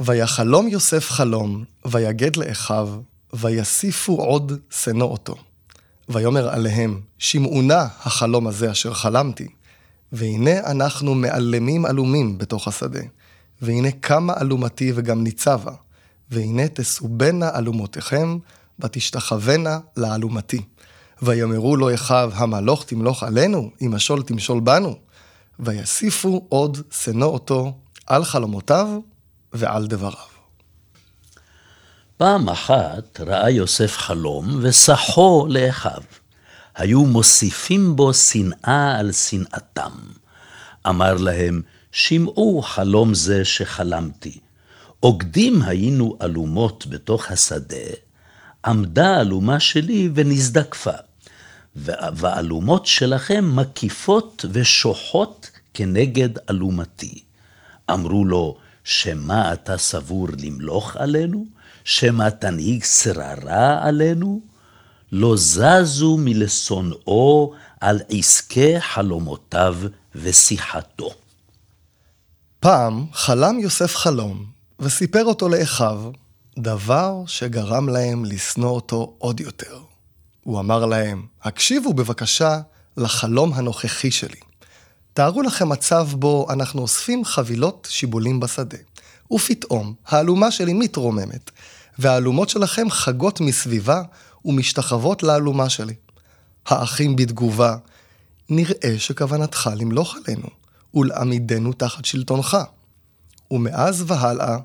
ויחלום יוסף חלום, ויגד לאחיו, ויסיפו עוד שנוא אותו. ויאמר עליהם, שמעו נא החלום הזה אשר חלמתי. והנה אנחנו מעלמים עלומים בתוך השדה. והנה קמה אלומתי וגם ניצבה. והנה תסובנה אלומותיכם, ותשתחוונה לאלומתי. ויאמרו לו אחיו, המלוך תמלוך עלינו, אם משול תמשול בנו. ויסיפו עוד שנוא אותו על חלומותיו ועל דבריו. פעם אחת ראה יוסף חלום וסחו לאחיו. היו מוסיפים בו שנאה על שנאתם. אמר להם, שמעו חלום זה שחלמתי. עוגדים היינו אלומות בתוך השדה, עמדה אלומה שלי ונזדקפה, והאלומות שלכם מקיפות ושוחות כנגד אלומתי. אמרו לו, שמא אתה סבור למלוך עלינו? שמא תנהיג שררה עלינו? לא זזו מלשונאו על עסקי חלומותיו ושיחתו. פעם חלם יוסף חלום, וסיפר אותו לאחיו, דבר שגרם להם לשנוא אותו עוד יותר. הוא אמר להם, הקשיבו בבקשה לחלום הנוכחי שלי. תארו לכם מצב בו אנחנו אוספים חבילות שיבולים בשדה, ופתאום האלומה שלי מתרוממת, והאלומות שלכם חגות מסביבה ומשתחוות לאלומה שלי. האחים בתגובה, נראה שכוונתך למלוך עלינו, ולעמידנו תחת שלטונך. ומאז והלאה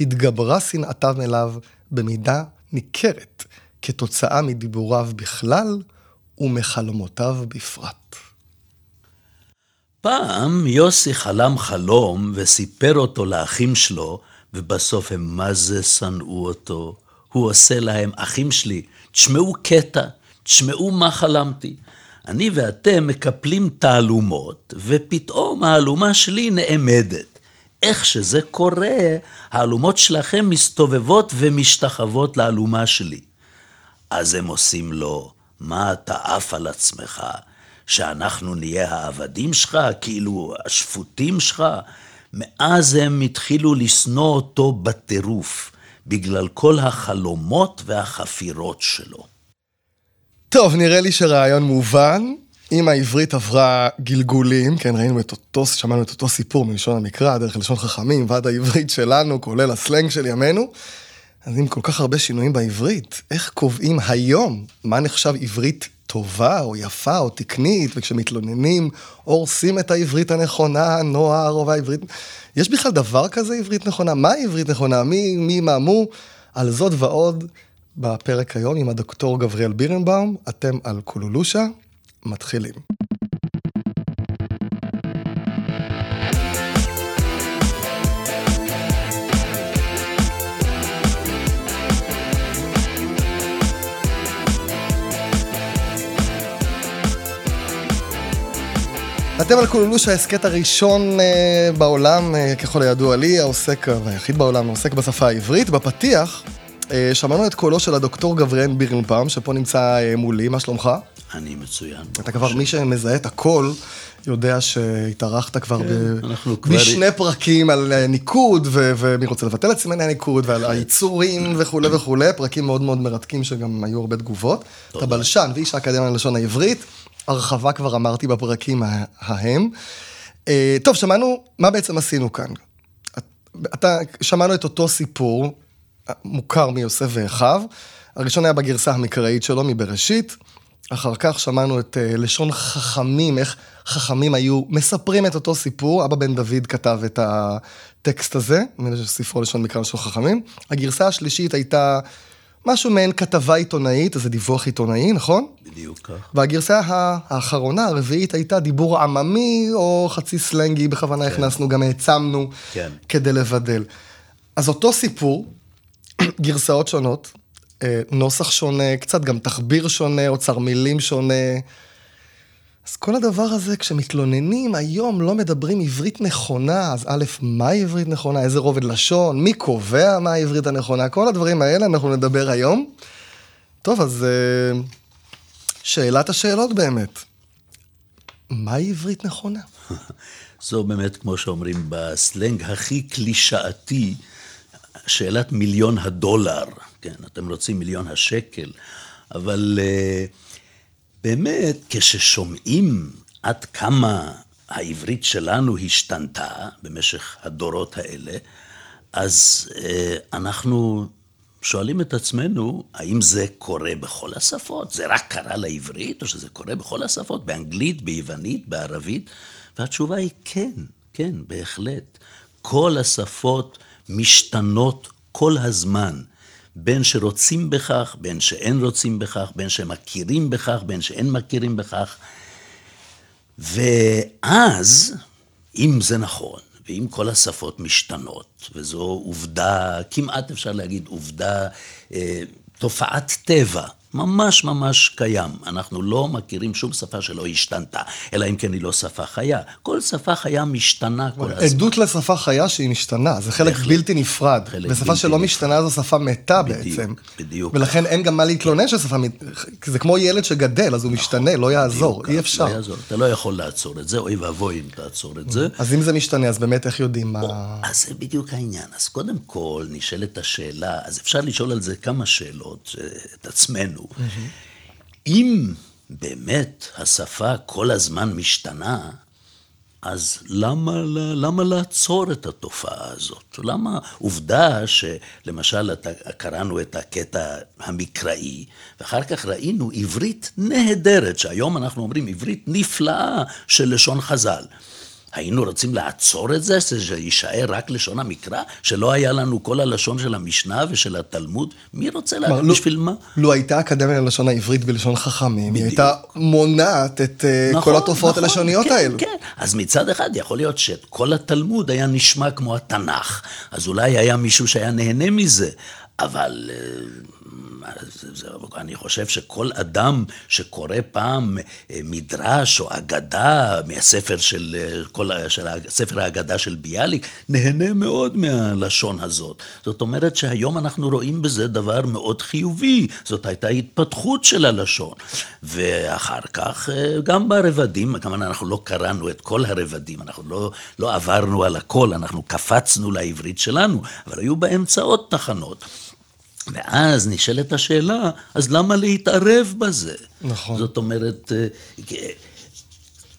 התגברה שנאתם אליו במידה ניכרת, כתוצאה מדיבוריו בכלל ומחלומותיו בפרט. פעם יוסי חלם חלום וסיפר אותו לאחים שלו, ובסוף הם מה זה שנאו אותו. הוא עושה להם, אחים שלי, תשמעו קטע, תשמעו מה חלמתי. אני ואתם מקפלים תעלומות, ופתאום האלומה שלי נעמדת. איך שזה קורה, האלומות שלכם מסתובבות ומשתחוות לאלומה שלי. אז הם עושים לו, מה אתה עף על עצמך? שאנחנו נהיה העבדים שלך, כאילו השפוטים שלך? מאז הם התחילו לשנוא אותו בטירוף, בגלל כל החלומות והחפירות שלו. טוב, נראה לי שרעיון מובן. אם העברית עברה גלגולים, כן, ראינו את אותו, שמענו את אותו סיפור מלשון המקרא, דרך לשון חכמים, ועד העברית שלנו, כולל הסלנג של ימינו, אז עם כל כך הרבה שינויים בעברית, איך קובעים היום מה נחשב עברית טובה או יפה או תקנית, וכשמתלוננים, הורסים את העברית הנכונה, נוער או העברית... יש בכלל דבר כזה עברית נכונה? מה עברית נכונה? מי, מי מאמו? על זאת ועוד בפרק היום עם הדוקטור גבריאל בירנבאום, אתם על קולולושה, מתחילים. אתם על קולולוש ההסכת הראשון אה, בעולם, אה, ככל הידוע לי, העוסק, והיחיד בעולם, העוסק בשפה העברית. בפתיח אה, שמענו את קולו של הדוקטור גבריאל בירנבאום, שפה נמצא אה, מולי, מה שלומך? אני מצוין. אתה כבר, מי שמזהה את הקול, יודע שהתארחת כבר כן, בשני פרקים על אה, ניקוד, ומי רוצה לבטל את סימני הניקוד, ועל הייצורים וכולי וכולי, פרקים מאוד מאוד מרתקים שגם היו הרבה תגובות. אתה בלשן ואיש האקדמיה ללשון העברית. הרחבה כבר אמרתי בפרקים ההם. אה, טוב, שמענו, מה בעצם עשינו כאן? אתה, שמענו את אותו סיפור, מוכר מיוסף ואחיו. הראשון היה בגרסה המקראית שלו, מבראשית. אחר כך שמענו את uh, לשון חכמים, איך חכמים היו מספרים את אותו סיפור. אבא בן דוד כתב את הטקסט הזה, ספרו לשון מקרא לשון חכמים. הגרסה השלישית הייתה משהו מעין כתבה עיתונאית, איזה דיווח עיתונאי, נכון? בדיוק כך. והגרסה האחרונה, הרביעית, הייתה דיבור עממי או חצי סלנגי, בכוונה כן. הכנסנו, גם העצמנו, כן. כדי לבדל. אז אותו סיפור, גרסאות שונות, אה, נוסח שונה, קצת גם תחביר שונה, אוצר מילים שונה. אז כל הדבר הזה, כשמתלוננים, היום לא מדברים עברית נכונה, אז א', מהי עברית נכונה, איזה רובד לשון, מי קובע מה העברית הנכונה, כל הדברים האלה אנחנו נדבר היום. טוב, אז אה, שאלת השאלות באמת, מהי עברית נכונה? זו באמת, כמו שאומרים בסלנג הכי קלישאתי, שאלת מיליון הדולר, כן, אתם רוצים מיליון השקל, אבל uh, באמת, כששומעים עד כמה העברית שלנו השתנתה במשך הדורות האלה, אז uh, אנחנו שואלים את עצמנו, האם זה קורה בכל השפות? זה רק קרה לעברית, או שזה קורה בכל השפות? באנגלית, ביוונית, בערבית? והתשובה היא כן, כן, בהחלט. כל השפות משתנות כל הזמן. בין שרוצים בכך, בין שאין רוצים בכך, בין שמכירים בכך, בין שאין מכירים בכך. ואז, אם זה נכון, ואם כל השפות משתנות, וזו עובדה, כמעט אפשר להגיד עובדה, אה, תופעת טבע, ממש ממש קיים. אנחנו לא מכירים שום שפה שלא השתנתה, אלא אם כן היא לא שפה חיה. כל שפה חיה משתנה כל הזמן. עדות לשפה חיה שהיא משתנה, זה חלק בהחלט. בלתי נפרד. חלק ושפה בלתי שלא נפרד. משתנה זו שפה מתה בדיוק, בעצם. בדיוק. ולכן אין גם מה להתלונן ששפה, זה כמו ילד שגדל, אז הוא נכון, משתנה, לא יעזור, בדיוק, אי אפשר. לא יעזור, אתה לא יכול לעצור את זה, אוי ואבוי אם תעצור את זה. אז אם זה משתנה, אז באמת איך יודעים מה... אז זה בדיוק העניין. אז קודם כל נשאלת השאלה, אז אפשר לשאול על זה כמה שאלות, אה, את עצמנו. אם באמת השפה כל הזמן משתנה, אז למה, למה לעצור את התופעה הזאת? למה עובדה שלמשל קראנו את הקטע המקראי, ואחר כך ראינו עברית נהדרת, שהיום אנחנו אומרים עברית נפלאה של לשון חז"ל. היינו רוצים לעצור את זה, שזה יישאר רק לשון המקרא, שלא היה לנו כל הלשון של המשנה ושל התלמוד? מי רוצה להגיד, לא- בשביל מה? לו הייתה אקדמיה ללשון העברית בלשון חכמים, היא הייתה מונעת את אה, נכון, כל התופעות נכון, הלשוניות כן, האלו. כן, אז מצד אחד יכול להיות שאת כל התלמוד היה נשמע כמו התנ"ך, אז אולי היה מישהו שהיה נהנה מזה, אבל... אה, אני חושב שכל אדם שקורא פעם אה, מדרש או אגדה מהספר של, אה, כל, של ספר האגדה של ביאליק, נהנה מאוד מהלשון הזאת. זאת אומרת שהיום אנחנו רואים בזה דבר מאוד חיובי, זאת הייתה התפתחות של הלשון. ואחר כך, גם ברבדים, כמובן אנחנו לא קראנו את כל הרבדים, אנחנו לא, לא עברנו על הכל, אנחנו קפצנו לעברית שלנו, אבל היו באמצע עוד תחנות. ואז נשאלת השאלה, אז למה להתערב בזה? נכון. זאת אומרת... אה,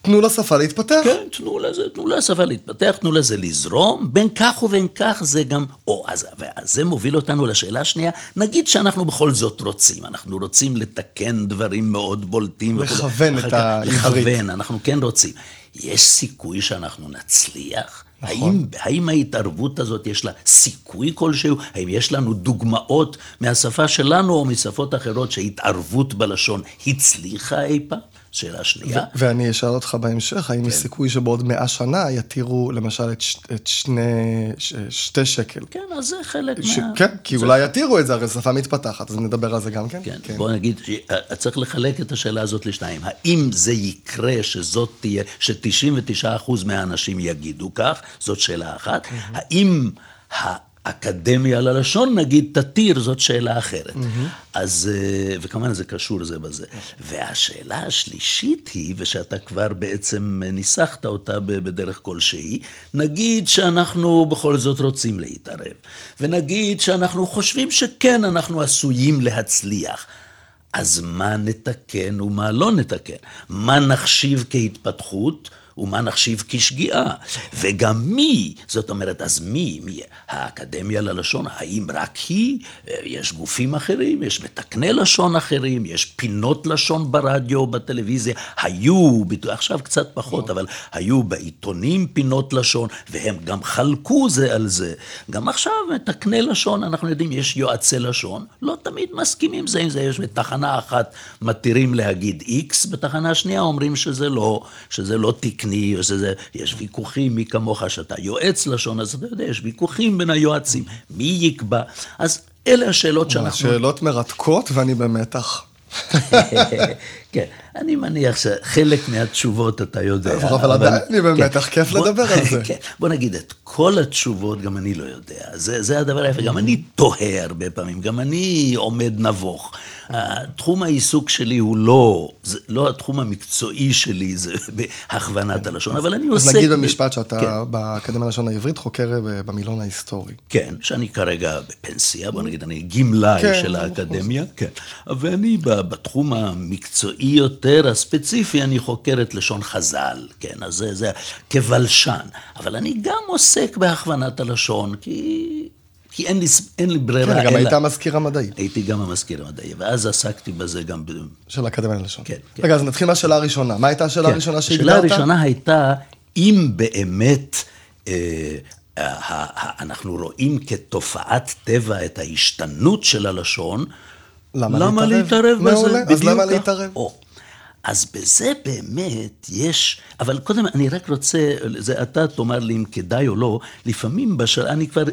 תנו לשפה להתפתח. כן, תנו לזה, תנו לשפה להתפתח, תנו לזה לזרום, בין כך ובין כך זה גם, או, אז, זה מוביל אותנו לשאלה השנייה, נגיד שאנחנו בכל זאת רוצים, אנחנו רוצים לתקן דברים מאוד בולטים. לכוון את העברית. לכוון, אנחנו כן רוצים. יש סיכוי שאנחנו נצליח? נכון. האם, האם ההתערבות הזאת יש לה סיכוי כלשהו? האם יש לנו דוגמאות מהשפה שלנו או משפות אחרות שהתערבות בלשון הצליחה אי פעם? שאלה שנייה. ואני אשאל אותך בהמשך, האם כן. יש סיכוי שבעוד מאה שנה יתירו למשל את, ש- את שני, ש- שתי שקל? כן, אז זה חלק ש- מה... כן, כי זה... אולי יתירו את זה, הרי שפה מתפתחת, אז נדבר על זה גם כן. כן, כן. בוא נגיד, אה, צריך לחלק את השאלה הזאת לשניים. האם זה יקרה שזאת תהיה, ש-99% מהאנשים יגידו כך? זאת שאלה אחת. האם... אקדמיה ללשון, נגיד, תתיר, זאת שאלה אחרת. Mm-hmm. אז, אה, וכמובן זה קשור זה בזה. והשאלה השלישית היא, ושאתה כבר בעצם ניסחת אותה בדרך כלשהי, נגיד שאנחנו בכל זאת רוצים להתערב, ונגיד שאנחנו חושבים שכן, אנחנו עשויים להצליח. אז מה נתקן ומה לא נתקן? מה נחשיב כהתפתחות? ומה נחשיב כשגיאה. וגם מי, זאת אומרת, אז מי, מי, האקדמיה ללשון, האם רק היא? יש גופים אחרים, יש מתקני לשון אחרים, יש פינות לשון ברדיו, בטלוויזיה, היו, עכשיו קצת פחות, אבל היו בעיתונים פינות לשון, והם גם חלקו זה על זה. גם עכשיו מתקני לשון, אנחנו יודעים, יש יועצי לשון, לא תמיד מסכימים זה עם זה, יש בתחנה אחת מתירים להגיד X, בתחנה שנייה אומרים שזה לא, שזה לא תקני. או שזה, יש ויכוחים, מי כמוך שאתה יועץ לשון, אז אתה יודע, יש ויכוחים בין היועצים, מי יקבע? אז אלה השאלות שאנחנו... שאלות מרתקות ואני במתח. כן, אני מניח שחלק מהתשובות אתה יודע. אבל עדיין אני במתח, כן, כיף לדבר על זה. כן, בוא נגיד, את כל התשובות גם אני לא יודע. זה, זה הדבר היפה, גם אני תוהה הרבה פעמים, גם אני עומד נבוך. תחום העיסוק שלי הוא לא, זה לא התחום המקצועי שלי, זה בהכוונת הלשון, אבל אני עוסק... אז נגיד במשפט שאתה כן. באקדמיה ללשון העברית חוקר במילון ההיסטורי. כן, שאני כרגע בפנסיה, בוא נגיד, אני גמלאי כן, של האקדמיה, כן. ואני בתחום המקצועי יותר, הספציפי, אני חוקר את לשון חז"ל, כן, אז זה, זה כבלשן. אבל אני גם עוסק בהכוונת הלשון, כי... כי אין לי, אין לי ברירה. כן, גם היית המזכיר המדעי. הייתי גם המזכיר המדעי, ואז עסקתי בזה גם... ב... של האקדמיה ללשון. כן, כן. רגע, אז נתחיל מהשאלה הראשונה. מה הייתה השאלה כן. הראשונה שהגדרת? השאלה הראשונה הייתה, אם באמת אה, אה, אנחנו רואים כתופעת טבע את ההשתנות של הלשון, למה, למה להתערב? להתערב בזה? מעולה, אז למה להתערב? או. אז בזה באמת יש, אבל קודם אני רק רוצה, זה אתה תאמר לי אם כדאי או לא, לפעמים בשאלה, אני כבר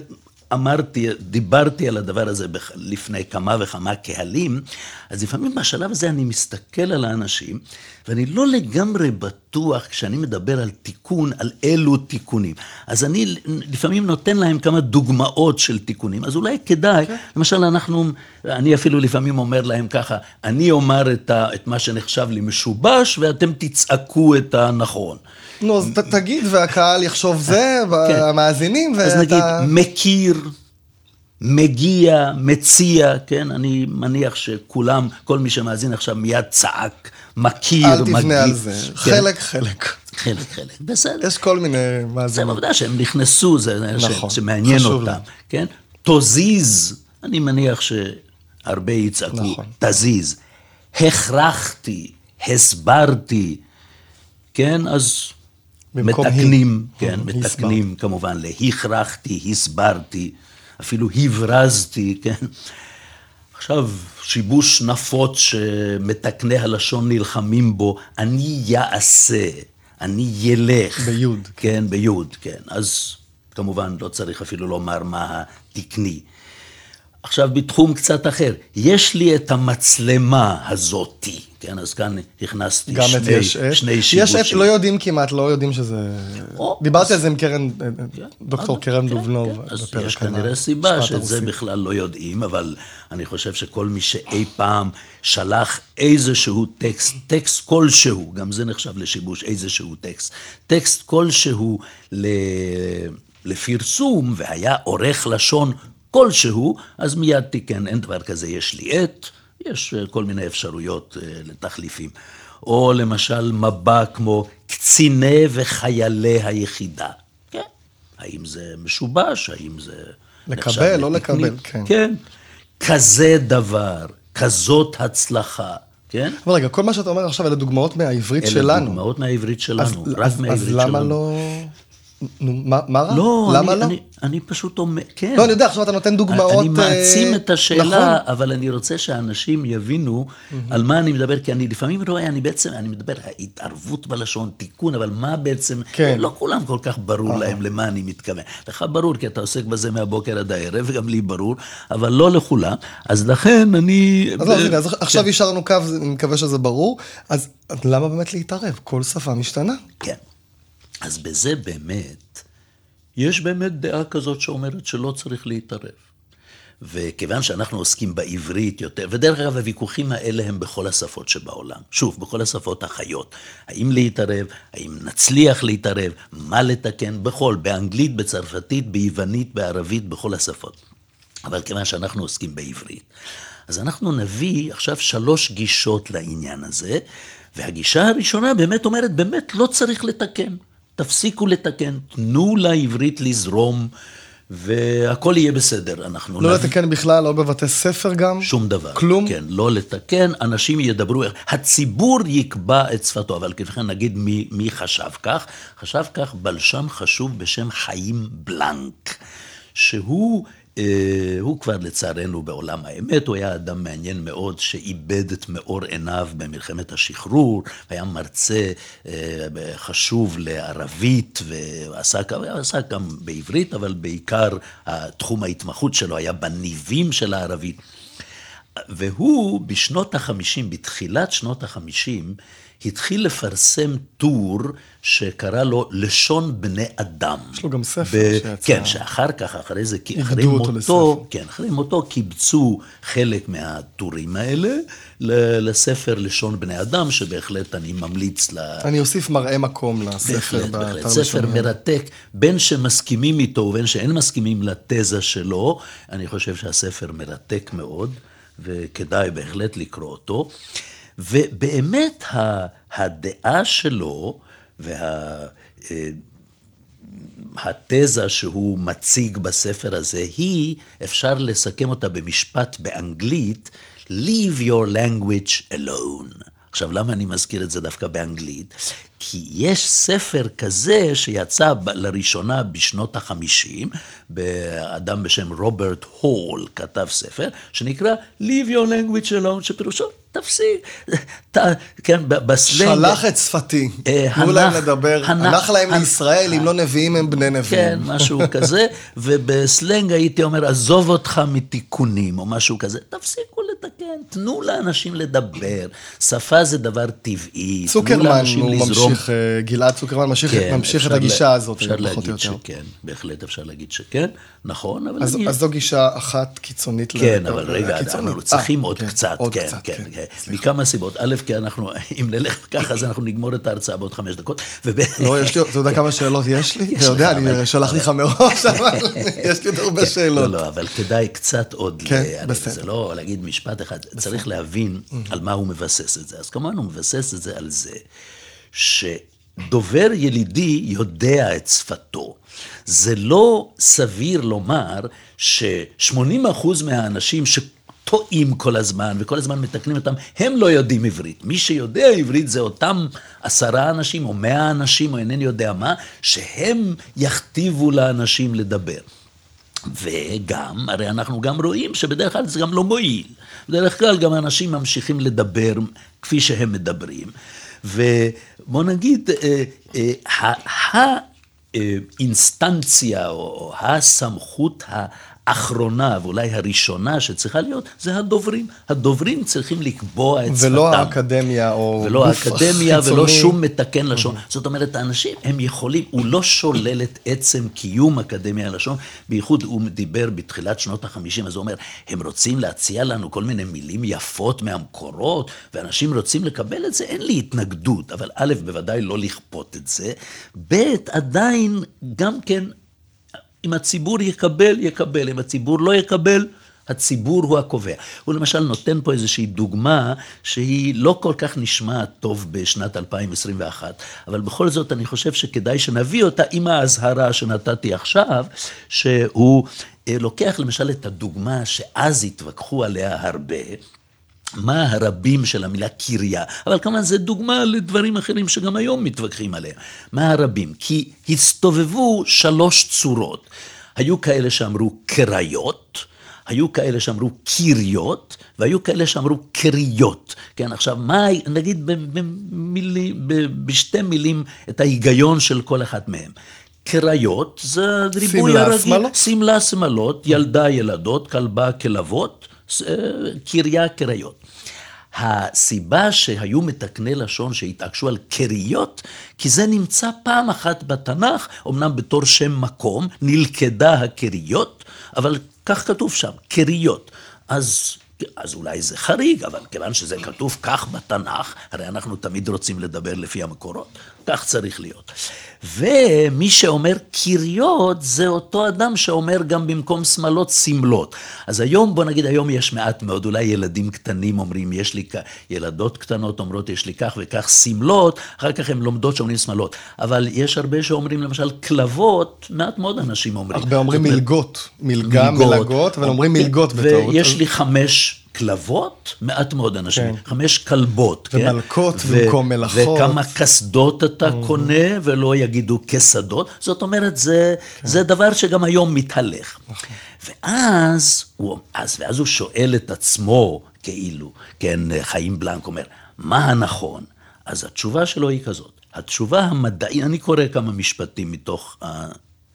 אמרתי, דיברתי על הדבר הזה לפני כמה וכמה קהלים, אז לפעמים בשלב הזה אני מסתכל על האנשים, ואני לא לגמרי בטוח כשאני מדבר על תיקון, על אילו תיקונים. אז אני לפעמים נותן להם כמה דוגמאות של תיקונים, אז אולי כדאי, okay. כן. למשל אנחנו, אני אפילו לפעמים אומר להם ככה, אני אומר את, ה, את מה שנחשב לי משובש, ואתם תצעקו את הנכון. נו, אז תגיד, והקהל יחשוב זה, כן. המאזינים, ואתה... אז נגיד, מכיר. מגיע, מציע, כן? אני מניח שכולם, כל מי שמאזין עכשיו מיד צעק, מכיר, מגיע. אל תבנה על זה, כן. חלק, חלק. חלק, חלק, בסדר. יש כל מיני מאזינים. זה עובדה שהם נכנסו, זה נכון, שמעניין אותם, לי. כן? תוזיז, אני מניח שהרבה יצעקו, נכון. תזיז. הכרחתי, הסברתי, כן? אז מתקנים, היא. כן, מתקנים הסבר. כמובן להכרחתי, הסברתי, אפילו הברזתי, כן. עכשיו, שיבוש נפוץ שמתקני הלשון נלחמים בו, אני יעשה, אני ילך. ביוד. כן, ביוד, כן. אז כמובן לא צריך אפילו לומר מה התקני. עכשיו בתחום קצת אחר, יש לי את המצלמה הזאתי, כן, אז כאן הכנסתי גם שני, יש שני שיבושים. יש את לא יודעים כמעט, לא יודעים שזה... או, דיברתי אז... על זה עם קרן, כן, דוקטור קרן כן, דובנוב. כן. אז יש כנראה סיבה שאת זה בכלל לא יודעים, אבל אני חושב שכל מי שאי פעם שלח איזשהו טקסט, טקסט כלשהו, גם זה נחשב לשיבוש, איזשהו טקסט, טקסט כלשהו ל... לפרסום, והיה עורך לשון כלשהו, אז מיד תיקן, אין דבר כזה, יש לי עט, יש אה, כל מיני אפשרויות אה, לתחליפים. או למשל מבע כמו קציני וחיילי היחידה. כן. האם זה משובש, האם זה... לקבל, לא לקבל, כן. כן. כזה דבר, כזאת הצלחה. כן? אבל רגע, כל מה שאתה אומר עכשיו אלה דוגמאות מהעברית שלנו. אלה דוגמאות מהעברית שלנו, אז, רק אז, מהעברית שלנו. אז למה לא... נו, מה, מה רע? לא, למה אני, לא? אני, אני פשוט אומר, כן. לא, אני יודע, עכשיו אתה נותן דוגמאות... אני מעצים אה, את השאלה, נכון. אבל אני רוצה שאנשים יבינו mm-hmm. על מה אני מדבר, כי אני לפעמים רואה, אני בעצם, אני מדבר, התערבות בלשון, תיקון, אבל מה בעצם, כן. לא כולם כל כך ברור אה. להם למה אני מתכוון. לך ברור, כי אתה עוסק בזה מהבוקר עד הערב, וגם לי ברור, אבל לא לכולם, אז לכן אני... אז לא, הנה, אז עכשיו כן. השארנו קו, אני מקווה שזה ברור, אז למה באמת להתערב? כל שפה משתנה. כן. אז בזה באמת, יש באמת דעה כזאת שאומרת שלא צריך להתערב. וכיוון שאנחנו עוסקים בעברית יותר, ודרך אגב, הוויכוחים האלה הם בכל השפות שבעולם. שוב, בכל השפות החיות. האם להתערב, האם נצליח להתערב, מה לתקן, בכל, באנגלית, בצרפתית, ביוונית, בערבית, בכל השפות. אבל כיוון שאנחנו עוסקים בעברית, אז אנחנו נביא עכשיו שלוש גישות לעניין הזה, והגישה הראשונה באמת אומרת, באמת לא צריך לתקן. תפסיקו לתקן, תנו לעברית לזרום, והכל יהיה בסדר. אנחנו... לא נביא... לתקן בכלל, לא בבתי ספר גם? שום דבר. כלום? כן, לא לתקן, אנשים ידברו, הציבור יקבע את שפתו, אבל כפי נגיד מי, מי חשב כך? חשב כך בלשן חשוב בשם חיים בלנק, שהוא הוא כבר לצערנו בעולם האמת, הוא היה אדם מעניין מאוד שאיבד את מאור עיניו במלחמת השחרור, היה מרצה אה, חשוב לערבית ועשה גם בעברית, אבל בעיקר תחום ההתמחות שלו היה בניבים של הערבית. והוא בשנות החמישים, בתחילת שנות החמישים, התחיל לפרסם טור שקרא לו לשון בני אדם. יש לו גם ספר ב- שיצא. כן, שאחר כך, אחרי זה, כי אחרי מותו. כן, אחרי מותו קיבצו חלק מהטורים האלה לספר לשון בני אדם, שבהחלט אני ממליץ ל... אני אוסיף מראה מקום לספר בהחלט, בהחלט. ספר. מרתק, בין שמסכימים איתו ובין שאין מסכימים לתזה שלו, אני חושב שהספר מרתק מאוד, וכדאי בהחלט לקרוא אותו. ובאמת הדעה שלו, וה... אה, שהוא מציג בספר הזה היא, אפשר לסכם אותה במשפט באנגלית, Leave your language alone. עכשיו, למה אני מזכיר את זה דווקא באנגלית? כי יש ספר כזה שיצא לראשונה בשנות החמישים, באדם בשם רוברט הול כתב ספר, שנקרא Leave your language alone, שפירושו, תפסיק, ת, כן, בסלנג... שלח את שפתי, אה, תנו להם לדבר, הנח- להם הנ- לישראל, אם לא נביאים הם בני כן, נביאים. משהו כזה, ובסלנג הייתי אומר, עזוב אותך מתיקונים, או משהו כזה, תפסיקו לתקן, תנו לאנשים לדבר, שפה זה דבר טבעי, צוקרמן, הוא לזרום. ממשיך, אה, גלעד צוקרמן ממשיך כן, ממשיך את הגישה לה- הזאת, אפשר להגיד. שכן, בהחלט אפשר להגיד שכן, נכון, אבל אז אני... אז זו גישה אחת קיצונית. כן, ל- אבל רגע. אנחנו צריכים אה, עוד כן, קצת, כן, קצת, כן, כן. סליחה. מכמה סיבות. א', כי אנחנו, אם נלך ככה, אז אנחנו נגמור את ההרצאה בעוד חמש דקות. לא, יש לי, אתה יודע כמה שאלות יש לי? אתה יודע, אני שלחתי לך מראש, אבל יש לי עוד הרבה שאלות. לא, לא, אבל כדאי קצת עוד... כן, בסדר. זה לא להגיד משפט אחד, צריך להבין על מה הוא מבסס את זה. אז כמובן הוא מבסס את זה על זה שדובר ילידי יודע את שפתו. זה לא סביר לומר ש-80% מהאנשים ש... טועים כל הזמן, וכל הזמן מתקנים אותם, הם לא יודעים עברית. מי שיודע עברית זה אותם עשרה אנשים, או מאה אנשים, או אינני יודע מה, שהם יכתיבו לאנשים לדבר. וגם, הרי אנחנו גם רואים שבדרך כלל זה גם לא מועיל. בדרך כלל גם אנשים ממשיכים לדבר כפי שהם מדברים. ובוא נגיד, אה, אה, ה- האינסטנציה או הסמכות האחרונה ואולי הראשונה שצריכה להיות, זה הדוברים. הדוברים צריכים לקבוע את שפתם. ולא האקדמיה או ולא גוף האקדמיה ולא חיצוני. שום מתקן לשון. זאת אומרת, האנשים, הם יכולים, הוא לא שולל את עצם קיום אקדמיה ללשון, בייחוד הוא דיבר בתחילת שנות החמישים, אז הוא אומר, הם רוצים להציע לנו כל מיני מילים יפות מהמקורות, ואנשים רוצים לקבל את זה, אין לי התנגדות, אבל א', בוודאי לא לכפות את זה, ב', עדיין גם כן אם הציבור יקבל, יקבל, אם הציבור לא יקבל, הציבור הוא הקובע. הוא למשל נותן פה איזושהי דוגמה שהיא לא כל כך נשמעת טוב בשנת 2021, אבל בכל זאת אני חושב שכדאי שנביא אותה עם האזהרה שנתתי עכשיו, שהוא אה, לוקח למשל את הדוגמה שאז התווכחו עליה הרבה. מה הרבים של המילה קריה, אבל כמובן זו דוגמה לדברים אחרים שגם היום מתווכחים עליהם. מה הרבים? כי הסתובבו שלוש צורות. היו כאלה שאמרו קריות, היו כאלה שאמרו קיריות, והיו כאלה שאמרו קריות. כן, עכשיו, מה, נגיד במילי, בשתי מילים את ההיגיון של כל אחת מהם. קריות זה ריבוי שמלה, הרגיל, שמלות. שמלה שמלות, ילדה ילדות, כלבה כלבות, קריה קריות. הסיבה שהיו מתקני לשון שהתעקשו על קריות, כי זה נמצא פעם אחת בתנ"ך, אמנם בתור שם מקום, נלכדה הקריות, אבל כך כתוב שם, קריות. אז, אז אולי זה חריג, אבל כיוון שזה כתוב כך בתנ"ך, הרי אנחנו תמיד רוצים לדבר לפי המקורות, כך צריך להיות. ומי שאומר קריות, זה אותו אדם שאומר גם במקום שמלות, שמלות. אז היום, בוא נגיד, היום יש מעט מאוד, אולי ילדים קטנים אומרים, יש לי, כ- ילדות קטנות אומרות, יש לי כך וכך שמלות, אחר כך הן לומדות שאומרים שמלות. אבל יש הרבה שאומרים, למשל, כלבות, מעט מאוד אנשים אומרים. הרבה אומרים מלגות, מלגה, מלגות, אבל אומרים מלגות בטעות. ויש לי חמש כלבות, מעט מאוד אנשים, כן. חמש כלבות, כן? ומלכות ו- במקום מלאכות. וכמה קסדות אתה קונה, ולא יגידו קסדות. זאת אומרת, זה, כן. זה דבר שגם היום מתהלך. נכון. ואז הוא, אז, ואז הוא שואל את עצמו, כאילו, כן, חיים בלנק אומר, מה הנכון? אז התשובה שלו היא כזאת, התשובה המדעית, אני קורא כמה משפטים מתוך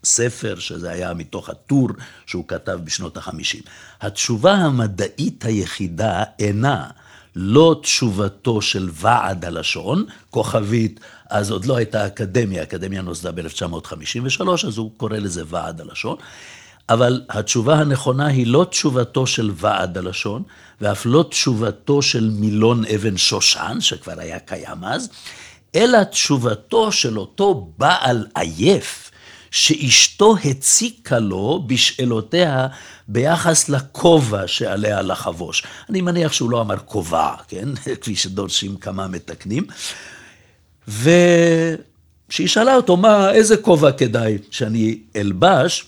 ספר, שזה היה מתוך הטור שהוא כתב בשנות החמישים. התשובה המדעית היחידה אינה לא תשובתו של ועד הלשון, כוכבית, אז עוד לא הייתה אקדמיה, האקדמיה נוסדה ב-1953, אז הוא קורא לזה ועד הלשון. אבל התשובה הנכונה היא לא תשובתו של ועד הלשון, ואף לא תשובתו של מילון אבן שושן, שכבר היה קיים אז, אלא תשובתו של אותו בעל עייף, שאשתו הציקה לו בשאלותיה ביחס לכובע שעליה לחבוש. אני מניח שהוא לא אמר כובע, כן? כפי שדורשים כמה מתקנים. וכשהיא שאלה אותו, מה, איזה כובע כדאי שאני אלבש,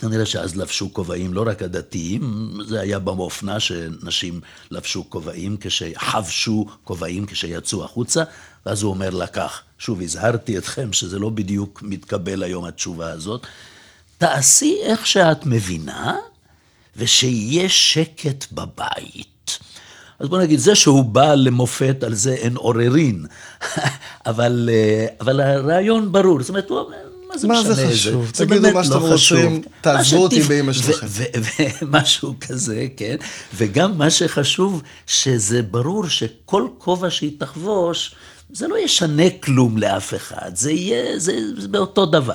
כנראה שאז לבשו כובעים, לא רק הדתיים, זה היה באופנה שנשים לבשו כובעים כשחבשו כובעים כשיצאו החוצה, ואז הוא אומר לה כך, שוב, הזהרתי אתכם שזה לא בדיוק מתקבל היום התשובה הזאת, תעשי איך שאת מבינה, ושיהיה שקט בבית. אז בוא נגיד, זה שהוא בא למופת, על זה אין עוררין, אבל, אה, אבל הרעיון ברור, זאת אומרת, הוא אומר, מה זה מה משנה? זה חשוב? זה תגידו מה שאתם לא. רוצים, תעזבו מה אותי באמא שלכם. ומשהו כזה, כן? וגם מה שחשוב, שזה ברור שכל כובע שהיא תחבוש, זה לא ישנה כלום לאף אחד, זה יהיה, זה, זה באותו דבר.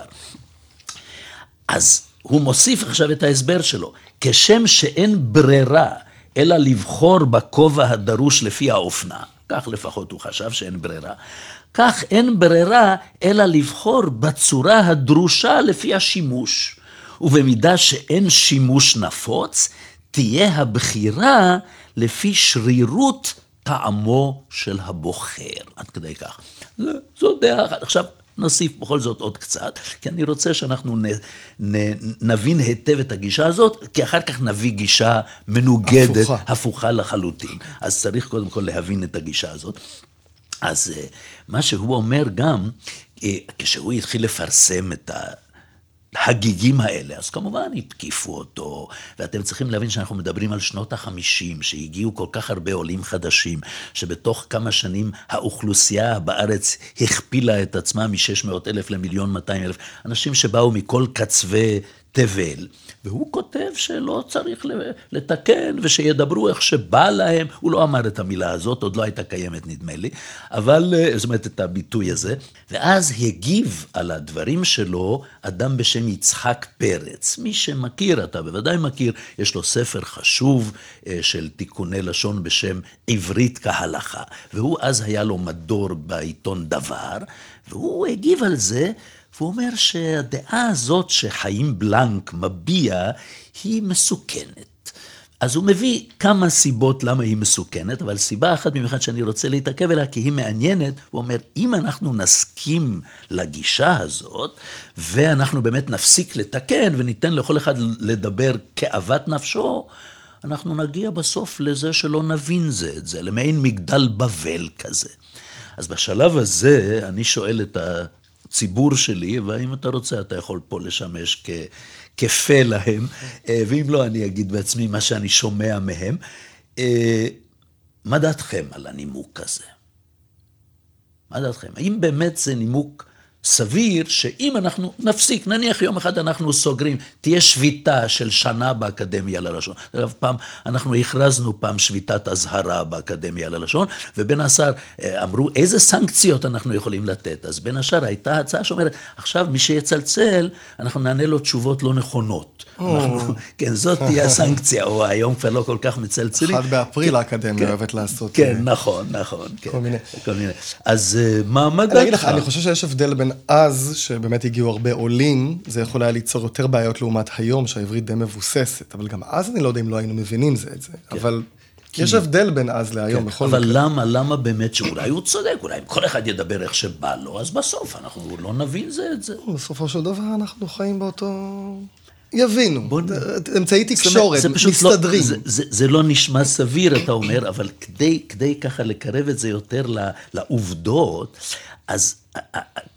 אז הוא מוסיף עכשיו את ההסבר שלו. כשם שאין ברירה אלא לבחור בכובע הדרוש לפי האופנה, כך לפחות הוא חשב שאין ברירה, כך אין ברירה אלא לבחור בצורה הדרושה לפי השימוש. ובמידה שאין שימוש נפוץ, תהיה הבחירה לפי שרירות טעמו של הבוחר. עד כדי כך. זה- זו דעה אחת. עכשיו, נוסיף בכל זאת עוד קצת, כי אני רוצה שאנחנו נ, נ, נבין היטב את הגישה הזאת, כי אחר כך נביא גישה מנוגדת, הפוכה. הפוכה לחלוטין. אז צריך קודם כל להבין את הגישה הזאת. אז אה, מה שהוא אומר גם, אה, כשהוא התחיל לפרסם את ה... הגיגים האלה, אז כמובן התקיפו אותו, ואתם צריכים להבין שאנחנו מדברים על שנות החמישים, שהגיעו כל כך הרבה עולים חדשים, שבתוך כמה שנים האוכלוסייה בארץ הכפילה את עצמה מ-600 אלף למיליון 200 אלף, אנשים שבאו מכל קצווי תבל, והוא כותב שלא צריך לתקן ושידברו איך שבא להם, הוא לא אמר את המילה הזאת, עוד לא הייתה קיימת נדמה לי, אבל, אה, זאת אומרת את הביטוי הזה, ואז הגיב על הדברים שלו אדם בשם יצחק פרץ. מי שמכיר, אתה בוודאי מכיר, יש לו ספר חשוב אה, של תיקוני לשון בשם עברית כהלכה, והוא אז היה לו מדור בעיתון דבר, והוא הגיב על זה, והוא אומר שהדעה הזאת שחיים בלנק מביע היא מסוכנת. אז הוא מביא כמה סיבות למה היא מסוכנת, אבל סיבה אחת במיוחד שאני רוצה להתעכב עליה, כי היא מעניינת, הוא אומר, אם אנחנו נסכים לגישה הזאת, ואנחנו באמת נפסיק לתקן וניתן לכל אחד לדבר כאוות נפשו, אנחנו נגיע בסוף לזה שלא נבין זה את זה, למעין מגדל בבל כזה. אז בשלב הזה אני שואל את הציבור שלי, והאם אתה רוצה, אתה יכול פה לשמש כ... כפה להם, אה, ואם לא, אני אגיד בעצמי מה שאני שומע מהם. אה, מה דעתכם על הנימוק הזה? מה דעתכם? האם באמת זה נימוק סביר שאם אנחנו נפסיק, נניח יום אחד אנחנו סוגרים, תהיה שביתה של שנה באקדמיה ללשון. אגב, פעם, אנחנו הכרזנו פעם שביתת אזהרה באקדמיה ללשון, ובין השאר אמרו איזה סנקציות אנחנו יכולים לתת. אז בין השאר הייתה הצעה שאומרת, עכשיו מי שיצלצל, אנחנו נענה לו תשובות לא נכונות. אנחנו, כן, זאת תהיה הסנקציה, או היום כבר לא כל כך מצלצלים. אחד באפריל כן, האקדמיה כן, אוהבת לעשות. כן, אה, נכון, נכון. כן, כל מיני. אז אה, מה, מה אני אגיד לך? אני חושב שיש הבדל בין אז, שבאמת הגיעו הרבה עולים, זה יכול היה ליצור יותר בעיות לעומת היום, שהעברית די מבוססת, אבל גם אז אני לא יודע אם לא היינו מבינים זה את זה, אבל יש הבדל בין אז להיום, בכל כן. אבל מקרה. למה, למה באמת שאולי הוא צודק, אולי אם כל אחד ידבר איך שבא לו, אז בסוף אנחנו לא נבין זה את זה. בסופו של דבר אנחנו חיים באותו... יבינו, בוא אמצעי תקשורת, פשוט מסתדרים. לא, זה, זה, זה לא נשמע סביר, אתה אומר, אבל כדי, כדי ככה לקרב את זה יותר לעובדות, אז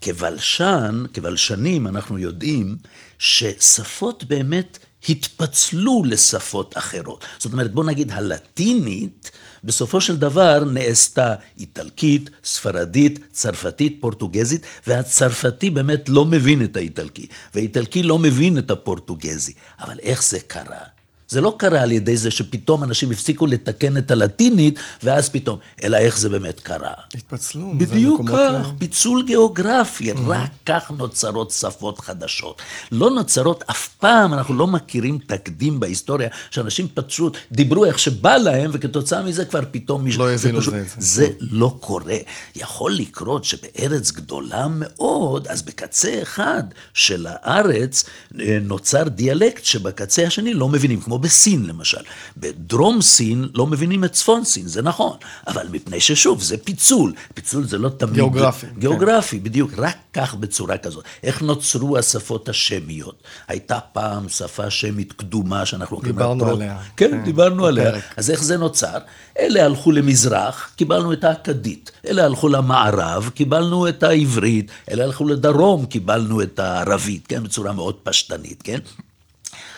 כבלשן, כבלשנים, אנחנו יודעים ששפות באמת התפצלו לשפות אחרות. זאת אומרת, בוא נגיד הלטינית, בסופו של דבר נעשתה איטלקית, ספרדית, צרפתית, פורטוגזית, והצרפתי באמת לא מבין את האיטלקי, והאיטלקי לא מבין את הפורטוגזי. אבל איך זה קרה? זה לא קרה על ידי זה שפתאום אנשים הפסיקו לתקן את הלטינית, ואז פתאום, אלא איך זה באמת קרה. התפצלו. בדיוק כך, פיצול גיאוגרפי, mm-hmm. רק כך נוצרות שפות חדשות. לא נוצרות אף פעם, אנחנו לא מכירים תקדים בהיסטוריה, שאנשים פשוט דיברו איך שבא להם, וכתוצאה מזה כבר פתאום... לא הבינו זה. זה, זה לא קורה. יכול לקרות שבארץ גדולה מאוד, אז בקצה אחד של הארץ אה, נוצר דיאלקט שבקצה השני לא מבינים, כמו בסין למשל. בדרום סין לא מבינים את צפון סין, זה נכון, אבל מפני ששוב, זה פיצול. פיצול זה לא תמיד... גיאוגרפי. גיאוגרפי, כן. בדיוק, רק כך בצורה כזאת. איך נוצרו השפות השמיות? הייתה פעם שפה שמית קדומה שאנחנו... דיברנו עליה. כן, כן, דיברנו עליה. אז איך זה נוצר? אלה הלכו למזרח, קיבלנו את האכדית. אלה הלכו למערב, קיבלנו את העברית. אלה הלכו לדרום, קיבלנו את הערבית, כן, בצורה מאוד פשטנית, כן?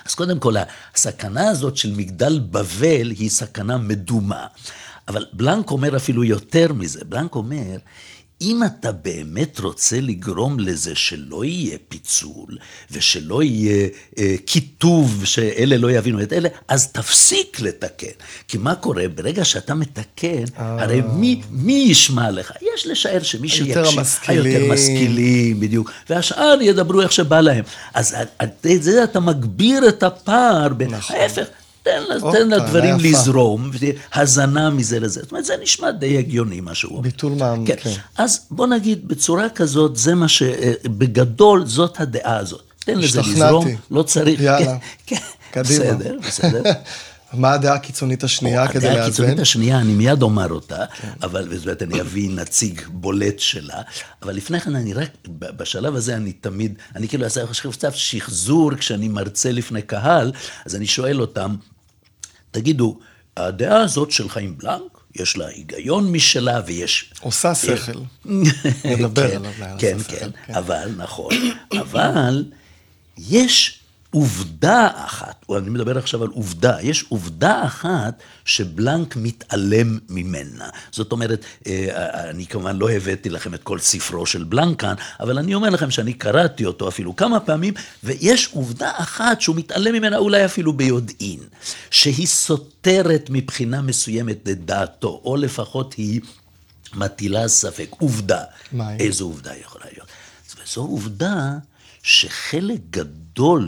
אז קודם כל, הסכנה הזאת של מגדל בבל היא סכנה מדומה. אבל בלנק אומר אפילו יותר מזה, בלנק אומר, אם אתה באמת רוצה לגרום לזה שלא יהיה פיצול, ושלא יהיה אה, קיטוב, שאלה לא יבינו את אלה, אז תפסיק לתקן. כי מה קורה? ברגע שאתה מתקן, אה. הרי מי, מי ישמע לך? יש לשער שמי שיקשיב... היותר המשכילים. היותר משכילים, בדיוק. והשאר ידברו איך שבא להם. אז את זה אתה מגביר את הפער. נכון. ההפך. תן, או, תן לדברים לזרום, הזנה מזה לזה. זאת אומרת, זה נשמע די הגיוני מה שהוא אומר. ביטול מע"מ, כן. כן. אז בוא נגיד, בצורה כזאת, זה מה ש... אה, בגדול, זאת הדעה הזאת. תן לזה לזרום, לא צריך... יאללה, כן, קדימה. בסדר, בסדר. מה הדעה הקיצונית השנייה כדי לאזן? הדעה הקיצונית השנייה, אני מיד אומר אותה, כן. אבל זאת אומרת, אני אביא נציג בולט שלה, אבל לפני כן אני רק, בשלב הזה אני תמיד, אני כאילו אעשה קצת שחזור כשאני מרצה לפני קהל, אז אני שואל אותם, תגידו, הדעה הזאת של חיים בלנק, יש לה היגיון משלה ויש... עושה שכל. נדבר עליו. כן, כן, אבל, נכון, אבל יש עובדה אחת, או אני מדבר עכשיו על עובדה, יש עובדה אחת שבלנק מתעלם ממנה. זאת אומרת, אה, אני כמובן לא הבאתי לכם את כל ספרו של בלנק כאן, אבל אני אומר לכם שאני קראתי אותו אפילו כמה פעמים, ויש עובדה אחת שהוא מתעלם ממנה אולי אפילו ביודעין, שהיא סותרת מבחינה מסוימת את דעתו, או לפחות היא מטילה ספק. עובדה. מה? איזו עובדה יכולה להיות? זו עובדה שחלק גדול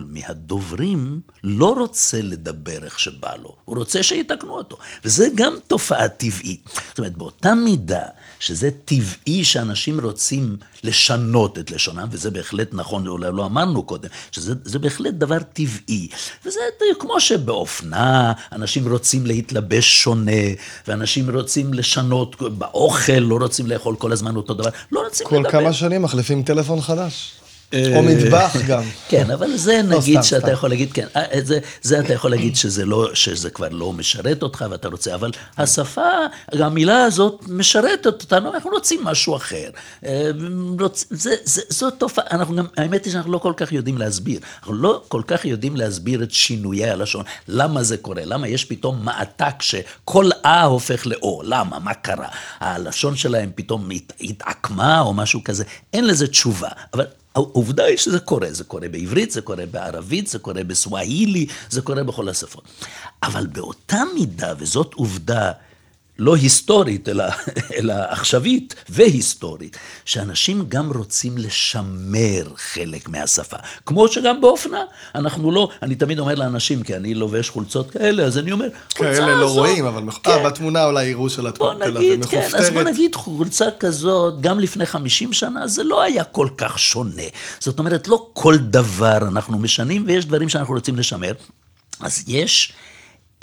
מהדוברים לא רוצה לדבר איך שבא לו, הוא רוצה שיתקנו אותו. וזה גם תופעה טבעית. זאת אומרת, באותה מידה שזה טבעי שאנשים רוצים לשנות את לשונם, וזה בהחלט נכון, אולי לא אמרנו קודם, שזה בהחלט דבר טבעי. וזה כמו שבאופנה אנשים רוצים להתלבש שונה, ואנשים רוצים לשנות באוכל, לא רוצים לאכול כל הזמן אותו דבר, לא רוצים כל לדבר. כל כמה שנים מחליפים טלפון חדש. או מטבח גם. כן, אבל זה לא, נגיד שאתה יכול להגיד, כן, אה, זה אתה יכול להגיד לא, שזה כבר לא משרת אותך ואתה רוצה, אבל השפה, המילה הזאת משרתת אותנו, אנחנו רוצים משהו אחר. אה, זו תופעה, אנחנו גם, האמת היא שאנחנו לא כל כך יודעים להסביר. אנחנו לא כל כך יודעים להסביר את שינויי הלשון. למה זה קורה? למה יש פתאום מעתק שכל אה הופך לאו? למה? מה קרה? הלשון שלהם פתאום התעקמה או משהו כזה? אין לזה תשובה. אבל העובדה היא שזה קורה, זה קורה בעברית, זה קורה בערבית, זה קורה בסווהילי, זה קורה בכל השפות. אבל באותה מידה, וזאת עובדה לא היסטורית, אלא, אלא עכשווית והיסטורית, שאנשים גם רוצים לשמר חלק מהשפה. כמו שגם באופנה, אנחנו לא, אני תמיד אומר לאנשים, כי אני לובש חולצות כאלה, אז אני אומר, חולצה הזאת... כאלה לא רואים, אבל כן. 아, בתמונה אולי יראו של התמונה, נגיד, כן, אז בוא נגיד, חולצה כזאת, גם לפני 50 שנה, זה לא היה כל כך שונה. זאת אומרת, לא כל דבר אנחנו משנים, ויש דברים שאנחנו רוצים לשמר. אז יש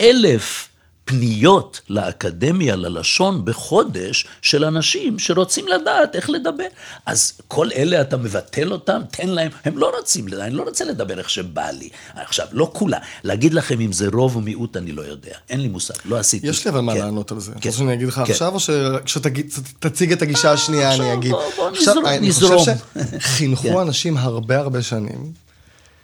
אלף... פניות לאקדמיה ללשון בחודש של אנשים שרוצים לדעת איך לדבר. אז כל אלה אתה מבטל אותם, תן להם, הם לא רוצים, אני לא רוצה לדבר איך שבא לי. עכשיו, לא כולה, להגיד לכם אם זה רוב או מיעוט, אני לא יודע, אין לי מושג, לא עשיתי. יש לי אבל מה כן, לענות על זה. כן. רוצה שאני אגיד לך כן. עכשיו, או שכשתציג את הגישה השנייה אני אגיד? בוא, בוא נזרום. אני חושב שחינכו. אנשים הרבה הרבה שנים.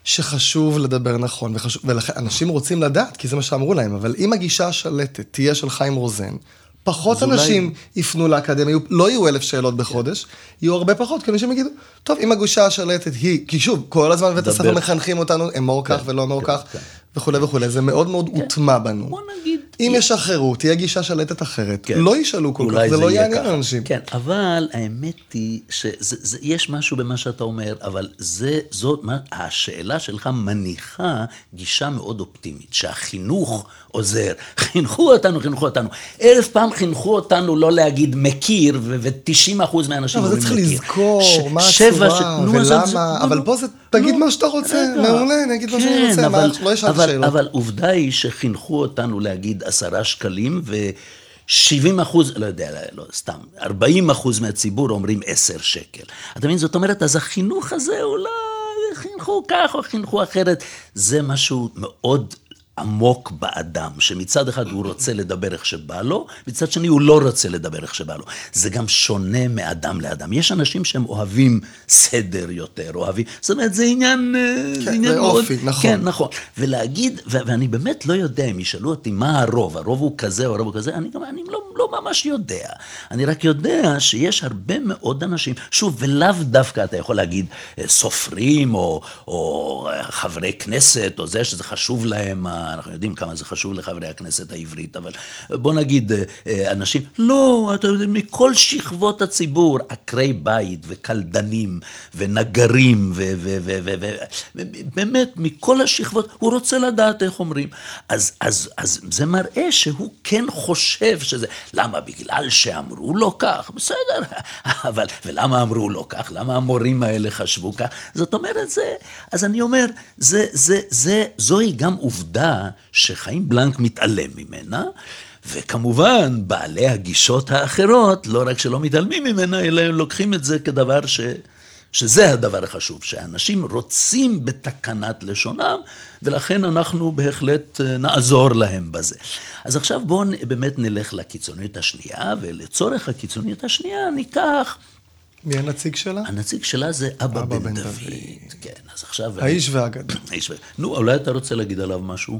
שחשוב לדבר נכון, וחשוב, ולכן אנשים רוצים לדעת, כי זה מה שאמרו להם, אבל אם הגישה השלטת תהיה של חיים רוזן, פחות אנשים אולי... יפנו לאקדמיה, לא יהיו אלף שאלות בחודש, כן. יהיו הרבה פחות, כי אנשים יגידו, טוב, אם הגישה השלטת היא, כי שוב, כל הזמן בבית הספר מחנכים אותנו, אמור כן, כך ולא אמור כן, כך, כן. וכולי וכולי, זה מאוד מאוד כן. הוטמע בנו. בוא נגיד. אם ישחררו, תהיה גישה שלטת אחרת, כן. לא ישאלו כל כך, זה לא יעניין אנשים. כן, אבל האמת היא שיש משהו במה שאתה אומר, אבל זה, זאת, השאלה שלך מניחה גישה מאוד אופטימית, שהחינוך עוזר. חינכו אותנו, חינכו אותנו. אלף פעם חינכו אותנו לא להגיד מכיר, ו-90 אחוז מהאנשים אומרים מכיר. אבל זה צריך לזכור, מה הצורה, ולמה, אבל פה זה, תגיד מה שאתה רוצה, מעולה, נגיד מה שאני רוצה, לא אשאל שאלות. אבל עובדה היא שחינכו אותנו להגיד עשרה שקלים, ו... 70 אחוז, לא יודע, לא, סתם, 40 אחוז מהציבור אומרים 10 שקל. אתה מבין? זאת אומרת, אז החינוך הזה אולי חינכו כך או חינכו אחרת, זה משהו מאוד עמוק באדם, שמצד אחד הוא רוצה לדבר איך שבא לו, מצד שני הוא לא רוצה לדבר איך שבא לו. זה גם שונה מאדם לאדם. יש אנשים שהם אוהבים סדר יותר, אוהבים, זאת אומרת, זה עניין... אה, כן, זה עניין זה מאוד... אופי, נכון. כן, נכון. ולהגיד, ו- ואני באמת לא יודע, אם ישאלו אותי מה הרוב, הרוב הוא כזה או הרוב הוא כזה, אני גם, אני לא, לא ממש יודע. אני רק יודע שיש הרבה מאוד אנשים, שוב, ולאו דווקא אתה יכול להגיד אה, סופרים או, או אה, חברי כנסת, או זה שזה חשוב להם. אנחנו יודעים כמה זה חשוב לחברי הכנסת העברית, אבל בוא נגיד אה, אה, אנשים, לא, אתה יודע, מכל שכבות הציבור, עקרי בית וקלדנים ונגרים, ובאמת, מכל השכבות, הוא רוצה לדעת איך אומרים. אז, אז, אז זה מראה שהוא כן חושב שזה, למה? בגלל שאמרו לו כך, בסדר, אבל, ולמה אמרו לו כך? למה המורים האלה חשבו כך? זאת אומרת, זה, אז אני אומר, זה, זה, זה, זוהי גם עובדה שחיים בלנק מתעלם ממנה, וכמובן, בעלי הגישות האחרות, לא רק שלא מתעלמים ממנה, אלא הם לוקחים את זה כדבר ש... שזה הדבר החשוב, שאנשים רוצים בתקנת לשונם, ולכן אנחנו בהחלט אה, נעזור להם בזה. אז עכשיו בואו באמת נלך לקיצוניות השנייה, ולצורך הקיצוניות השנייה ניקח... מי הנציג שלה? הנציג שלה זה אבא, אבא בן, בן דוד. דוד. כן, אז עכשיו... האיש והאגדה. האיש. נו, אולי אתה רוצה להגיד עליו משהו?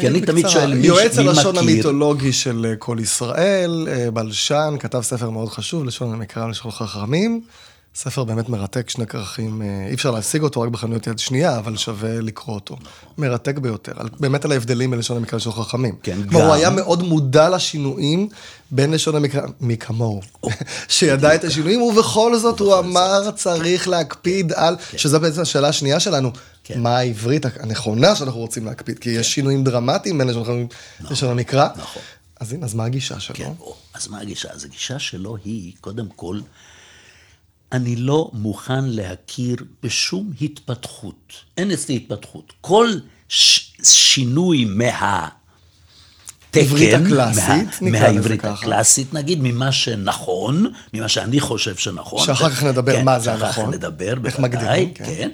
כי אני תמיד שואל מי, מכיר. יועץ הלשון המיתולוגי של אה, כל ישראל, אה, בלשן, כתב ספר מאוד חשוב, לשון המקרא ולשון חכמים. ספר באמת מרתק, שני כרכים, אה, אי אפשר להשיג אותו רק בחנויות יד שנייה, אבל שווה לקרוא אותו. מרתק ביותר, באמת על ההבדלים בין לשון המקרא לשון חכמים. כן, גם. הוא היה מאוד מודע לשינויים בין לשון המקרא, מי כמוהו, שידע את השינויים, ובכל זאת הוא אמר צריך להקפיד על, כן. שזו בעצם השאלה השנייה שלנו, כן. מה העברית הנכונה שאנחנו רוצים להקפיד, כי יש שינויים דרמטיים בין לשון נכון. לשון המקרא. נכון. אז הנה, אז מה הגישה שלו? כן, אז מה הגישה? אז הגישה שלו היא, קודם כל, אני לא מוכן להכיר בשום התפתחות. אין אצלי התפתחות. כל ש- שינוי מה... תקן, הקלאסית, מה, מהעברית הקלאסית, נגיד, ממה שנכון, ממה שאני חושב שנכון. שאחר כך נדבר כן, מה זה הנכון. שאחר כך נדבר, בוודאי, כן. כן.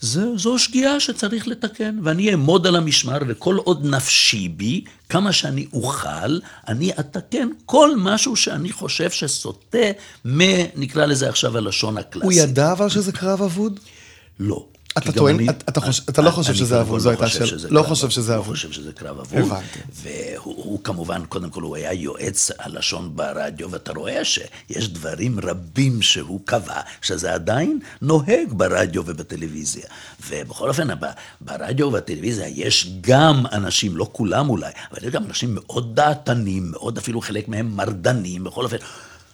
זו, זו שגיאה שצריך לתקן, ואני אעמוד על המשמר, וכל עוד נפשי בי, כמה שאני אוכל, אני אתקן כל משהו שאני חושב שסוטה מ... נקרא לזה עכשיו הלשון הקלאסית. הוא ידע אבל שזה קרב אבוד? לא. אתה טוען, אתה לא חושב שזה אבוד, זו הייתה שאלה. לא חושב שזה אבוד. לא חושב שזה קרב אבוד. הבנתי. והוא כמובן, קודם כל הוא היה יועץ הלשון ברדיו, ואתה רואה שיש דברים רבים שהוא קבע, שזה עדיין נוהג ברדיו ובטלוויזיה. ובכל אופן, ברדיו ובטלוויזיה יש גם אנשים, לא כולם אולי, אבל יש גם אנשים מאוד דעתנים, מאוד אפילו חלק מהם מרדנים, בכל אופן.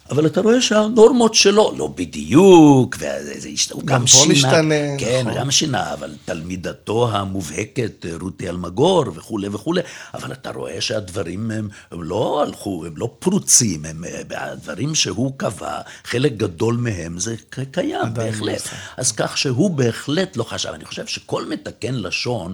אבל אתה רואה שהנורמות שלו לא בדיוק, וזה הוא גם, גם שינה. משתנה. כן, נכון. גם שינה, אבל תלמידתו המובהקת, רותי אלמגור וכולי וכולי, אבל אתה רואה שהדברים הם, הם לא הלכו, הם לא פרוצים, הם הדברים שהוא קבע, חלק גדול מהם זה קיים, בהחלט. אז כך שהוא בהחלט לא חשב. אני חושב שכל מתקן לשון,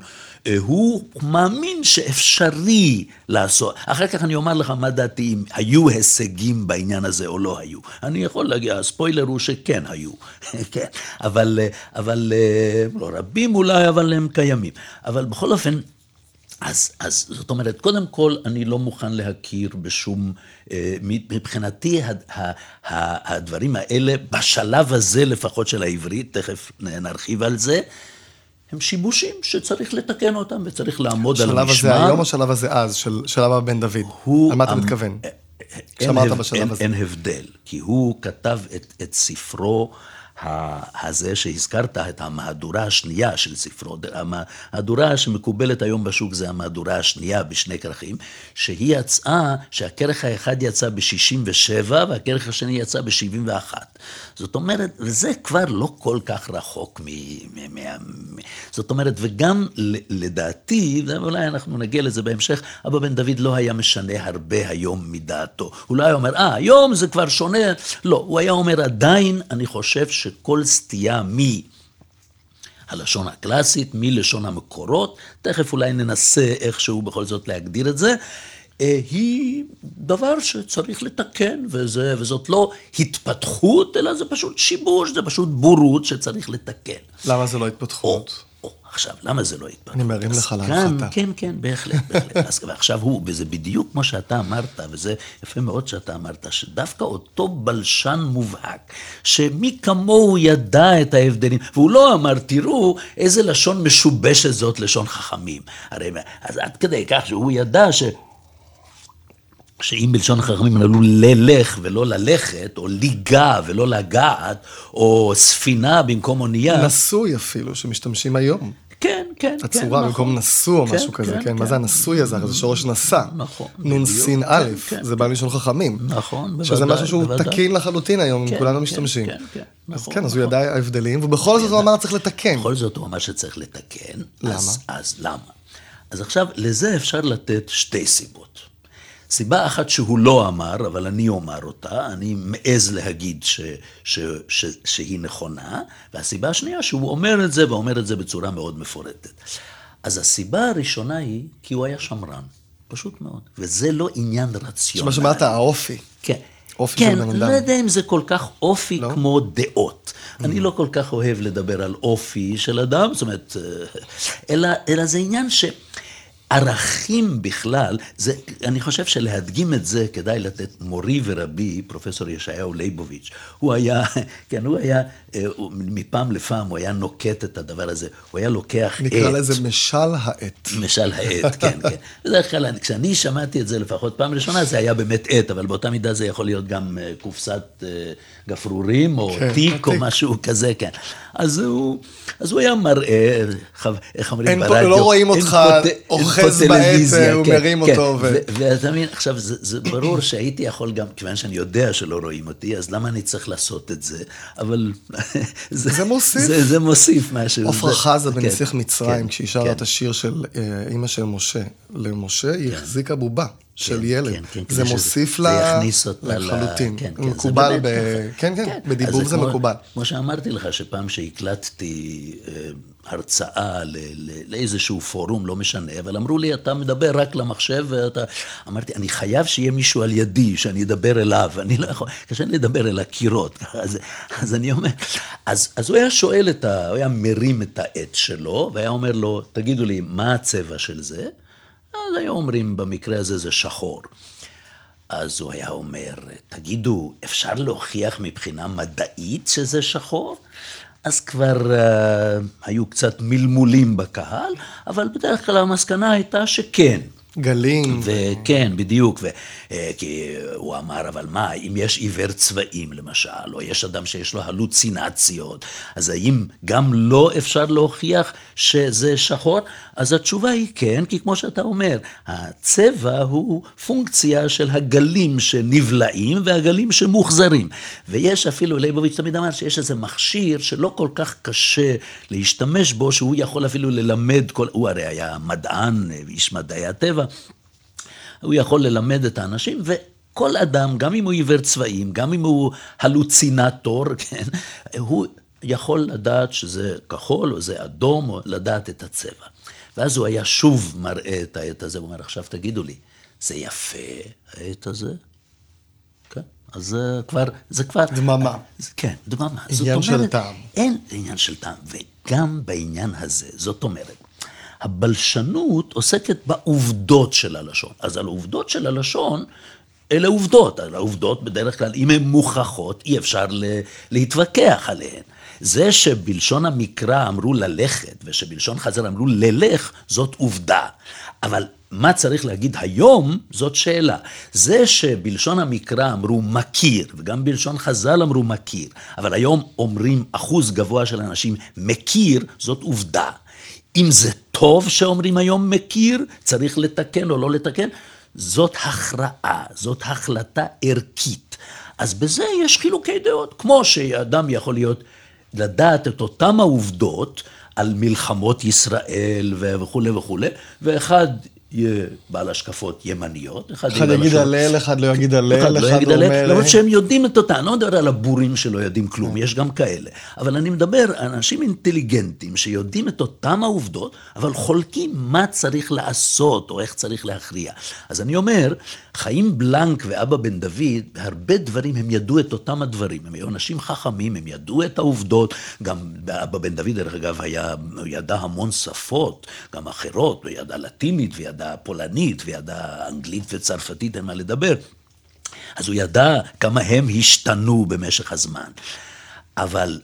הוא מאמין שאפשרי לעשות. אחר כך אני אומר לך מה דעתי, אם היו הישגים בעניין הזה או לא היו. אני יכול להגיד, הספוילר הוא שכן היו, כן, אבל, אה, אבל אה, לא רבים אולי, אבל הם קיימים. אבל בכל אופן, אז, אז זאת אומרת, קודם כל, אני לא מוכן להכיר בשום, מבחינתי הדברים האלה, בשלב הזה לפחות של העברית, תכף נרחיב על זה, הם שיבושים שצריך לתקן אותם וצריך לעמוד על השלב המשמר. הזה היום או השלב הזה אז, של של אבא בן דוד? הוא על מה אתה מתכוון? אין שאמרת הב- בשלב אין, הזה. אין הבדל, כי הוא כתב את, את ספרו הזה שהזכרת, את המהדורה השנייה של ספרו. המהדורה שמקובלת היום בשוק זה המהדורה השנייה בשני כרכים, שהיא יצאה, שהכרך האחד יצא ב-67 והכרך השני יצא ב-71. זאת אומרת, וזה כבר לא כל כך רחוק מ... מ, מ, מ זאת אומרת, וגם לדעתי, ואולי אנחנו נגיע לזה בהמשך, אבא בן דוד לא היה משנה הרבה היום מדעתו. הוא לא היה אומר, אה, היום זה כבר שונה. לא, הוא היה אומר, עדיין אני חושב שכל סטייה מ... הלשון הקלאסית, מלשון המקורות, תכף אולי ננסה איכשהו בכל זאת להגדיר את זה, אה, היא דבר שצריך לתקן, וזה, וזאת לא התפתחות, אלא זה פשוט שיבוש, זה פשוט בורות שצריך לתקן. למה זה לא התפתחות? או, עכשיו, למה זה לא התפתחות? אני מרים לך להנחתה. כן, כן, בהחלט, בהחלט. אז ועכשיו הוא, וזה בדיוק כמו שאתה אמרת, וזה יפה מאוד שאתה אמרת, שדווקא אותו בלשן מובהק, שמי כמוהו ידע את ההבדלים, והוא לא אמר, תראו איזה לשון משובשת זאת לשון חכמים. הרי, אז עד כדי כך שהוא ידע ש... שאם בלשון החכמים עלו ללך ולא ללכת, או ליגה ולא לגעת, או ספינה במקום אונייה, נשוי אפילו, שמשתמשים היום. כן, כן, כן, הצורה נכון. במקום נשוא או כן, משהו כזה, כן, כן? מה כן. זה הנשוי הזה? זה שורש נשא. נכון, נון סין א', זה בא מלשון חכמים. נכון, שזה בוודאי, משהו שהוא. תקין לחלוטין היום, כן, כולנו משתמשים. כן, כן, אז נכון, כן, אז הוא נכון. ידע ההבדלים, ובכל זאת הוא אמר צריך לתקן. בכל זאת הוא אמר שצריך לתקן. למה? אז למה? אז עכשיו, לזה אפשר לתת שתי סיבות. סיבה אחת שהוא לא אמר, אבל אני אומר אותה, אני מעז להגיד ש, ש, ש, שהיא נכונה, והסיבה השנייה שהוא אומר את זה, ואומר את זה בצורה מאוד מפורטת. אז הסיבה הראשונה היא כי הוא היה שמרן, פשוט מאוד, וזה לא עניין רציונלי. מה שאמרת, האופי. כן. אופי כן, של בן לא אדם. יודע אם זה כל כך אופי לא? כמו דעות. אני לא כל כך אוהב לדבר על אופי של אדם, זאת אומרת, אה, אלא, אלא זה עניין ש... ערכים בכלל, זה, אני חושב שלהדגים את זה כדאי לתת מורי ורבי, פרופסור ישעיהו ליבוביץ', הוא היה, כן, הוא היה, אה, מפעם לפעם הוא היה נוקט את הדבר הזה, הוא היה לוקח עט. נקרא לזה משל העט. משל העט, כן, כן. בדרך כלל, אני- כשאני שמעתי את זה לפחות פעם ראשונה, זה היה באמת עט, אבל באותה מידה זה יכול להיות גם אה, קופסת אה, גפרורים, או כן, תיק, או תיק. משהו כזה, כן. אז הוא, אז הוא היה מראה, איך אומרים ברדיו? לא רואים אותך אוחז טלוויזיה, הוא כן, מרים כן. אותו, ו- ו- ואתה מבין, עכשיו, זה, זה ברור שהייתי יכול גם, כיוון שאני יודע שלא רואים אותי, אז למה אני צריך לעשות את זה? אבל... זה מוסיף. זה, זה מוסיף משהו. עפרה זה- חזה כן, בנסיך מצרים, כן, כשהיא שרה כן. את השיר של אה, אימא של משה, למשה היא החזיקה בובה של ילד. כן, כן, זה מוסיף לה יכניס אותה לחלוטין. כן, כן, זה מקובל ב... ככה. כן, כן, אז בדיבור זה מקובל. כמו שאמרתי לך, שפעם שהקלטתי אה, הרצאה לאיזשהו פורום, לא משנה, אבל אמרו לי, אתה מדבר רק למחשב, ואתה... אמרתי, אני חייב שיהיה מישהו על ידי, שאני אדבר אליו, אני לא יכול, קשה לי לדבר אל הקירות. אז, אז אני אומר, אז, אז הוא היה שואל את ה... הוא היה מרים את העט שלו, והיה אומר לו, תגידו לי, מה הצבע של זה? אז היו אומרים, במקרה הזה זה שחור. אז הוא היה אומר, תגידו, אפשר להוכיח מבחינה מדעית שזה שחור? אז כבר uh, היו קצת מלמולים בקהל, אבל בדרך כלל המסקנה הייתה שכן. גלים. וכן, בדיוק, ו, אה, כי הוא אמר, אבל מה, אם יש עיוור צבעים למשל, או יש אדם שיש לו הלוצינציות, אז האם גם לא אפשר להוכיח שזה שחור? אז התשובה היא כן, כי כמו שאתה אומר, הצבע הוא פונקציה של הגלים שנבלעים והגלים שמוחזרים. ויש אפילו, ליבוביץ' תמיד אמר שיש איזה מכשיר שלא כל כך קשה להשתמש בו, שהוא יכול אפילו ללמד, כל, הוא הרי היה מדען, איש מדעי הטבע, הוא יכול ללמד את האנשים, וכל אדם, גם אם הוא עיוור צבעים, גם אם הוא הלוצינטור, כן, הוא יכול לדעת שזה כחול או זה אדום, או לדעת את הצבע. ואז הוא היה שוב מראה את העט הזה, הוא אומר, עכשיו תגידו לי, זה יפה, העט הזה? כן, אז זה כבר, זה כבר... דממה. כן, דממה. עניין של טעם. אין עניין של טעם, וגם בעניין הזה, זאת אומרת, הבלשנות עוסקת בעובדות של הלשון. אז על העובדות של הלשון, אלה עובדות. על העובדות בדרך כלל, אם הן מוכחות, אי אפשר להתווכח עליהן. זה שבלשון המקרא אמרו ללכת, ושבלשון חז"ל אמרו ללך, זאת עובדה. אבל מה צריך להגיד היום, זאת שאלה. זה שבלשון המקרא אמרו מכיר, וגם בלשון חז"ל אמרו מכיר, אבל היום אומרים אחוז גבוה של אנשים מכיר, זאת עובדה. אם זה טוב שאומרים היום מכיר, צריך לתקן או לא לתקן, זאת הכרעה, זאת החלטה ערכית. אז בזה יש חילוקי דעות, כמו שאדם יכול להיות, לדעת את אותם העובדות על מלחמות ישראל וכולי וכולי, ואחד יהיה בעל השקפות ימניות, אחד יגיד הלל, אחד לא יגיד הלל, אחד לא יגיד הלל, למרות שהם יודעים את אותה, אני לא מדבר על הבורים שלא יודעים כלום, יש גם כאלה. אבל אני מדבר על אנשים אינטליגנטים שיודעים את אותם העובדות, אבל חולקים מה צריך לעשות או איך צריך להכריע. אז אני אומר, חיים בלנק ואבא בן דוד, בהרבה דברים הם ידעו את אותם הדברים. הם היו אנשים חכמים, הם ידעו את העובדות. גם אבא בן דוד, דרך אגב, היה, ידע המון שפות, גם אחרות, הוא ידע לטינית וידע פולנית וידע אנגלית וצרפתית, אין מה לדבר. אז הוא ידע כמה הם השתנו במשך הזמן. אבל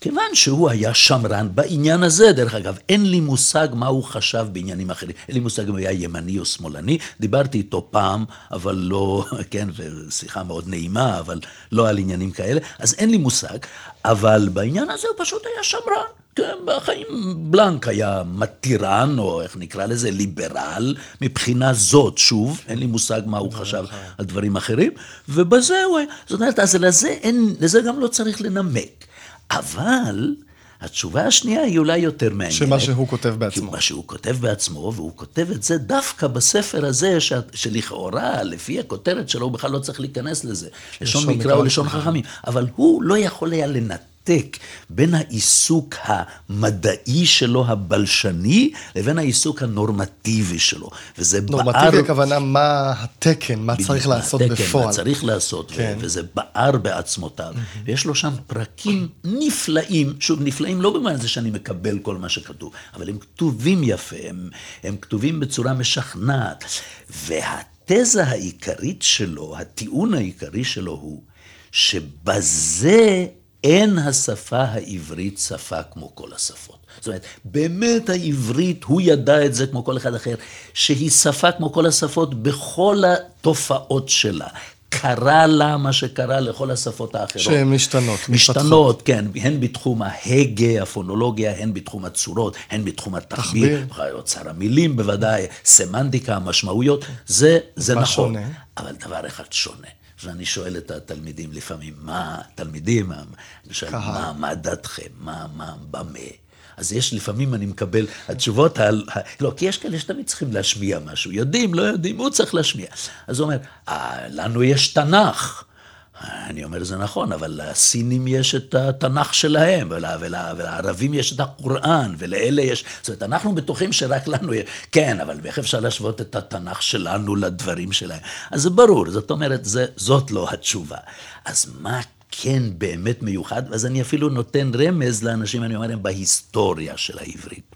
כיוון שהוא היה שמרן בעניין הזה, דרך אגב, אין לי מושג מה הוא חשב בעניינים אחרים. אין לי מושג אם הוא היה ימני או שמאלני. דיברתי איתו פעם, אבל לא, כן, ושיחה מאוד נעימה, אבל לא על עניינים כאלה, אז אין לי מושג. אבל בעניין הזה הוא פשוט היה שמרן. כן, בחיים בלנק היה מתירן, או איך נקרא לזה, ליברל, מבחינה זאת, שוב, אין לי מושג מה הוא חשב על דברים אחרים, ובזה הוא היה, זאת אומרת, אז לזה, אין, לזה גם לא צריך לנמק. אבל התשובה השנייה היא אולי יותר מעניינת. שמה שהוא כותב בעצמו. מה שהוא כותב בעצמו, והוא כותב את זה דווקא בספר הזה, ש... שלכאורה, לפי הכותרת שלו, הוא בכלל לא צריך להיכנס לזה. לשון מקרא או לשון חכמים. אבל הוא לא יכול היה לנתק. לנתק בין העיסוק המדעי שלו, הבלשני, לבין העיסוק הנורמטיבי שלו. וזה בער... נורמטיבי הכוונה מה התקן, מה צריך לעשות התקן, בפועל. מה צריך לעשות, כן. וזה בער בעצמותיו. Mm-hmm. ויש לו שם פרקים נפלאים, שוב, נפלאים לא במובן הזה שאני מקבל כל מה שכתוב, אבל הם כתובים יפה, הם, הם כתובים בצורה משכנעת. והתזה העיקרית שלו, הטיעון העיקרי שלו הוא, שבזה אין השפה העברית שפה כמו כל השפות. זאת אומרת, באמת העברית, הוא ידע את זה כמו כל אחד אחר, שהיא שפה כמו כל השפות בכל התופעות שלה. קרה לה מה שקרה לכל השפות האחרות. שהן משתנות, משתנות, כן, הן בתחום ההגה, הפונולוגיה, הן בתחום הצורות, הן בתחום התחביר, אוצר המילים בוודאי, סמנטיקה, המשמעויות, זה, זה נכון. שונה. אבל דבר אחד שונה. ואני שואל את התלמידים לפעמים, מה, תלמידים, אני שואל, מה, מה דעתכם, מה, מה, במה? אז יש, לפעמים אני מקבל, התשובות, על, לא, כי יש כאלה שתמיד צריכים להשמיע משהו, יודעים, לא יודעים, הוא צריך להשמיע. אז הוא אומר, אה, לנו יש תנ"ך. אני אומר, זה נכון, אבל לסינים יש את התנ"ך שלהם, ול, ול, ולערבים יש את הקוראן, ולאלה יש... זאת אומרת, אנחנו בטוחים שרק לנו יש... כן, אבל איך אפשר להשוות את התנ"ך שלנו לדברים שלהם? אז זה ברור, זאת אומרת, זה, זאת לא התשובה. אז מה כן באמת מיוחד? אז אני אפילו נותן רמז לאנשים, אני אומר להם, בהיסטוריה של העברית.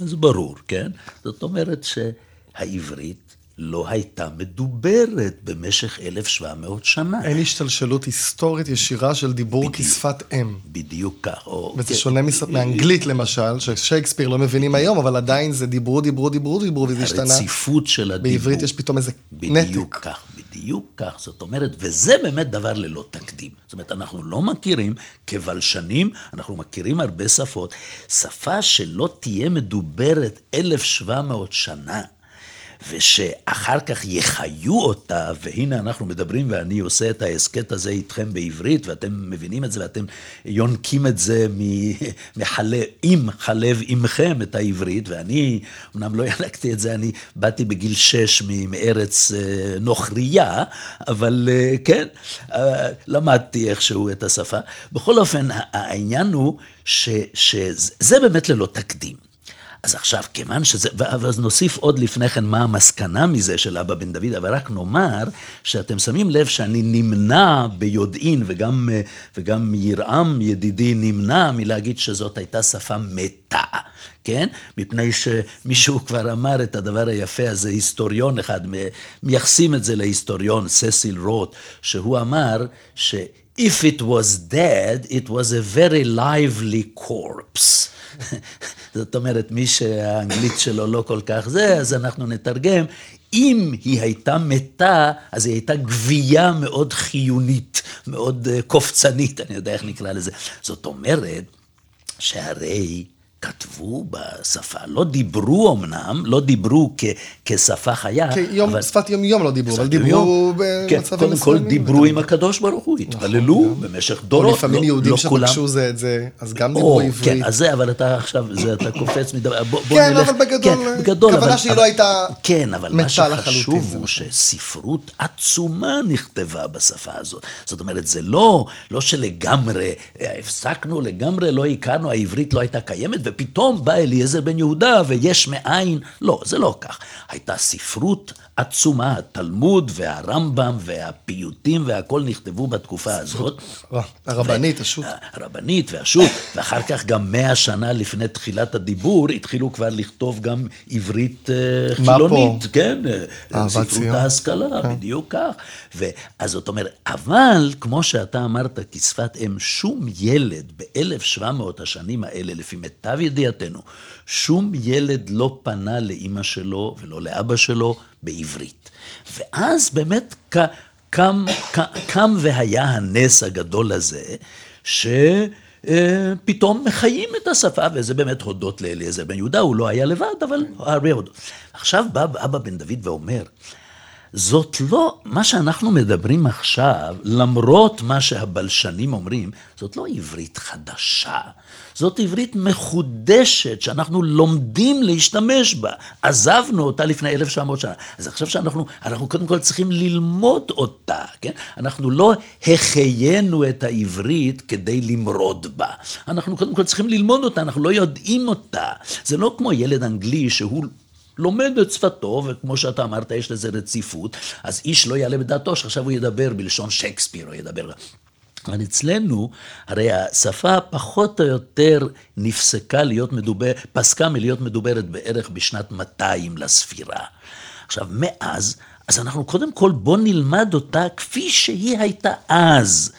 אז ברור, כן? זאת אומרת שהעברית לא הייתה מדוברת במשך 1,700 שנה. אין השתלשלות היסטורית ישירה של דיבור בדיוק, כשפת אם. בדיוק כך. או, וזה כן, שונה מאנגלית למשל, ששייקספיר לא מבינים היום, אבל עדיין זה דיברו, דיברו, דיברו, דיברו, וזה השתנה. הרציפות של הדיבור. בעברית יש פתאום איזה בדיוק נתק. בדיוק כך, בדיוק כך. זאת אומרת, וזה באמת דבר ללא תקדים. זאת אומרת, אנחנו לא מכירים כבלשנים, אנחנו מכירים הרבה שפות. שפה שלא תהיה מדוברת 1,700 שנה. ושאחר כך יחיו אותה, והנה אנחנו מדברים ואני עושה את ההסכת הזה איתכם בעברית, ואתם מבינים את זה ואתם יונקים את זה מחלב, עם חלב עמכם את העברית, ואני, אמנם לא ינקתי את זה, אני באתי בגיל שש מארץ אה, נוכרייה, אבל אה, כן, אה, למדתי איכשהו את השפה. בכל אופן, העניין הוא ש, שזה באמת ללא תקדים. אז עכשיו, כיוון שזה, ואז נוסיף עוד לפני כן מה המסקנה מזה של אבא בן דוד, אבל רק נאמר שאתם שמים לב שאני נמנע ביודעין, וגם, וגם ירעם ידידי נמנע מלהגיד שזאת הייתה שפה מתה. כן? מפני שמישהו כבר אמר את הדבר היפה הזה, היסטוריון אחד, מייחסים את זה להיסטוריון, ססיל רוט, שהוא אמר ש... if it was dead, it was a very lively corpse. זאת אומרת, מי שהאנגלית שלו לא כל כך זה, אז אנחנו נתרגם. אם היא הייתה מתה, אז היא הייתה גבייה מאוד חיונית, מאוד uh, קופצנית, אני יודע איך נקרא לזה. זאת אומרת, שהרי כתבו בשפה, לא דיברו אמנם, לא דיברו כ, כשפה חיה, כיום, אבל... שפת יום-יום לא דיברו, אבל דיברו כן, במצבים קודם כל דיברו עם הקדוש ברוך הוא, התפללו נכון, במשך דורות, לפעמים לא, יהודים לא שפגשו זה את זה, אז גם דיברו עברית. כן, אז זה, אבל אתה עכשיו, זה, אתה קופץ מדבר, בוא, בוא כן, נלך. אבל בגדול, כן, כוונה שהיא לא הייתה כן, אבל מה שחשוב הוא שספרות עצומה נכתבה בשפה הזאת. זאת אומרת, זה לא, לא שלגמרי, הפסקנו לגמרי, לא הכרנו, העברית לא הייתה קיימת, ופתאום בא אליעזר בן יהודה ויש מאין. לא, זה לא כך. הייתה ספרות עצומה, התלמוד והרמב"ם והפיוטים והכל נכתבו בתקופה הזאת. הרבנית, השו"ת. הרבנית והשו"ת, ואחר כך גם מאה שנה לפני תחילת הדיבור, התחילו כבר לכתוב גם עברית אה, חילונית, כן, אה, ספרות ההשכלה, כן. בדיוק כך. אז זאת אומרת, אבל כמו שאתה אמרת, כשפת אם, שום ילד ב-1700 השנים האלה, לפי מיטב ידיעתנו, שום ילד לא פנה לאימא שלו ולא לאבא שלו בעברית. ואז באמת קם, קם והיה הנס הגדול הזה, שפתאום מחיים את השפה, וזה באמת הודות לאליעזר בן יהודה, הוא לא היה לבד, אבל הרבה הודות. עכשיו בא אבא בן דוד ואומר, זאת לא, מה שאנחנו מדברים עכשיו, למרות מה שהבלשנים אומרים, זאת לא עברית חדשה, זאת עברית מחודשת שאנחנו לומדים להשתמש בה. עזבנו אותה לפני 1,700 שנה. אז עכשיו שאנחנו, אנחנו קודם כל צריכים ללמוד אותה, כן? אנחנו לא החיינו את העברית כדי למרוד בה. אנחנו קודם כל צריכים ללמוד אותה, אנחנו לא יודעים אותה. זה לא כמו ילד אנגלי שהוא... לומד את שפתו, וכמו שאתה אמרת, יש לזה רציפות, אז איש לא יעלה בדעתו שעכשיו הוא ידבר בלשון שייקספיר, או ידבר... אבל אצלנו, הרי השפה פחות או יותר נפסקה להיות מדוברת, פסקה מלהיות מדוברת בערך בשנת 200 לספירה. עכשיו, מאז, אז אנחנו קודם כל בוא נלמד אותה כפי שהיא הייתה אז.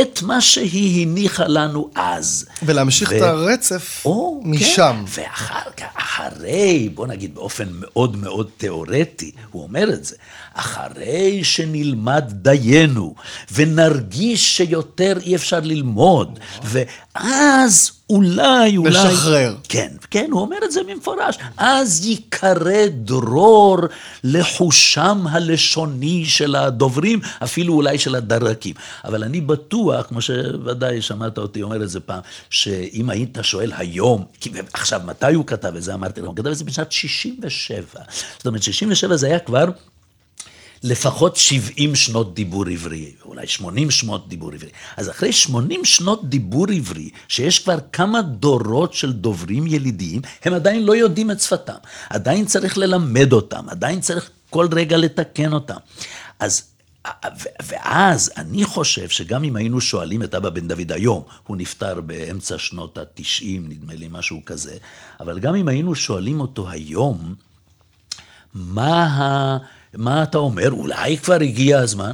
את מה שהיא הניחה לנו אז. ולהמשיך ו... את הרצף או, משם. כן. ואחר כך, אחרי, בוא נגיד באופן מאוד מאוד תיאורטי, הוא אומר את זה, אחרי שנלמד דיינו, ונרגיש שיותר אי אפשר ללמוד, ואז אולי, אולי... לשחרר. כן, כן, הוא אומר את זה במפורש. אז ייקרא דרור לחושם הלשוני של הדוברים, אפילו אולי של הדרקים. אבל אני בטוח, כמו שוודאי שמעת אותי אומר את זה פעם, שאם היית שואל היום, כי עכשיו, מתי הוא כתב את זה? אמרתי לו, הוא כתב את זה בשנת 67. זאת אומרת, 67 זה היה כבר... לפחות 70 שנות דיבור עברי, אולי 80 שנות דיבור עברי. אז אחרי 80 שנות דיבור עברי, שיש כבר כמה דורות של דוברים ילידיים, הם עדיין לא יודעים את שפתם. עדיין צריך ללמד אותם, עדיין צריך כל רגע לתקן אותם. אז ואז אני חושב שגם אם היינו שואלים את אבא בן דוד היום, הוא נפטר באמצע שנות התשעים, נדמה לי משהו כזה, אבל גם אם היינו שואלים אותו היום, מה ה... מה אתה אומר? אולי כבר הגיע הזמן?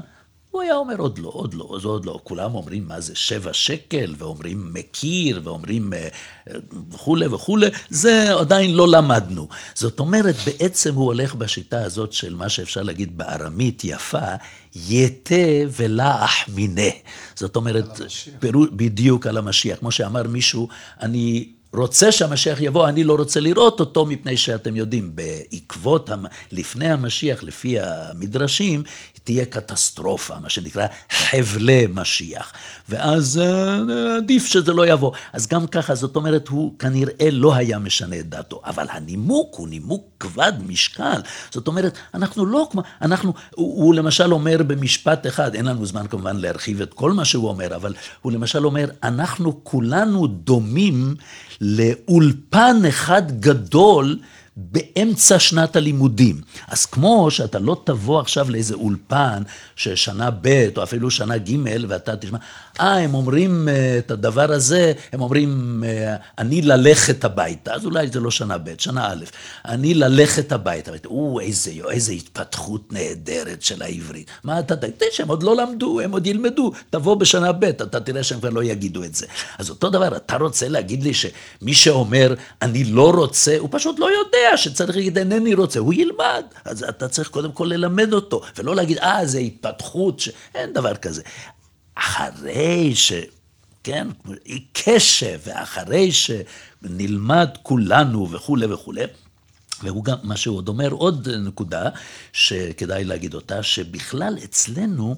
הוא היה אומר, עוד לא, עוד לא, זה עוד לא. כולם אומרים, מה זה שבע שקל, ואומרים מכיר, ואומרים אה, וכולי וכולי, זה עדיין לא למדנו. זאת אומרת, בעצם הוא הולך בשיטה הזאת של מה שאפשר להגיד בארמית יפה, יתה ולח מיניה. זאת אומרת, פירוש, בדיוק על המשיח. כמו שאמר מישהו, אני... רוצה שהמשיח יבוא, אני לא רוצה לראות אותו, מפני שאתם יודעים, בעקבות, לפני המשיח, לפי המדרשים, תהיה קטסטרופה, מה שנקרא חבלי משיח. ואז אה, עדיף שזה לא יבוא. אז גם ככה, זאת אומרת, הוא כנראה לא היה משנה את דעתו. אבל הנימוק הוא נימוק כבד משקל. זאת אומרת, אנחנו לא כמו, אנחנו, הוא, הוא למשל אומר במשפט אחד, אין לנו זמן כמובן להרחיב את כל מה שהוא אומר, אבל הוא למשל אומר, אנחנו כולנו דומים לאולפן אחד גדול באמצע שנת הלימודים. אז כמו שאתה לא תבוא עכשיו לאיזה אולפן ששנה ב' או אפילו שנה ג' ואתה תשמע, אה, הם אומרים אה, את הדבר הזה, הם אומרים, אה, אני ללכת הביתה, אז אולי זה לא שנה ב', שנה א', אני ללכת הביתה. או, איזה, איזה התפתחות נהדרת של העברית. מה אתה תגיד? שהם עוד לא למדו, הם עוד ילמדו, תבוא בשנה ב', אתה תראה שהם כבר לא יגידו את זה. אז אותו דבר, אתה רוצה להגיד לי שמי שאומר, אני לא רוצה, הוא פשוט לא יודע שצריך להגיד, אינני רוצה, הוא ילמד. אז אתה צריך קודם כל ללמד אותו, ולא להגיד, אה, זה התפתחות, ש... אין דבר כזה. אחרי ש... כן, קשב, ואחרי שנלמד כולנו וכולי וכולי, והוא גם, מה שהוא עוד אומר, עוד נקודה שכדאי להגיד אותה, שבכלל אצלנו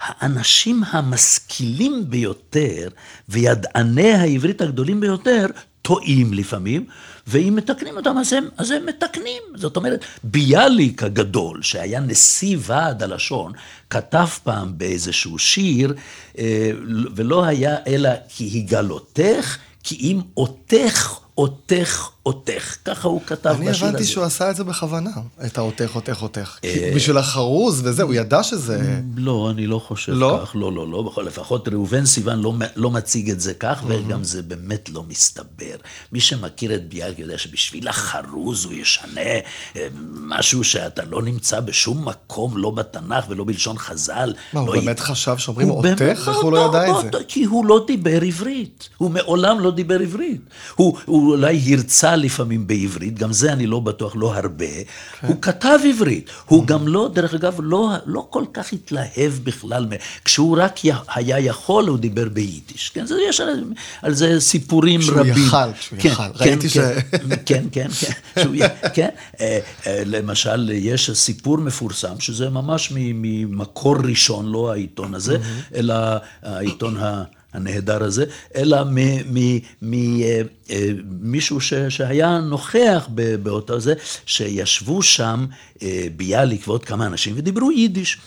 האנשים המשכילים ביותר וידעני העברית הגדולים ביותר טועים לפעמים, ואם מתקנים אותם אז הם, אז הם מתקנים. זאת אומרת, ביאליק הגדול, שהיה נשיא ועד הלשון, כתב פעם באיזשהו שיר, אה, ולא היה אלא כי יגלותך, כי אם אותך אותך, אותך. ככה הוא כתב בשיר הזה. אני הבנתי שהוא עשה את זה בכוונה, את האותך, אותך, אותך. אה, בשביל החרוז וזה, הוא ידע שזה... לא, אני לא חושב לא? כך. לא, לא, לא. לפחות ראובן סיוון לא, לא מציג את זה כך, וגם זה באמת לא מסתבר. מי שמכיר את ביאליק יודע שבשביל החרוז הוא ישנה אה, משהו שאתה לא נמצא בשום מקום, לא בתנ"ך ולא בלשון חז"ל. מה, לא הוא באמת חשב שאומרים אותך? איך הוא לא ידע את זה? כי הוא לא דיבר עברית. הוא מעולם לא דיבר עברית. הוא אולי הרצה לפעמים בעברית, גם זה אני לא בטוח, לא הרבה. כן. הוא כתב עברית, הוא גם לא, דרך אגב, לא, לא כל כך התלהב בכלל. כשהוא רק היה יכול, הוא דיבר ביידיש. כן, זה, יש על, על זה סיפורים כשהוא רבים. כשהוא יכל, כשהוא כן, יכל. כן, ראיתי כן, ש... כן, כן, כן. שהוא, כן. אה, אה, למשל, יש סיפור מפורסם, שזה ממש ממקור ראשון, לא העיתון הזה, אלא העיתון ה... הנהדר הזה, אלא ממישהו אה, שהיה נוכח באותו זה, שישבו שם אה, ביאליק ועוד כמה אנשים ודיברו יידיש.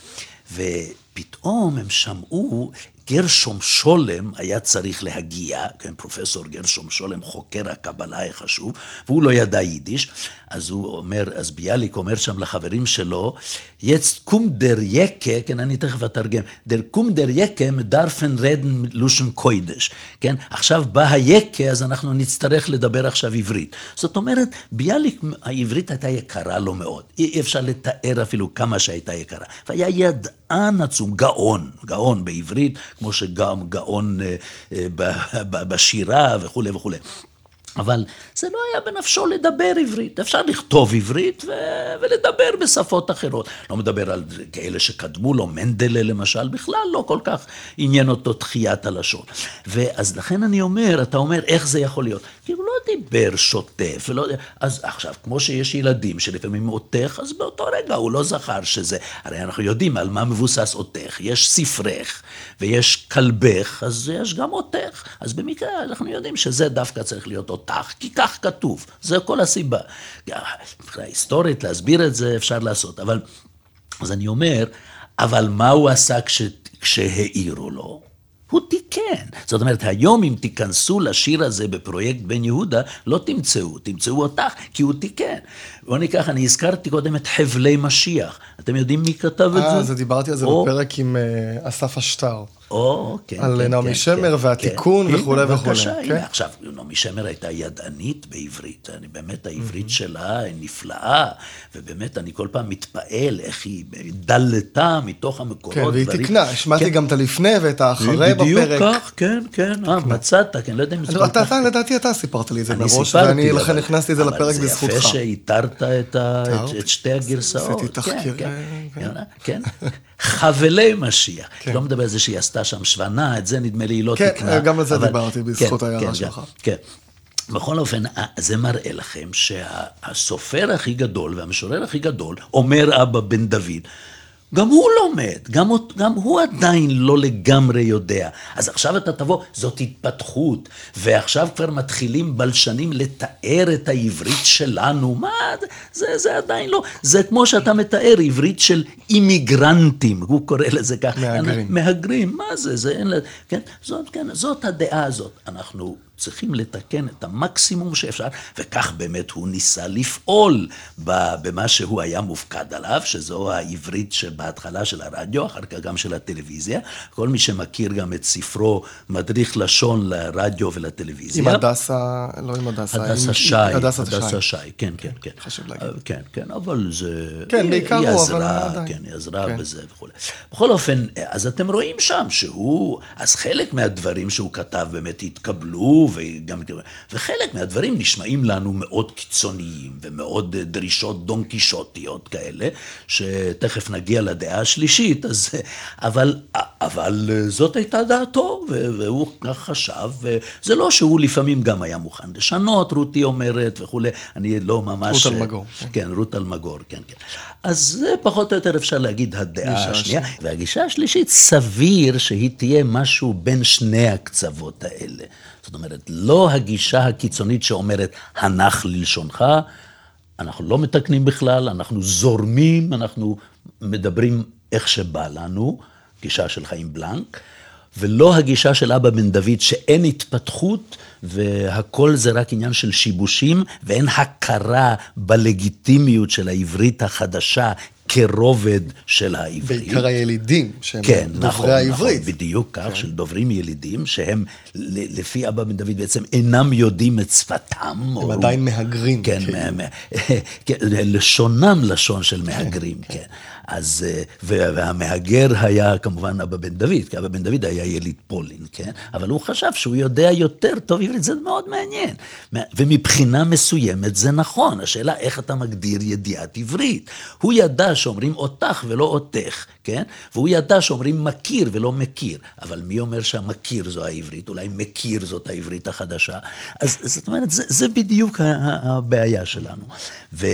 ופתאום הם שמעו גרשום שולם היה צריך להגיע, כן, פרופסור גרשום שולם, חוקר הקבלה החשוב, והוא לא ידע יידיש, אז הוא אומר, אז ביאליק אומר שם לחברים שלו, jetzt kommt der Jecke, כן, אני תכף אתרגם, der kommt der Jecke מדרפן רדן לושן קוידש, כן, עכשיו בא היקה, אז אנחנו נצטרך לדבר עכשיו עברית. זאת אומרת, ביאליק, העברית הייתה יקרה לו מאוד, אי אפשר לתאר אפילו כמה שהייתה יקרה, והיה ידען עצום, גאון, גאון בעברית, כמו שגם גאון אה, אה, בשירה וכולי וכולי. אבל זה לא היה בנפשו לדבר עברית. אפשר לכתוב עברית ו... ולדבר בשפות אחרות. לא מדבר על כאלה שקדמו לו, מנדלה למשל, בכלל לא כל כך עניין אותו תחיית הלשון. ואז לכן אני אומר, אתה אומר, איך זה יכול להיות? כי הוא לא דיבר שוטף, ולא... אז עכשיו, כמו שיש ילדים שלפעמים עותך, אז באותו רגע הוא לא זכר שזה... הרי אנחנו יודעים על מה מבוסס עותך. יש ספרך ויש כלבך, אז יש גם עותך. אז במקרה אנחנו יודעים שזה דווקא צריך להיות עותך. אותך, כי כך כתוב, זה כל הסיבה. מבחינה היסטורית, להסביר את זה אפשר לעשות, אבל, אז אני אומר, אבל מה הוא עשה כש, כשהעירו לו? הוא תיקן. זאת אומרת, היום אם תיכנסו לשיר הזה בפרויקט בן יהודה, לא תמצאו, תמצאו אותך, כי הוא תיקן. בואו ניקח, אני הזכרתי קודם את חבלי משיח. אתם יודעים מי כתב את זה? אה, זה דיברתי על זה או... בפרק עם uh, אסף אשטר. או, כן, על כן, נעמי כן, שמר כן, והתיקון כן. וכולי וכולי. בבקשה, כן? הנה, עכשיו, נעמי שמר הייתה ידענית בעברית, אני באמת, העברית שלה היא נפלאה, ובאמת, אני כל פעם מתפעל איך היא דלתה מתוך המקורות. כן, והיא דברים- תיקנה, השמעתי כן. גם את הלפני ואת האחרי בפרק. בדיוק כך, כן, כן, אה, מצאת, כן, לא יודע אם זה כל אתה, כך- לדעתי אתה סיפרת לי את זה מראש, ואני לכן הכנסתי את זה לפרק אבל זה בזכותך. יפה שאיתרת את, שתי הגרסאות. עשיתי תחקיר, כן, כן. כן, כן. חבלי משיח. כן. לא מדבר על זה שהיא עשתה שם שוונה, את זה נדמה לי היא לא כן, תיקנה. גם על זה אבל- דיברתי בזכות כן, ההערה כן, שלך. כן. בכל אופן, זה מראה לכם שהסופר הכי גדול והמשורר הכי גדול, אומר אבא בן דוד, גם הוא לומד, גם, הוא- גם הוא עדיין לא לגמרי יודע. אז עכשיו אתה תבוא, זאת התפתחות, ועכשיו כבר מתחילים בלשנים לתאר את העברית שלנו. מה, זה, זה עדיין לא, זה כמו שאתה מתאר עברית של אימיגרנטים, הוא קורא לזה כך. מהגרים. מהגרים, מה זה, זה אין לה, כן, זאת, כן, זאת הדעה הזאת. אנחנו צריכים לתקן את המקסימום שאפשר, וכך באמת הוא ניסה לפעול במה שהוא היה מופקד עליו, שזו העברית שבהתחלה של הרדיו, אחר כך גם של הטלוויזיה. כל מי שמכיר גם את ספרו מדריך לשון לרדיו ולטלוויזיה. עם הדסה, לא עם הדסה, הדסה עם... שי, הדסה הדסה שי. שי, כן, כן, כן. חשוב להגיד. כן, כן, אבל זה... כן, בעיקר הוא, אבל עדיין. כן, היא עזרה כן. בזה וכולי. בכל אופן, אז אתם רואים שם שהוא, אז חלק מהדברים שהוא כתב באמת התקבלו, וגם, וחלק מהדברים נשמעים לנו מאוד קיצוניים, ומאוד דרישות דון קישוטיות כאלה, שתכף נגיע לדעה השלישית, אז, אבל, אבל זאת הייתה דעתו, והוא כך חשב, וזה לא שהוא לפעמים גם היה מוכן לשנות, רותי אומרת וכולי, אני לא ממש... רות אלמגור, כן. רות אלמגור, כן, כן. אז זה פחות או יותר אפשר להגיד הדעה השנייה. והגישה השלישית, סביר שהיא תהיה משהו בין שני הקצוות האלה. זאת אומרת, לא הגישה הקיצונית שאומרת, הנח ללשונך, אנחנו לא מתקנים בכלל, אנחנו זורמים, אנחנו מדברים איך שבא לנו, גישה של חיים בלנק, ולא הגישה של אבא בן דוד שאין התפתחות והכל זה רק עניין של שיבושים ואין הכרה בלגיטימיות של העברית החדשה כרובד של העברית. בעיקר הילידים, שהם כן, דוברי נכון, העברית. נכון, בדיוק כך, של דוברים ילידים, שהם לפי אבא בן דוד בעצם אינם יודעים את שפתם. הם עדיין מהגרים. כן, כאילו. מה- מה- כן, לשונם לשון של מהגרים, כן. אז, אה, וה- והמהגר היה כמובן אבא בן דוד, כי אבא בן דוד היה יליד פולין, כן? אבל הוא חשב שהוא יודע יותר טוב עברית, זה מאוד מעניין. ומבחינה מסוימת זה נכון, השאלה איך אתה מגדיר ידיעת עברית. הוא ידע שאומרים אותך ולא אותך, כן? והוא ידע שאומרים מכיר ולא מכיר, אבל מי אומר שהמכיר זו העברית? אולי מכיר זאת העברית החדשה? אז זאת אומרת, זה, זה בדיוק הבעיה שלנו. ו,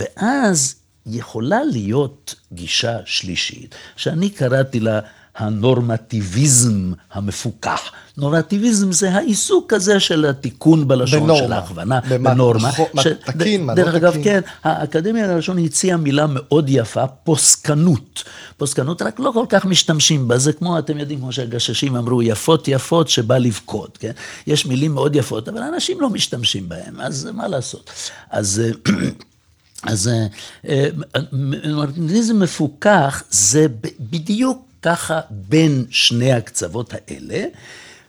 ואז יכולה להיות גישה שלישית, שאני קראתי לה הנורמטיביזם המפוקח. נורמטיביזם זה העיסוק הזה של התיקון בלשון, בנורמה. של ההכוונה, במה- בנורמה. מה ש- תקין, מה לא דרך אגב, תקין. כן, האקדמיה ללשון הציעה מילה מאוד יפה, פוסקנות. פוסקנות, רק לא כל כך משתמשים בה, זה כמו, אתם יודעים, כמו שהגששים אמרו, יפות יפות שבא לבכות, כן? יש מילים מאוד יפות, אבל אנשים לא משתמשים בהן, אז מה לעשות? אז... אז אה, אה, מרטינזם מפוקח זה בדיוק ככה בין שני הקצוות האלה,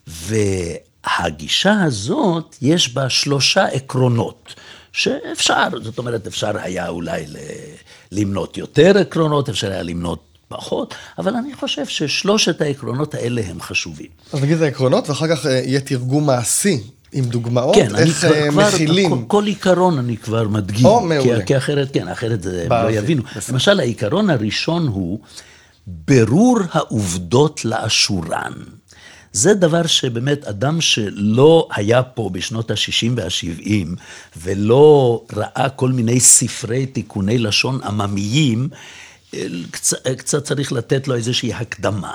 והגישה הזאת, יש בה שלושה עקרונות. שאפשר, זאת אומרת, אפשר היה אולי למנות יותר עקרונות, אפשר היה למנות פחות, אבל אני חושב ששלושת העקרונות האלה הם חשובים. אז נגיד את העקרונות, ואחר כך אה, יהיה תרגום מעשי עם דוגמאות, כן, איך כבר, אה, כבר מכילים. כל, כל עיקרון אני כבר מדגים. או, מעולה. כי, כי אחרת, כן, אחרת זה- הם לא יבינו. בסדר. למשל, העיקרון הראשון הוא בירור העובדות לאשורן. זה דבר שבאמת אדם שלא היה פה בשנות ה-60 וה-70 ולא ראה כל מיני ספרי תיקוני לשון עממיים, אה, קצת, קצת צריך לתת לו איזושהי הקדמה.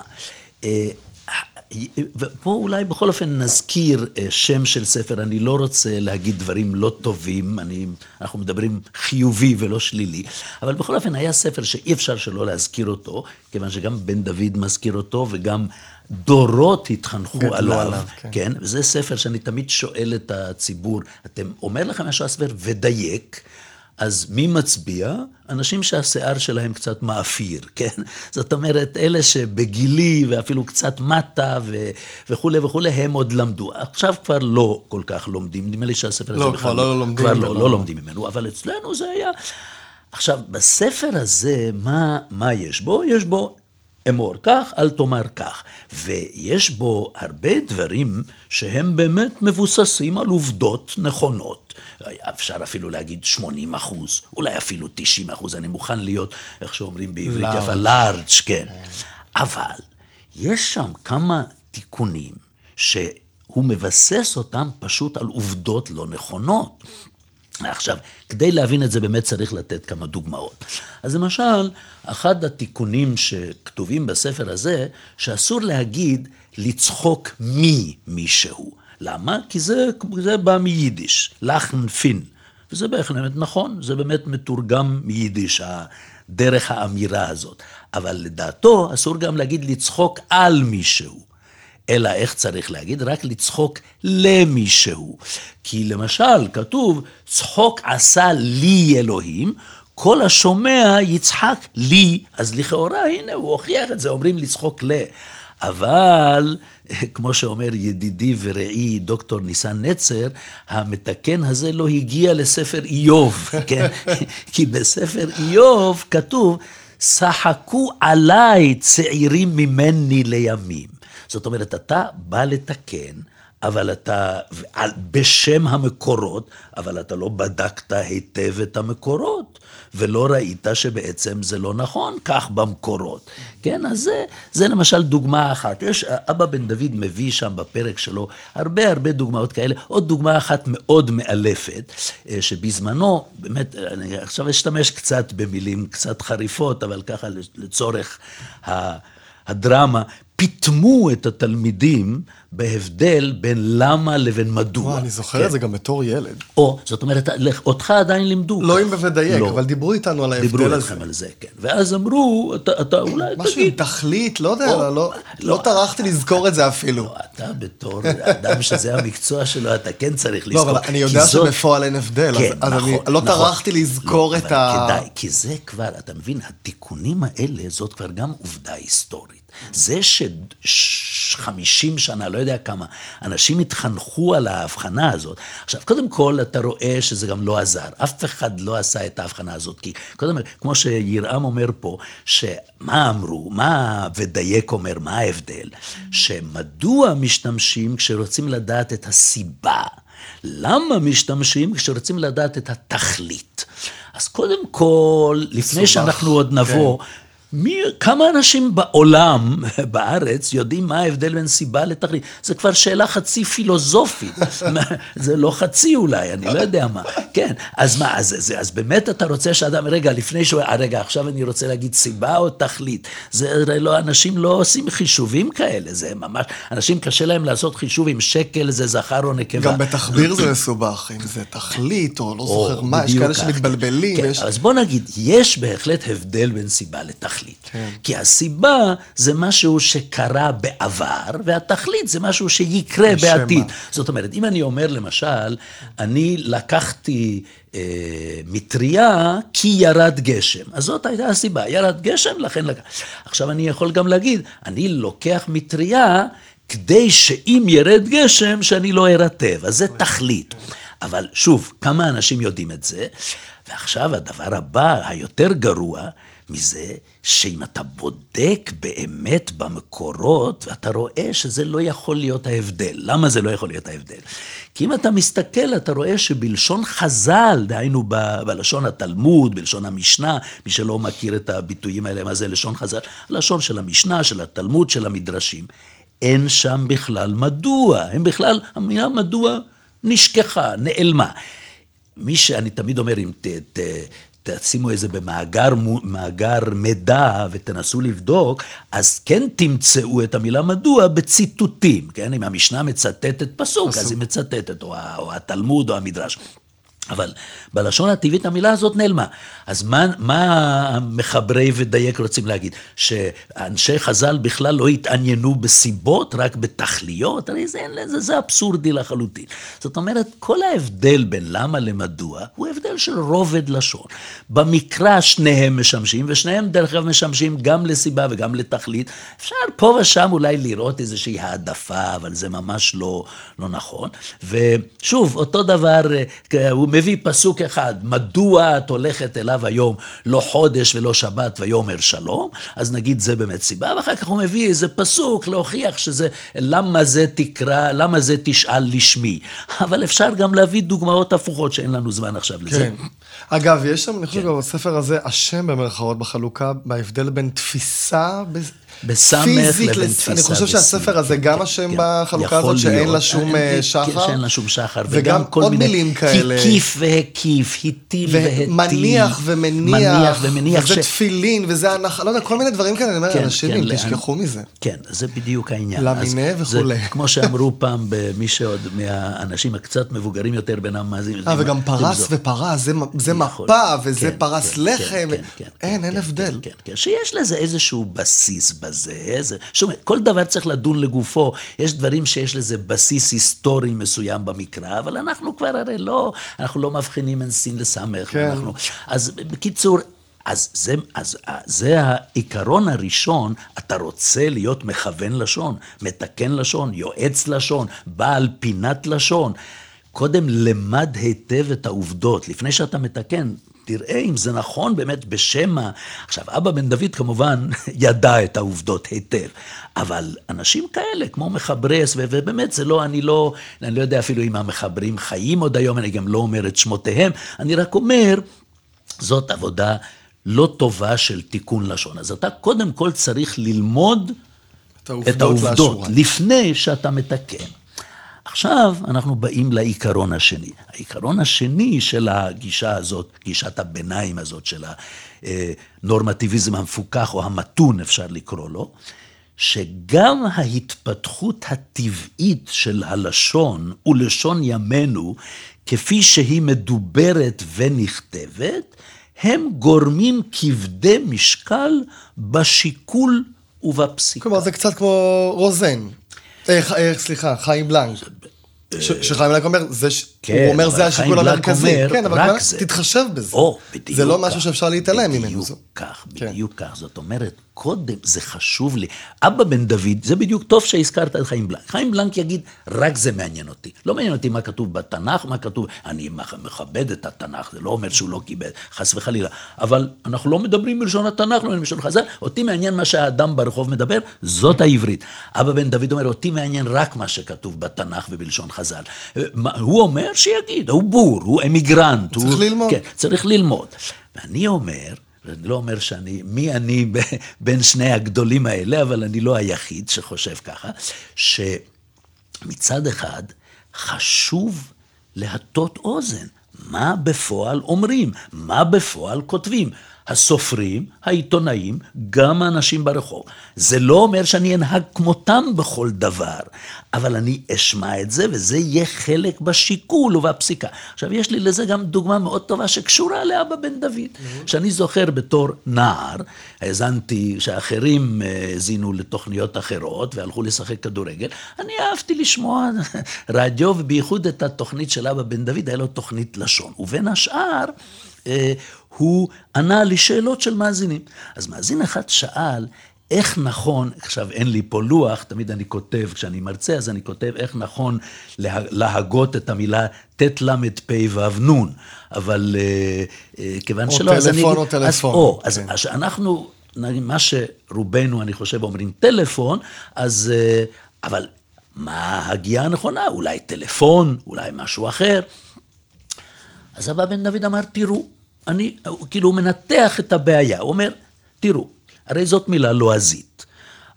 ופה אולי בכל אופן נזכיר אה, שם של ספר, אני לא רוצה להגיד דברים לא טובים, אני, אנחנו מדברים חיובי ולא שלילי, אבל בכל אופן היה ספר שאי אפשר שלא להזכיר אותו, כיוון שגם בן דוד מזכיר אותו וגם דורות התחנכו עליו, עליו, כן. כן, וזה ספר שאני תמיד שואל את הציבור, אתם, אומר לכם משהו הספר ודייק, אז מי מצביע? אנשים שהשיער שלהם קצת מאפיר, כן? זאת אומרת, אלה שבגילי ואפילו קצת מטה ו- וכולי וכולי, הם עוד למדו. עכשיו כבר לא כל כך לומדים, נדמה לי שהספר לא, הזה כבר לא לומדים כבר לא, ממנו. לא לומדים ממנו, אבל אצלנו זה היה... עכשיו, בספר הזה, מה, מה יש בו? יש בו אמור כך, אל תאמר כך. ויש בו הרבה דברים שהם באמת מבוססים על עובדות נכונות. אפשר אפילו להגיד 80 אחוז, אולי אפילו 90 אחוז, אני מוכן להיות, איך שאומרים בעברית. יפה, לארג', כן. אבל יש שם כמה תיקונים שהוא מבסס אותם פשוט על עובדות לא נכונות. עכשיו, כדי להבין את זה באמת צריך לתת כמה דוגמאות. אז למשל, אחד התיקונים שכתובים בספר הזה, שאסור להגיד לצחוק ממישהו. למה? כי זה, זה בא מיידיש, לחן פין. וזה בהחלט נכון, זה באמת מתורגם מיידיש, דרך האמירה הזאת. אבל לדעתו, אסור גם להגיד לצחוק על מישהו. אלא איך צריך להגיד? רק לצחוק למישהו. כי למשל, כתוב, צחוק עשה לי אלוהים, כל השומע יצחק לי, אז לכאורה, הנה, הוא הוכיח את זה, אומרים לצחוק ל... אבל, כמו שאומר ידידי ורעי דוקטור ניסן נצר, המתקן הזה לא הגיע לספר איוב, כן? כי בספר איוב כתוב, שחקו עליי צעירים ממני לימים. זאת אומרת, אתה בא לתקן, אבל אתה, בשם המקורות, אבל אתה לא בדקת היטב את המקורות, ולא ראית שבעצם זה לא נכון, כך במקורות. כן, אז זה, זה למשל דוגמה אחת. יש, אבא בן דוד מביא שם בפרק שלו הרבה הרבה דוגמאות כאלה. עוד דוגמה אחת מאוד מאלפת, אה, שבזמנו, באמת, אני עכשיו אשתמש קצת במילים קצת חריפות, אבל ככה לצורך הדרמה, פיטמו את התלמידים בהבדל בין למה לבין מדוע. וואו, אני זוכר כן. את זה גם בתור ילד. או, זאת אומרת, אותך עדיין לימדו. לא אם בוודייק, לא. אבל דיברו איתנו על ההבדל דיברו הזה. דיברו איתכם על זה, כן. ואז אמרו, אתה, אתה אולי משהו תגיד. משהו עם תכלית, לא יודע, או, לא, לא, לא טרחתי לזכור את זה אפילו. לא, אתה בתור אדם שזה המקצוע שלו, אתה כן צריך לזכור. לא, אבל אני יודע זאת... שבפועל אין הבדל, כן, אז, נכון, אז אני לא נכון. טרחתי לזכור לא, את ה... כדאי, כי זה כבר, אתה מבין, התיקונים האלה, זאת כבר גם עובדה היסטורית. זה שחמישים שנה, לא יודע כמה, אנשים התחנכו על ההבחנה הזאת. עכשיו, קודם כל, אתה רואה שזה גם לא עזר. אף אחד לא עשה את ההבחנה הזאת, כי קודם, כמו שירעם אומר פה, שמה אמרו, מה ודייק אומר, מה ההבדל? שמדוע משתמשים כשרוצים לדעת את הסיבה? למה משתמשים כשרוצים לדעת את התכלית? אז קודם כל, לפני שאנחנו עוד נבוא, כן. מי, כמה אנשים בעולם, בארץ, יודעים מה ההבדל בין סיבה לתכלית? זה כבר שאלה חצי פילוסופית. זה לא חצי אולי, אני לא יודע מה. כן, אז מה, אז, אז, אז באמת אתה רוצה שאדם, רגע, לפני שהוא, אה, רגע, עכשיו אני רוצה להגיד סיבה או תכלית. זה הרי לא, אנשים לא עושים חישובים כאלה, זה ממש, אנשים קשה להם לעשות חישוב אם שקל זה זכר או נקבה. גם בתחביר זה מסובך, אם זה תכלית או לא זוכר מה, יש כאלה שמתבלבלים. כן, ויש... אז בוא נגיד, יש בהחלט הבדל בין סיבה לתכלית. התכלית. כן. כי הסיבה זה משהו שקרה בעבר, והתכלית זה משהו שיקרה בעתיד. זאת אומרת, אם אני אומר למשל, אני לקחתי אה, מטריה כי ירד גשם, אז זאת הייתה הסיבה, ירד גשם, לכן לקחתי. עכשיו אני יכול גם להגיד, אני לוקח מטריה כדי שאם ירד גשם, שאני לא ארטב, אז זה תכלית. אבל שוב, כמה אנשים יודעים את זה? ועכשיו הדבר הבא, היותר גרוע, מזה שאם אתה בודק באמת במקורות, אתה רואה שזה לא יכול להיות ההבדל. למה זה לא יכול להיות ההבדל? כי אם אתה מסתכל, אתה רואה שבלשון חז"ל, דהיינו ב, בלשון התלמוד, בלשון המשנה, מי שלא מכיר את הביטויים האלה, מה זה לשון חז"ל? לשון של המשנה, של התלמוד, של המדרשים. אין שם בכלל מדוע, הם בכלל, המילה מדוע נשכחה, נעלמה. מי שאני תמיד אומר, אם ת, ת, תשימו איזה במאגר מידע ותנסו לבדוק, אז כן תמצאו את המילה מדוע בציטוטים, כן? אם המשנה מצטטת פסוק, פסוק. אז היא מצטטת, או, או התלמוד או המדרש. אבל בלשון הטבעית המילה הזאת נעלמה. אז מה, מה מחברי ודייק רוצים להגיד? שאנשי חז"ל בכלל לא התעניינו בסיבות, רק בתכליות? הרי זה, זה, זה אבסורדי לחלוטין. זאת אומרת, כל ההבדל בין למה למדוע הוא הבדל של רובד לשון. במקרא שניהם משמשים, ושניהם דרך אגב משמשים גם לסיבה וגם לתכלית. אפשר פה ושם אולי לראות איזושהי העדפה, אבל זה ממש לא, לא נכון. ושוב, אותו דבר, אה, הוא מביא פסוק אחד, מדוע את הולכת אליו היום לא חודש ולא שבת ויאמר שלום, אז נגיד זה באמת סיבה, ואחר כך הוא מביא איזה פסוק להוכיח שזה, למה זה תקרא, למה זה תשאל לשמי. אבל אפשר גם להביא דוגמאות הפוכות שאין לנו זמן עכשיו לזה. כן. אגב, יש שם, אני חושב, כן. בספר הזה, אשם במרכאות בחלוקה, בהבדל בין תפיסה... בסמך לבין תפיסה אני חושב שהספר הזה גם אשם כן, בחלוקה הזאת, שאין לה שום אה, שחר. שאין לה שום שחר. וגם עוד מילים כאלה. הוסיף והקיף, הטיל והטיל. ומניח ומניח. מניח ומניח. וזה תפילין, וזה הנחה, לא יודע, כל מיני דברים כאלה, אני אומר, כן, אנשים, כן, תשכחו מזה. כן, זה בדיוק העניין. למיניה וכולי. כמו שאמרו פעם, במי שעוד מהאנשים הקצת מבוגרים יותר בין המאזינים. אה, וגם פרס. ופרה, זה. מפה, וזה כן, פרס כן, לחם. כן, כן, כן, אין, כן, אין כן, הבדל. כן, כן, שיש לזה איזשהו בסיס בזה. איזה, שוב, כל דבר צריך לדון לגופו. יש דברים שיש לזה בסיס היסטורי מסוים במקרא, אבל אנחנו כבר הרי לא, אנחנו לא מבחינים בין סין לסמך. כן. אנחנו, אז בקיצור, אז זה, אז אה, זה העיקרון הראשון, אתה רוצה להיות מכוון לשון, מתקן לשון, יועץ לשון, בעל פינת לשון. קודם למד היטב את העובדות, לפני שאתה מתקן, תראה אם זה נכון באמת בשם ה... עכשיו, אבא בן דוד כמובן ידע את העובדות היטב, אבל אנשים כאלה, כמו מחברס, ו- ובאמת זה לא, אני לא, אני לא יודע אפילו אם המחברים חיים עוד היום, אני גם לא אומר את שמותיהם, אני רק אומר, זאת עבודה לא טובה של תיקון לשון. אז אתה קודם כל צריך ללמוד את העובדות את העובדות. לפני שאתה מתקן. עכשיו אנחנו באים לעיקרון השני. העיקרון השני של הגישה הזאת, גישת הביניים הזאת של הנורמטיביזם המפוקח או המתון אפשר לקרוא לו, שגם ההתפתחות הטבעית של הלשון ולשון ימינו, כפי שהיא מדוברת ונכתבת, הם גורמים כבדי משקל בשיקול ובפסיקה. כלומר, זה קצת כמו רוזן. אה, ח- אה, סליחה, חיים בלנק. שחיים בלנק אומר, זה כן, הוא אומר, זה השיקול המרכזי. כן, אבל רק זה. תתחשב בזה. או, בדיוק זה לא כך. משהו שאפשר להתעלם ממנו. בדיוק כך, כן. בדיוק כך. זאת אומרת, קודם, זה חשוב לי. אבא בן דוד, זה בדיוק טוב שהזכרת את חיים בלנק. חיים בלנק יגיד, רק זה מעניין אותי. לא מעניין אותי מה כתוב בתנ"ך, מה כתוב, אני מכבד את התנ"ך, זה לא אומר שהוא לא קיבל, חס וחלילה. אבל אנחנו לא מדברים בלשון התנ"ך, לא בלשון חז"ל, אותי מעניין מה שהאדם ברחוב מדבר, זאת העברית. אבא בן דוד אומר, אותי מעניין רק מה שכתוב בתנ"ך ובלשון חז"ל. הוא אומר שיגיד, הוא בור, הוא אמיגרנט. צריך הוא, ללמוד. כן, צריך ללמוד. ואני אומר, ואני לא אומר שאני, מי אני ב- בין שני הגדולים האלה, אבל אני לא היחיד שחושב ככה, שמצד אחד חשוב להטות אוזן. מה בפועל אומרים? מה בפועל כותבים? הסופרים, העיתונאים, גם האנשים ברחוב. זה לא אומר שאני אנהג כמותם בכל דבר, אבל אני אשמע את זה, וזה יהיה חלק בשיקול ובפסיקה. עכשיו, יש לי לזה גם דוגמה מאוד טובה שקשורה לאבא בן דוד, שאני זוכר בתור נער, האזנתי שאחרים אה, האזינו לתוכניות אחרות והלכו לשחק כדורגל, אני אהבתי לשמוע רדיו, ובייחוד את התוכנית של אבא בן דוד, היה לו תוכנית לשון. ובין השאר, אה, הוא ענה לשאלות של מאזינים. אז מאזין אחד שאל, איך נכון, עכשיו אין לי פה לוח, תמיד אני כותב, כשאני מרצה, אז אני כותב איך נכון לה, להגות את המילה ט' ל' פ' ו' נ', אבל אה, אה, כיוון או שלא, אז אני טלפון. או אז, טלפון, או, אז, כן. אז אנחנו, נגיד, מה שרובנו, אני חושב, אומרים טלפון, אז... אה, אבל מה הגייה הנכונה? אולי טלפון, אולי משהו אחר. אז אבא בן דוד אמר, תראו, אני, כאילו הוא מנתח את הבעיה, הוא אומר, תראו, הרי זאת מילה לועזית.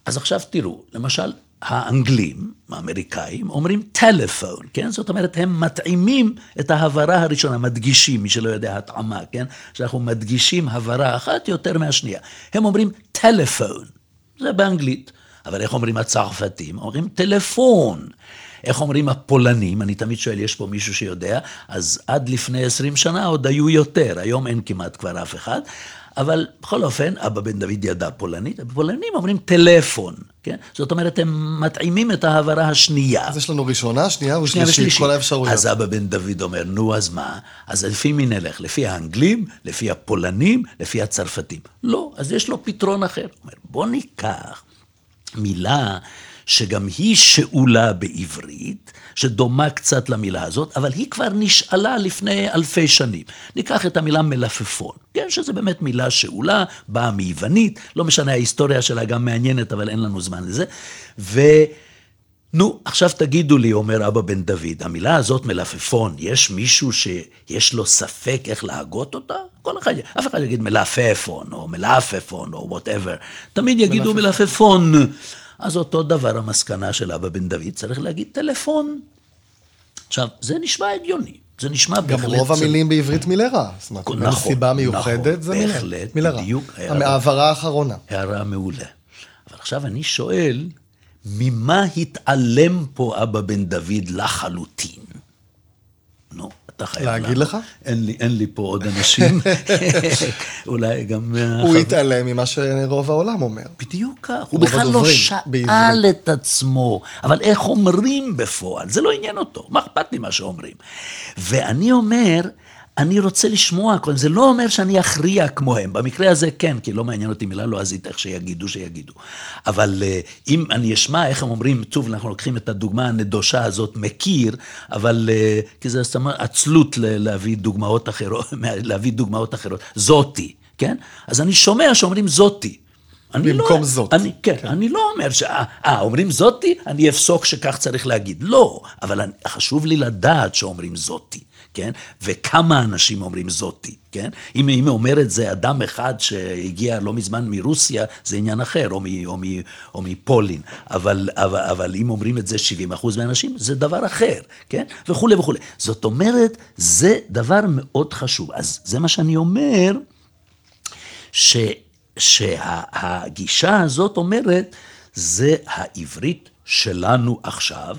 אז עכשיו תראו, למשל, האנגלים, האמריקאים, אומרים טלפון, כן? זאת אומרת, הם מתאימים את ההברה הראשונה, מדגישים, מי שלא יודע התאמה, כן? שאנחנו מדגישים הברה אחת יותר מהשנייה. הם אומרים טלפון, זה באנגלית. אבל איך אומרים הצרפתים? אומרים טלפון. איך אומרים הפולנים? אני תמיד שואל, יש פה מישהו שיודע? אז עד לפני 20 שנה עוד היו יותר, היום אין כמעט כבר אף אחד. אבל בכל אופן, אבא בן דוד ידע פולנית, הפולנים אומרים טלפון, כן? זאת אומרת, הם מתאימים את ההברה השנייה. אז יש לנו ראשונה, שנייה ושלישית. כל האפשרויות. אז אבא בן דוד אומר, נו, אז מה? אז לפי מי נלך? לפי האנגלים, לפי הפולנים, לפי הצרפתים. לא, אז יש לו פתרון אחר. הוא אומר, בוא ניקח מילה שגם היא שאולה בעברית, שדומה קצת למילה הזאת, אבל היא כבר נשאלה לפני אלפי שנים. ניקח את המילה מלפפון, כן, שזה באמת מילה שאולה, באה מיוונית, לא משנה, ההיסטוריה שלה גם מעניינת, אבל אין לנו זמן לזה. ו... נו, עכשיו תגידו לי, אומר אבא בן דוד, המילה הזאת מלפפון, יש מישהו שיש לו ספק איך להגות אותה? כל אחד, אף אחד יגיד מלפפון, או מלפפון, או whatever. תמיד יגידו מלפפון. אז אותו דבר המסקנה של אבא בן דוד, צריך להגיד טלפון. עכשיו, זה נשמע הגיוני. זה נשמע גם בהחלט... רוב צ- המילים בעברית. זאת אומרת, נכון, אין סיבה מיוחדת, נכון, זה מילה. בהחלט. בדיוק. ההעברה האחרונה. הערה מעולה. אבל עכשיו אני שואל, ממה התעלם פה אבא בן דוד לחלוטין? נו, אתה חייב להגיד. לך? אין לי, אין לי פה עוד אנשים. אולי גם... הוא החבר- התעלם ממה שרוב העולם אומר. בדיוק כך, הוא בכלל לא שאל. את עצמו, אבל איך אומרים בפועל, זה לא עניין אותו, מה אכפת לי מה שאומרים. ואני אומר, אני רוצה לשמוע, זה לא אומר שאני אכריע כמוהם, במקרה הזה כן, כי לא מעניין אותי מילה לועזית, איך שיגידו, שיגידו. אבל אה, אם אני אשמע איך הם אומרים, טוב, אנחנו לוקחים את הדוגמה הנדושה הזאת, מכיר, אבל, אה, כי זה אומרת, עצלות להביא דוגמאות אחרות, להביא דוגמאות אחרות, זאתי, כן? אז אני שומע שאומרים זאתי. אני במקום לא, זאת. אני, כן, כן, אני לא אומר ש... אה, אה, אומרים זאתי, אני אפסוק שכך צריך להגיד. לא, אבל אני, חשוב לי לדעת שאומרים זאתי, כן? וכמה אנשים אומרים זאתי, כן? אם, אם אומר את זה אדם אחד שהגיע לא מזמן מרוסיה, זה עניין אחר, או, מ, או, מ, או מפולין. אבל, אבל, אבל אם אומרים את זה 70 אחוז מהאנשים, זה דבר אחר, כן? וכולי וכולי. זאת אומרת, זה דבר מאוד חשוב. אז זה מה שאני אומר, ש, שהגישה הזאת אומרת, זה העברית שלנו עכשיו,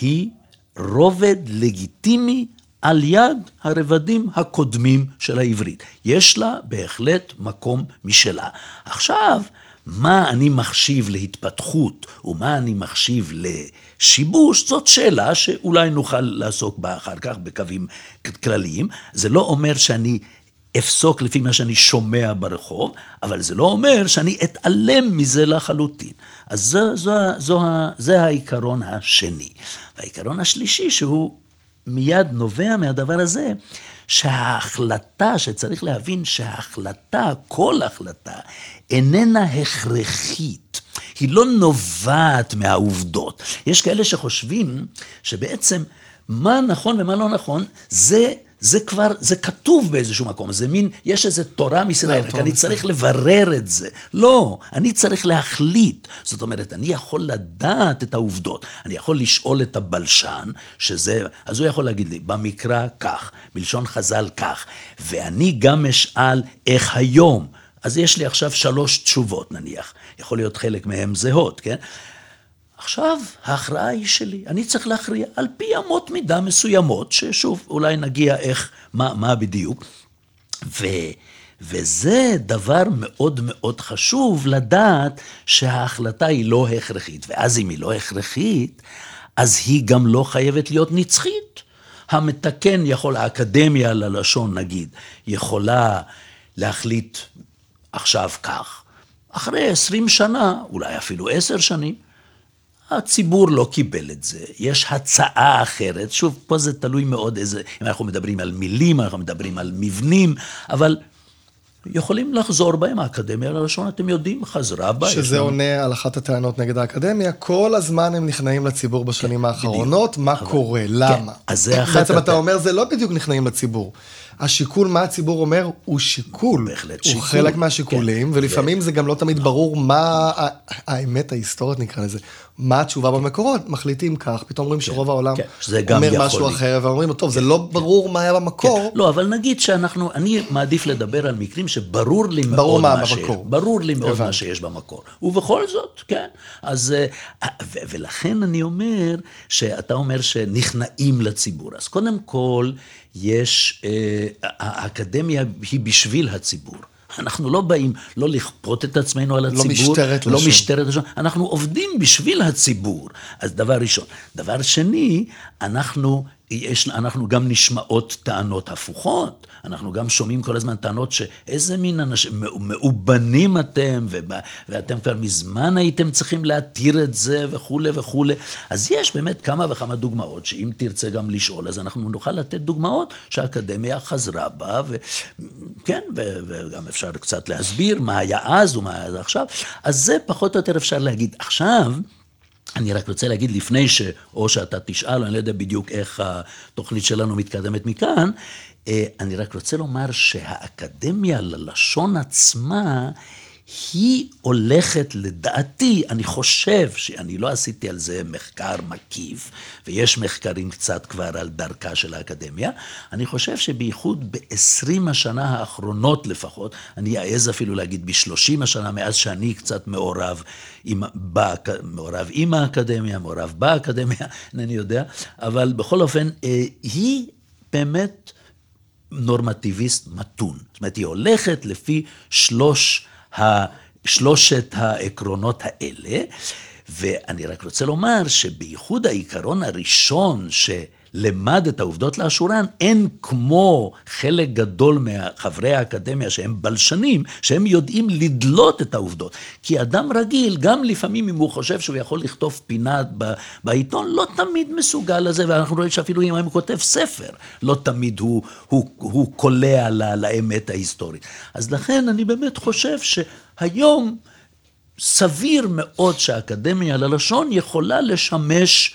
היא רובד לגיטימי על יד הרבדים הקודמים של העברית. יש לה בהחלט מקום משלה. עכשיו, מה אני מחשיב להתפתחות ומה אני מחשיב לשיבוש, זאת שאלה שאולי נוכל לעסוק בה אחר כך בקווים כלליים. זה לא אומר שאני אפסוק לפי מה שאני שומע ברחוב, אבל זה לא אומר שאני אתעלם מזה לחלוטין. אז זו, זו, זו, זה העיקרון השני. והעיקרון השלישי, שהוא מיד נובע מהדבר הזה, שההחלטה, שצריך להבין שההחלטה, כל החלטה, איננה הכרחית. היא לא נובעת מהעובדות. יש כאלה שחושבים שבעצם מה נכון ומה לא נכון, זה... זה כבר, זה כתוב באיזשהו מקום, זה מין, יש איזו תורה מישראל, רק אני צריך לברר את זה. לא, אני צריך להחליט. זאת אומרת, אני יכול לדעת את העובדות. אני יכול לשאול את הבלשן, שזה, אז הוא יכול להגיד לי, במקרא כך, בלשון חז"ל כך, ואני גם אשאל איך היום. אז יש לי עכשיו שלוש תשובות נניח, יכול להיות חלק מהן זהות, כן? עכשיו, ההכרעה היא שלי. אני צריך להכריע על פי אמות מידה מסוימות, ששוב, אולי נגיע איך, מה, מה בדיוק. ו, וזה דבר מאוד מאוד חשוב לדעת שההחלטה היא לא הכרחית. ואז אם היא לא הכרחית, אז היא גם לא חייבת להיות נצחית. המתקן יכול, האקדמיה ללשון נגיד, יכולה להחליט עכשיו כך. אחרי עשרים שנה, אולי אפילו עשר שנים, הציבור לא קיבל את זה, יש הצעה אחרת, שוב, פה זה תלוי מאוד איזה, אם אנחנו מדברים על מילים, אנחנו מדברים על מבנים, אבל יכולים לחזור בהם, האקדמיה ללשון, אתם יודעים, חזרה בה. שזה לנו- עונה על אחת הטענות נגד האקדמיה, כל הזמן הם נכנעים לציבור בשנים האחרונות, מה קורה, למה? אז זה אחת בעצם אתה אומר, זה לא בדיוק נכנעים לציבור. השיקול, מה הציבור אומר, הוא שיקול. בהחלט הוא שיקול, חלק מהשיקולים, כן. ולפעמים זה גם לא תמיד ברור מה האמת ההיסטורית, נקרא לזה. מה התשובה במקורות, מחליטים כך, פתאום אומרים שרוב העולם כן, אומר משהו. אחר, ואומרים, טוב, זה לא ברור מה היה במקור. לא, אבל נגיד שאנחנו, אני מעדיף לדבר על מקרים שברור לי מאוד מה מה שיש. ברור לי מאוד מה. שיש במקור. ובכל זאת, כן. אז, אה, ו- ולכן אני אומר, שאתה אומר שנכנעים לציבור. אז קודם כל, יש, אה, האקדמיה היא בשביל הציבור. אנחנו לא באים לא לכפות את עצמנו על הציבור, משטרת לא לשון. משטרת לשון, אנחנו עובדים בשביל הציבור. אז דבר ראשון. דבר שני, אנחנו, יש, אנחנו גם נשמעות טענות הפוכות. אנחנו גם שומעים כל הזמן טענות שאיזה מין אנשים, מאו- מאובנים אתם, ואתם כבר מזמן הייתם צריכים להתיר את זה וכולי וכולי. אז יש באמת כמה וכמה דוגמאות, שאם תרצה גם לשאול, אז אנחנו נוכל לתת דוגמאות שהאקדמיה חזרה בה, וכן, וגם אפשר קצת להסביר מה היה אז ומה היה עכשיו. אז זה פחות או יותר אפשר להגיד. עכשיו, אני רק רוצה להגיד לפני ש... או שאתה תשאל, אני לא יודע בדיוק איך התוכנית שלנו מתקדמת מכאן, אני רק רוצה לומר שהאקדמיה ללשון עצמה היא הולכת, לדעתי, אני חושב שאני לא עשיתי על זה מחקר מקיף, ויש מחקרים קצת כבר על דרכה של האקדמיה, אני חושב שבייחוד ב-20 השנה האחרונות לפחות, אני אעז אפילו להגיד ב-30 השנה מאז שאני קצת מעורב עם, באק, מעורב עם האקדמיה, מעורב באקדמיה, אינני יודע, אבל בכל אופן, אה, היא באמת נורמטיביסט מתון. זאת אומרת, היא הולכת לפי שלוש שלושת העקרונות האלה, ואני רק רוצה לומר שבייחוד העיקרון הראשון שלמד את העובדות לאשורן, אין כמו חלק גדול מחברי האקדמיה שהם בלשנים, שהם יודעים לדלות את העובדות. כי אדם רגיל, גם לפעמים אם הוא חושב שהוא יכול לכתוב פינה בעיתון, לא תמיד מסוגל לזה, ואנחנו רואים שאפילו אם הוא כותב ספר, לא תמיד הוא, הוא, הוא קולע לאמת ההיסטורית. אז לכן אני באמת חושב ש... היום סביר מאוד שהאקדמיה ללשון יכולה לשמש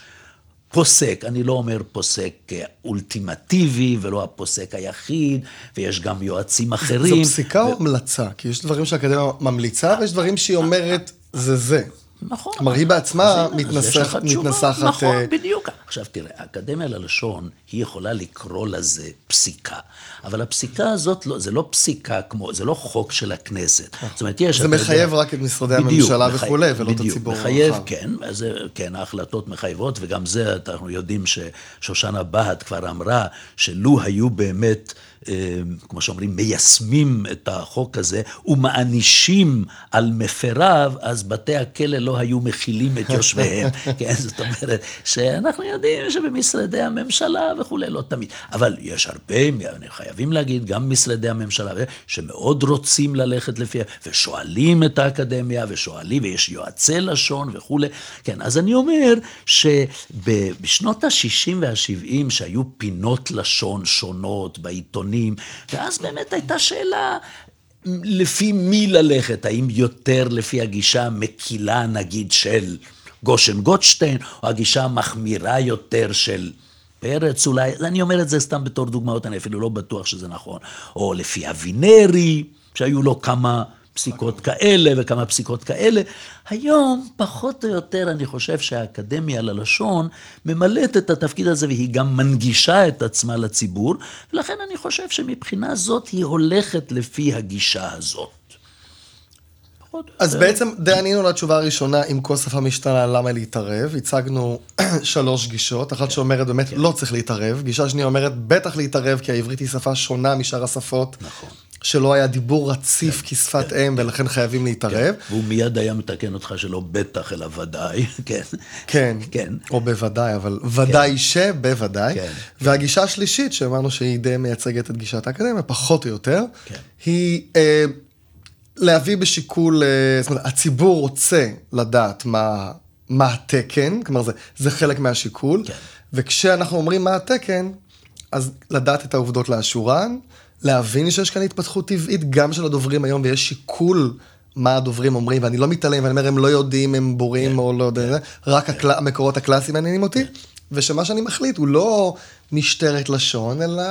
פוסק, אני לא אומר פוסק אולטימטיבי ולא הפוסק היחיד, ויש גם יועצים אחרים. זו פסיקה ו... או המלצה? כי יש דברים שהאקדמיה ממליצה ויש דברים שהיא אומרת זה זה. נכון. כלומר, היא בעצמה מתנסח, מתנסחת... נכון, uh... בדיוק. עכשיו תראה, האקדמיה ללשון, היא יכולה לקרוא לזה פסיקה, אבל הפסיקה הזאת, לא, זה לא פסיקה כמו, זה לא חוק של הכנסת. זאת אומרת, יש... זה מחייב יודע, רק את משרדי בדיוק, הממשלה מחי... וכולי, ולא בדיוק, את הציבור הרחב. מחייב, כן, זה, כן, ההחלטות מחייבות, וגם זה, אנחנו יודעים ששושנה בהט כבר אמרה, שלו היו באמת... אמ, כמו שאומרים, מיישמים את החוק הזה ומענישים על מפריו, אז בתי הכלא לא היו מכילים את יושביהם. כן, זאת אומרת, שאנחנו יודעים שבמשרדי הממשלה וכולי, לא תמיד. אבל יש הרבה, חייבים להגיד, גם משרדי הממשלה, שמאוד רוצים ללכת לפי, ושואלים את האקדמיה, ושואלים, ויש יועצי לשון וכולי. כן, אז אני אומר שבשנות ה-60 וה-70, שהיו פינות לשון שונות בעיתונים, שנים, ואז באמת הייתה שאלה לפי מי ללכת, האם יותר לפי הגישה המקילה נגיד של גושן גוטשטיין, או הגישה המחמירה יותר של פרץ? אולי, אני אומר את זה סתם בתור דוגמאות, אני אפילו לא בטוח שזה נכון, או לפי אבינרי, שהיו לו כמה פסיקות כאלה וכמה פסיקות כאלה. היום, פחות או יותר, אני חושב שהאקדמיה ללשון ממלאת את התפקיד הזה והיא גם מנגישה את עצמה לציבור, ולכן אני חושב שמבחינה זאת היא הולכת לפי הגישה הזאת. אז בעצם די ענינו לתשובה הראשונה, אם כל שפה משתנה, למה להתערב? הצגנו שלוש גישות, אחת שאומרת באמת. לא צריך להתערב, גישה שנייה אומרת בטח להתערב, כי העברית היא שפה שונה משאר השפות. נכון. שלא היה דיבור רציף כן, כשפת כן, אם, ולכן חייבים להתערב. והוא מיד היה מתקן אותך שלא בטח, אלא ודאי, כן. כן, כן. או בוודאי, אבל ודאי שבוודאי. והגישה השלישית, שאמרנו שהיא די מייצגת את גישת האקדמיה, פחות או יותר, היא... אה, להביא בשיקול, אה, זאת אומרת, הציבור רוצה לדעת מה, מה התקן, כלומר זה, זה חלק מהשיקול, כן. וכשאנחנו אומרים מה התקן, אז לדעת את העובדות לאשורן, להבין שיש כאן התפתחות טבעית גם של הדוברים היום, ויש שיקול מה הדוברים אומרים, ואני לא מתעלם, ואני אומר, הם לא יודעים, הם בורים כן, או לא יודע, כן, רק. הקל... המקורות הקלאסיים מעניינים אותי, כן. ושמה שאני מחליט הוא לא משטרת לשון, אלא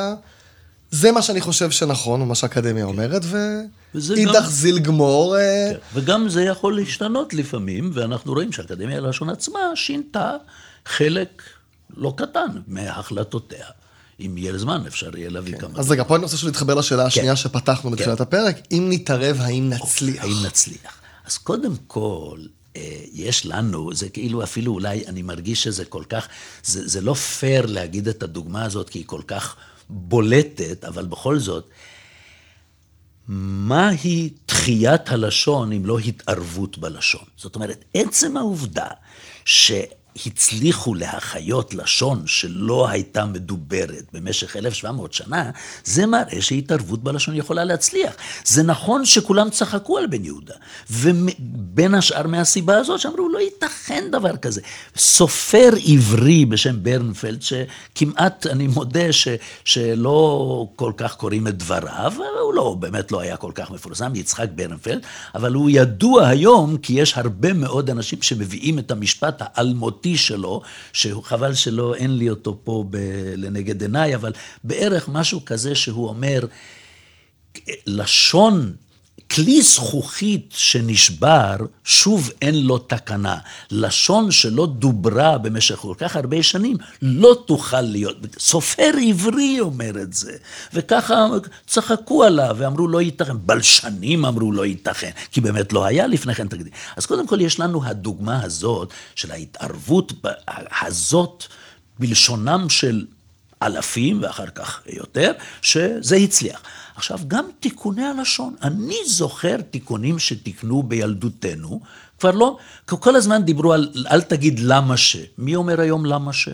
זה מה שאני חושב שנכון, או מה שהאקדמיה אומרת, ואידך זיל גמור. אה, כן. וגם זה יכול להשתנות לפעמים, ואנחנו רואים שהאקדמיה ללשון עצמה שינתה חלק לא קטן מהחלטותיה. אם יהיה זמן, אפשר יהיה להביא כן. כמה... אז רגע, פה אני רוצה להתחבר לשאלה כן. השנייה שפתחנו בתחילת כן. הפרק, אם נתערב, האם נצליח? האם נצליח. אז קודם כל, אה, יש לנו, זה כאילו אפילו אולי, אני מרגיש שזה כל כך, זה, זה לא פייר להגיד את הדוגמה הזאת, כי היא כל כך בולטת, אבל בכל זאת, מהי תחיית הלשון אם לא התערבות בלשון? זאת אומרת, עצם העובדה ש... הצליחו להחיות לשון שלא הייתה מדוברת במשך 1,700 שנה, זה מראה שהתערבות בלשון יכולה להצליח. זה נכון שכולם צחקו על בן יהודה, ובין השאר מהסיבה הזאת שאמרו, לא ייתכן דבר כזה. סופר עברי בשם ברנפלד, שכמעט, אני מודה ש, שלא כל כך קוראים את דבריו, הוא לא, באמת לא היה כל כך מפורסם, יצחק ברנפלד, אבל הוא ידוע היום כי יש הרבה מאוד אנשים שמביאים את המשפט האלמותי. הפרטי שלו, שחבל שלא, אין לי אותו פה ב, לנגד עיניי, אבל בערך משהו כזה שהוא אומר, לשון כלי זכוכית שנשבר, שוב אין לו תקנה. לשון שלא דוברה במשך כל כך הרבה שנים, לא תוכל להיות. סופר עברי אומר את זה. וככה צחקו עליו ואמרו לא ייתכן. בלשנים אמרו לא ייתכן, כי באמת לא היה לפני כן תקדים. אז קודם כל יש לנו הדוגמה הזאת של ההתערבות הזאת בלשונם של אלפים ואחר כך יותר, שזה הצליח. עכשיו, גם תיקוני הלשון. אני זוכר תיקונים שתיקנו בילדותנו, כבר לא, כל הזמן דיברו על אל תגיד למה ש. מי אומר היום למה ש?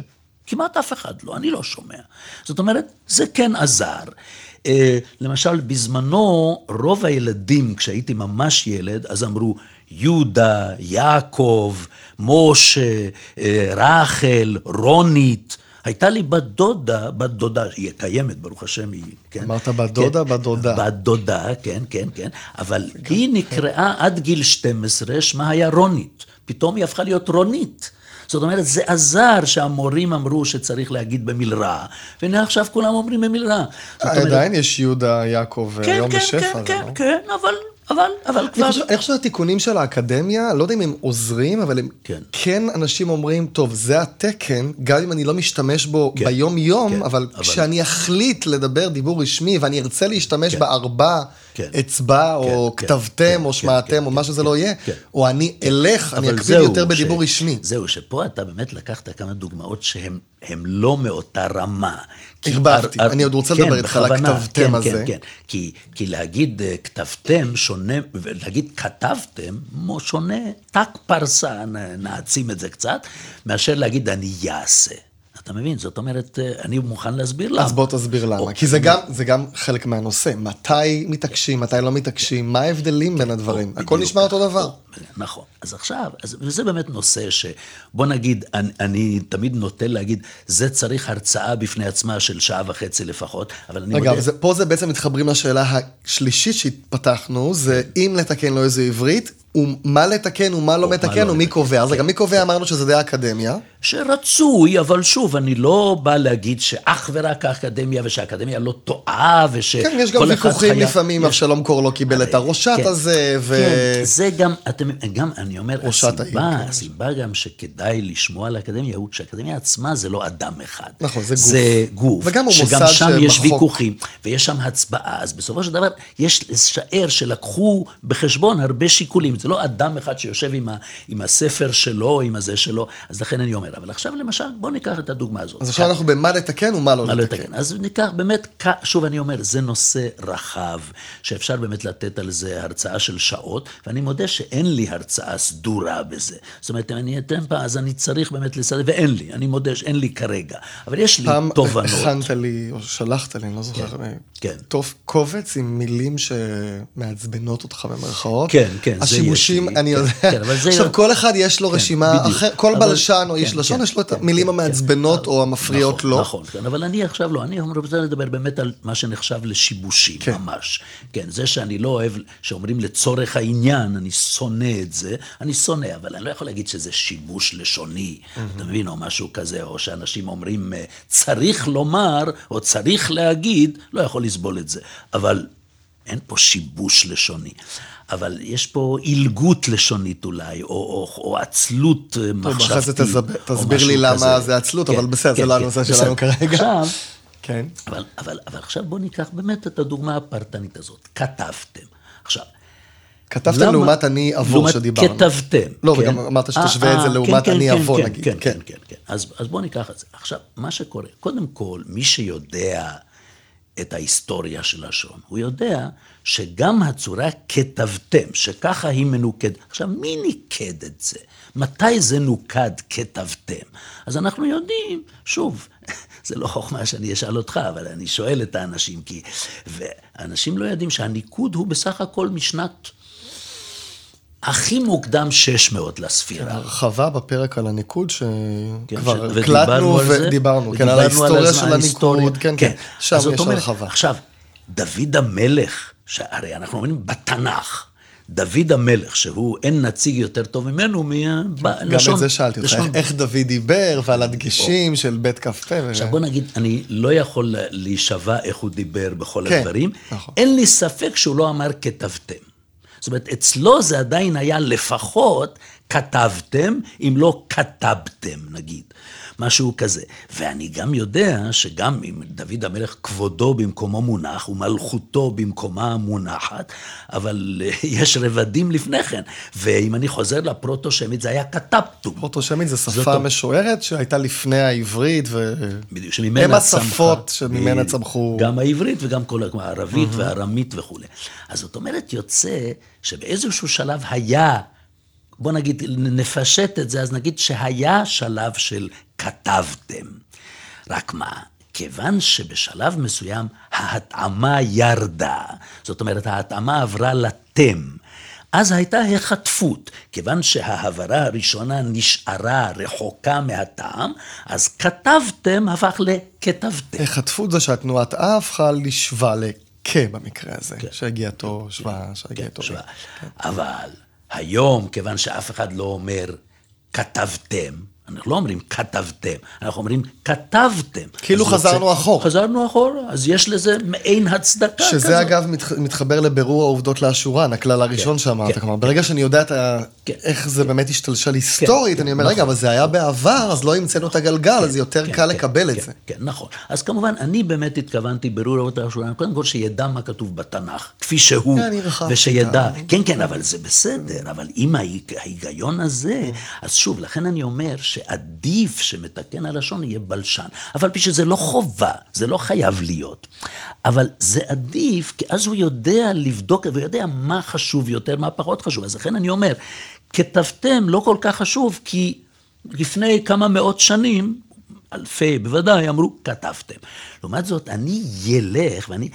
כמעט אף אחד לא, אני לא שומע. זאת אומרת, זה כן עזר. אה, למשל, בזמנו, רוב הילדים, כשהייתי ממש ילד, אז אמרו, יהודה, יעקב, משה, אה, רחל, רונית. הייתה לי בת דודה, בת דודה, היא קיימת, ברוך השם, היא, כן. אמרת בת דודה, כן, בת דודה. בת דודה, כן, כן, כן, אבל היא נקראה עד גיל 12, שמה היה רונית. פתאום היא הפכה להיות רונית. זאת אומרת, זה עזר שהמורים אמרו שצריך להגיד במלרע, והנה עכשיו כולם אומרים במלרע. עדיין יש יהודה, יעקב, כן, היום כן, בשפע. כן, כן, לא? כן, אבל אבל, אבל כבר... אני חושב שהתיקונים של האקדמיה, לא יודע אם הם עוזרים, אבל הם כן. כן אנשים אומרים, טוב, זה התקן, גם אם אני לא משתמש בו כן, ביום-יום, כן, אבל אבל- כשאני אחליט לדבר דיבור רשמי, ואני ארצה להשתמש כן. בארבע כן. אצבע, או כן, כתבתם, כן, או כן, שמעתם, כן, או מה כן, שזה כן, לא יהיה, כן. או אני אלך, אני אקפיד יותר בדיבור ש- רשמי. זהו, שפה אתה באמת לקחת כמה דוגמאות שהן לא מאותה רמה. כי ערבבתי. הר- אני עוד רוצה כן, לדבר איתך על הכתבתם כן, הזה. כן, כן. כי, כי להגיד אה, כתבתם שונה, ולהגיד כתבתם, שונה, ת"ק פרסה, נעצים את זה קצת, מאשר להגיד אני יעשה. אתה מבין? זאת אומרת, אה, אני מוכן להסביר למה. אז בוא תסביר למה, או, כי זה גם, זה גם חלק מהנושא, מתי מתעקשים, מתי לא מתעקשים, מה ההבדלים בין הדברים, הכל נשמע אותו. דבר. נכון. אז עכשיו, אז, וזה באמת נושא שבוא נגיד, אני, אני תמיד נוטה להגיד, זה צריך הרצאה בפני עצמה של שעה וחצי לפחות, אבל אני רגע, מודה... זה, פה זה בעצם מתחברים לשאלה השלישית שהתפתחנו, זה אם לתקן לא איזה עברית, ומה לתקן ומה לא מתקן לא ומי לתקן, קובע. אז כן. רגע, מי קובע? אמרנו שזה די האקדמיה. שרצוי, אבל שוב, אני לא בא להגיד שאך ורק האקדמיה, ושהאקדמיה לא טועה, ושכל כן, יש גם ויכוחים חייב- לפעמים, יש- אבשלום קור לא קיבל את הראשת כן, הזה, ו... כן, זה גם, אתם, גם, אני אומר, ראשת העיר, הסיבה, כן. הסיבה גם שכדאי לשמוע על האקדמיה, הוא שהאקדמיה עצמה זה לא אדם אחד. נכון, זה גוף. זה גוף. וגם הוא שגם שם יש ויכוחים, ויש שם הצבעה, אז בסופו של דבר, יש לשער שלקחו בחשבון הרבה שיקולים. זה לא אדם אחד שיושב עם, ה, עם הספר שלו, עם הזה שלו, אז לכן אני אומר. אבל עכשיו למשל, בואו ניקח את הדוגמה הזאת. אז עכשיו אנחנו במה לתקן ומה לא לא לתקן. לתקן. אז ניקח באמת, שוב אני אומר, זה נושא רחב, שאפשר באמת לתת על זה הרצאה של שעות, ואני מודה שאין לי הרצאה סדורה בזה. זאת אומרת, אם אני אתן פעם, אז אני צריך באמת לסדר, ואין לי, אני מודה שאין לי כרגע. אבל יש לי פעם תובנות. הכנת לי, או שלחת לי, אני לא זוכר, כן. טוב, קובץ עם מילים שמעצבנות אותך במרכאות. כן, כן, זה השימושים, יש לי, אני כן, יודע. כן, אבל זה- עכשיו, כל אחד יש לו רשימה בדיוק. אחרת, כל אבל- בלשן או כן, איש לשון, כן, יש לו את כן, המילים כן, המעצבנות כן. או המפריעות נכון, לו. נכון, כן, אבל אני עכשיו לא, אני רוצה לדבר באמת על מה שנחשב לשיבושים, כן. ממש. כן, זה שאני לא אוהב, שאומרים לצורך העניין, אני שונא את זה, אני שונא, אבל אני לא יכול להגיד שזה שיבוש לשוני, אתה מבין, או משהו כזה, או שאנשים אומרים, אה, צריך לומר, או צריך להגיד, לא יכול לסבול את זה. אבל אין פה שיבוש לשוני. אבל יש פה עילגות לשונית אולי, או, או, או עצלות אה, טוב, מחשבתית. אחרי זה תסביר לי למה כזה. זה עצלות, כן, אבל בסדר, זה כן, לא כן, הנושא. שלנו כרגע. עכשיו, כן. אבל, אבל, אבל עכשיו בואו ניקח באמת את הדוגמה הפרטנית הזאת. כתבתם. עכשיו, כתבתם למה- לעומת אני לעומת שדיברנו. כתבתם. לא, כן? וגם אמרת שתשווה אה, את זה אה, לעומת כן, אני כן, אבוא, כן, נגיד. כן, כן. כן, כן, כן. אז, אז בואו ניקח את זה. עכשיו, מה שקורה, קודם כל, מי שיודע את ההיסטוריה של לשון, הוא יודע שגם הצורה כתבתם, שככה היא מנוקדת. עכשיו, מי ניקד את זה? מתי זה נוקד כתבתם? אז אנחנו יודעים, שוב, זה לא חוכמה שאני אשאל אותך, אבל אני שואל את האנשים, כי... ואנשים לא יודעים שהניקוד הוא בסך הכל משנת הכי מוקדם 600 לספירה. הרחבה בפרק על הניקוד, כן, שכבר ש- הקלטנו ודיברנו כן, על ההיסטוריה של. הניקוד, כן, כן, שם אז זאת יש אומרת, הרחבה. עכשיו, דוד המלך, שהרי אנחנו אומרים בתנ"ך, דוד המלך, שהוא אין נציג יותר טוב ממנו, מלשון... גם את זה שאלתי אותך, איך- דוד דיבר, ועל הדגשים של בית כ"ה. עכשיו בוא נגיד, אני לא יכול להישבע איך הוא דיבר בכל כן, הדברים. נכון. אין לי ספק שהוא לא אמר כתבתם. זאת אומרת, אצלו זה עדיין היה לפחות כתבתם, אם לא כתבתם, נגיד. משהו כזה. ואני גם יודע שגם אם דוד המלך כבודו במקומו מונח ומלכותו במקומה מונחת, אבל יש רבדים לפני כן. ואם אני חוזר לפרוטו-שמית, זה היה כתבתו. פרוטו-שמית זה שפה משוערת שהייתה לפני העברית, ו... בדיוק, שממנה צמחה. הם השפות שממנה צמחו. גם העברית וגם כל הערבית והארמית וכולי. אז זאת אומרת, יוצא שבאיזשהו שלב היה... בוא נגיד, נפשט את זה, אז נגיד שהיה שלב של כתבתם. רק מה, כיוון שבשלב מסוים ההתאמה ירדה, זאת אומרת, ההתאמה עברה לתם, אז הייתה החטפות. כיוון שההברה הראשונה נשארה רחוקה מהטעם, אז כתבתם הפך לכתבתם. החטפות זה שהתנועת אה הפכה לשווה, לכ במקרה הזה, כן. שהגיעתו שווה, כן, שהגיעתו... כן, שווה. כן. אבל היום, כיוון שאף אחד לא אומר כתבתם, אנחנו לא אומרים כתבתם, אנחנו אומרים כתבתם. כאילו חזרנו רוצה, אחורה. חזרנו אחורה, אז יש לזה מעין הצדקה שזה כזאת. שזה אגב מת, מתחבר לבירור העובדות לאשורן, הכלל הראשון כן, שאמרת. כן, כלומר, כן. ברגע שאני יודע. כן, איך זה כן. באמת השתלשל היסטורית, כן, אני אומר, נכון, רגע, אבל זה היה בעבר, אז לא המצאנו את הגלגל, כן, אז יותר כן, קל כן, לקבל כן, את זה. כן, נכון. אז כמובן, אני באמת התכוונתי בירור העובדות לאשורן, קודם כל שידע מה כתוב בתנ"ך, כפי שהוא, כן, ושידע. כן, כן, אבל זה בסדר, אבל עם ההיגיון הזה, אז שוב, לכן אני אומר שעדיף שמתקן הלשון יהיה בלשן. אבל פי שזה לא חובה, זה לא חייב להיות. אבל זה עדיף, כי אז הוא יודע לבדוק, ויודע מה חשוב יותר, מה פחות חשוב. אז לכן אני אומר, כתבתם לא כל כך חשוב, כי לפני כמה מאות שנים, אלפי בוודאי, אמרו, כתבתם. לעומת זאת, אני ילך, ואני,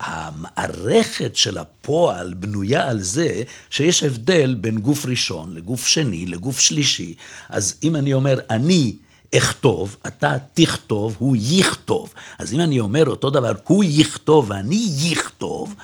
המערכת של הפועל בנויה על זה שיש הבדל בין גוף ראשון לגוף שני, לגוף שלישי. אז אם אני אומר, אני אכתוב, אתה תכתוב, הוא יכתוב. אז אם אני אומר אותו דבר, הוא יכתוב ואני יכתוב,